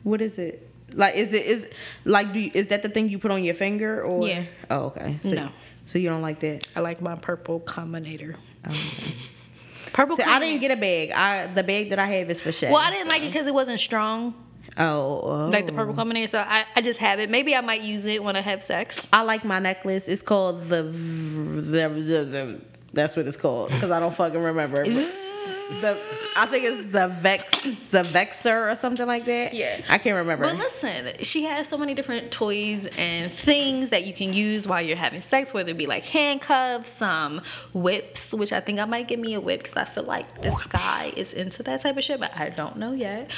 What is it? Like, is it is like do you, is that the thing you put on your finger or? Yeah. Oh, okay. So, No. So you don't like that? I like my purple combinator. Oh, Purple See, I didn't get a bag. I the bag that I have is for Shay. Well, I didn't like it because it wasn't strong, Oh, oh. like the oh. purple combinator. So I, I just have it. Maybe I might use it when I have sex. I like my necklace. It's called the, the, the, the that's what it's called because I don't fucking remember. *laughs* the I think it's the Vex the Vexer or something like that. Yeah. I can't remember. But listen, she has so many different toys and things that you can use while you're having sex, whether it be like handcuffs, some whips, which I think I might get me a whip because I feel like this guy is into that type of shit, but I don't know yet.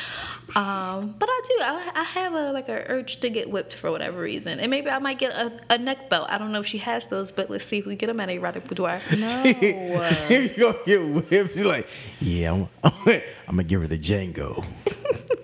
Um, but I do. I, I have a like a urge to get whipped for whatever reason, and maybe I might get a, a neck belt. I don't know if she has those, but let's see if we get them at a erotic boudoir. no. you go get whipped. She's like, yeah, *laughs* I'm, I'm, gonna give her the Django. *laughs*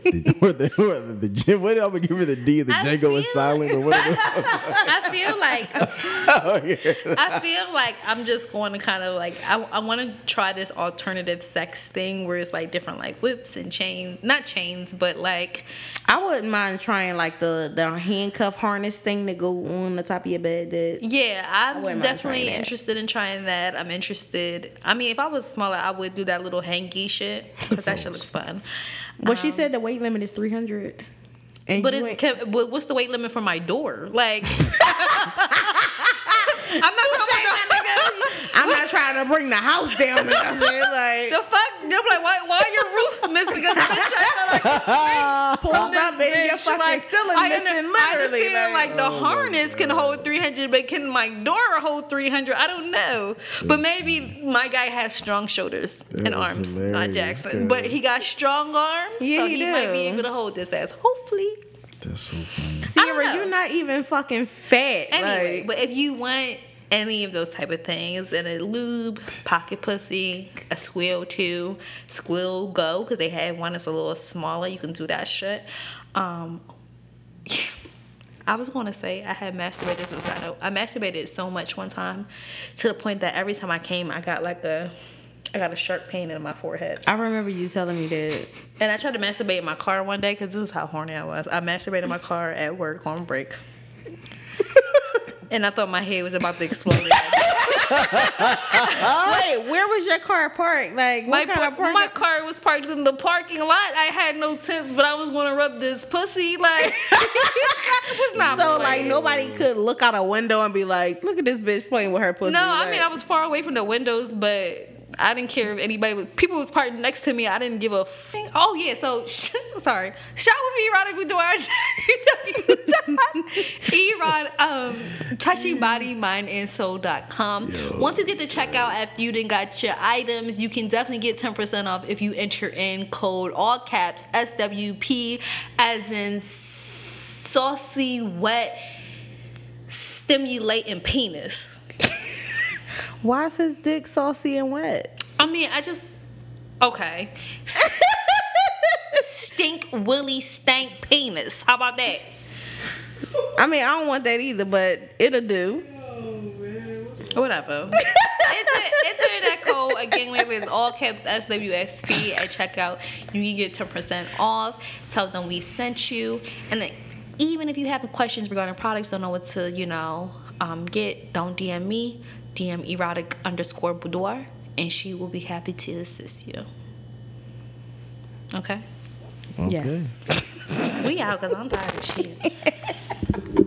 the, or the, or the, the, what I'm gonna give her the D. The I Django is silent or whatever. *laughs* I feel like. *laughs* I feel like I'm just going to kind of like I, I want to try this alternative sex thing where it's like different like whips and chains, not chains, but like I wouldn't mind trying like the the handcuff harness thing that go on the top of your bed. That yeah, I'm definitely trying interested in trying that. I'm interested. I mean, if I was smaller, I would do that little hangy shit because that shit looks fun. well, she um, said the weight limit is three hundred. And But it's can, what's the weight limit for my door? Like, *laughs* *laughs* I'm not talking about the, I'm not trying to bring the house down. or nothing, *laughs* like the fuck. They're like, why, why your roof missing? Because *laughs* bitch, I feel like it's pulled up and your fucking like, ceiling I, missing. under- literally, I understand like, the Oh harness can hold 300, but can my door hold 300? I don't know. But maybe my guy has strong shoulders That and arms, not Jaxon. God. But he got strong arms, Yeah, so he he, might be able to hold this ass. Hopefully. That's so funny. I don't Sierra, know. you're not even fucking fat. Anyway, like- but if you want any of those type of things and a lube, pocket pussy, a squill too, squill go because they have one that's a little smaller. You can do that shit. Um, *laughs* I was going to say I had masturbated since I know I masturbated so much one time to the point that every time I came, I got like a I got a sharp pain in my forehead. I remember you telling me that. And I tried to masturbate in my car one day because this is how horny I was. I masturbated in my car at work on break. and I thought my head was about to explode. Wait, where was your car parked? Like, my, what kind of par- park? my car was parked in the parking lot. I had no tents, but I was going to rub this pussy. Like, *laughs* it was not so like nobody could look out a window and be like, "Look at this bitch playing with her pussy." No, I mean I was far away from the windows, but I didn't care if anybody. Was, people was parked next to me. I didn't give a. Thing. Oh yeah, so *laughs* sorry. Shout with boudoir. *laughs* Erod, um, touching body, mind, and soul.com. Once you get to checkout after you done got your items, you can definitely get 10% off if you enter in code all caps SWP as in saucy, wet, stimulating penis. Why is his dick saucy and wet? I mean, I just okay. *laughs* Stink willy stank penis. How about that? I mean, I don't want that either, but it'll do. Whatever. enter, enter that code again. Is all caps SWSP at checkout. You can get ten percent off. Tell them we sent you, and then even if you have questions regarding products, don't know what to you know um, get, don't DM me. DM erotic underscore boudoir, and she will be happy to assist you. Okay. Okay. Yes. We out because I'm tired of shit. *laughs*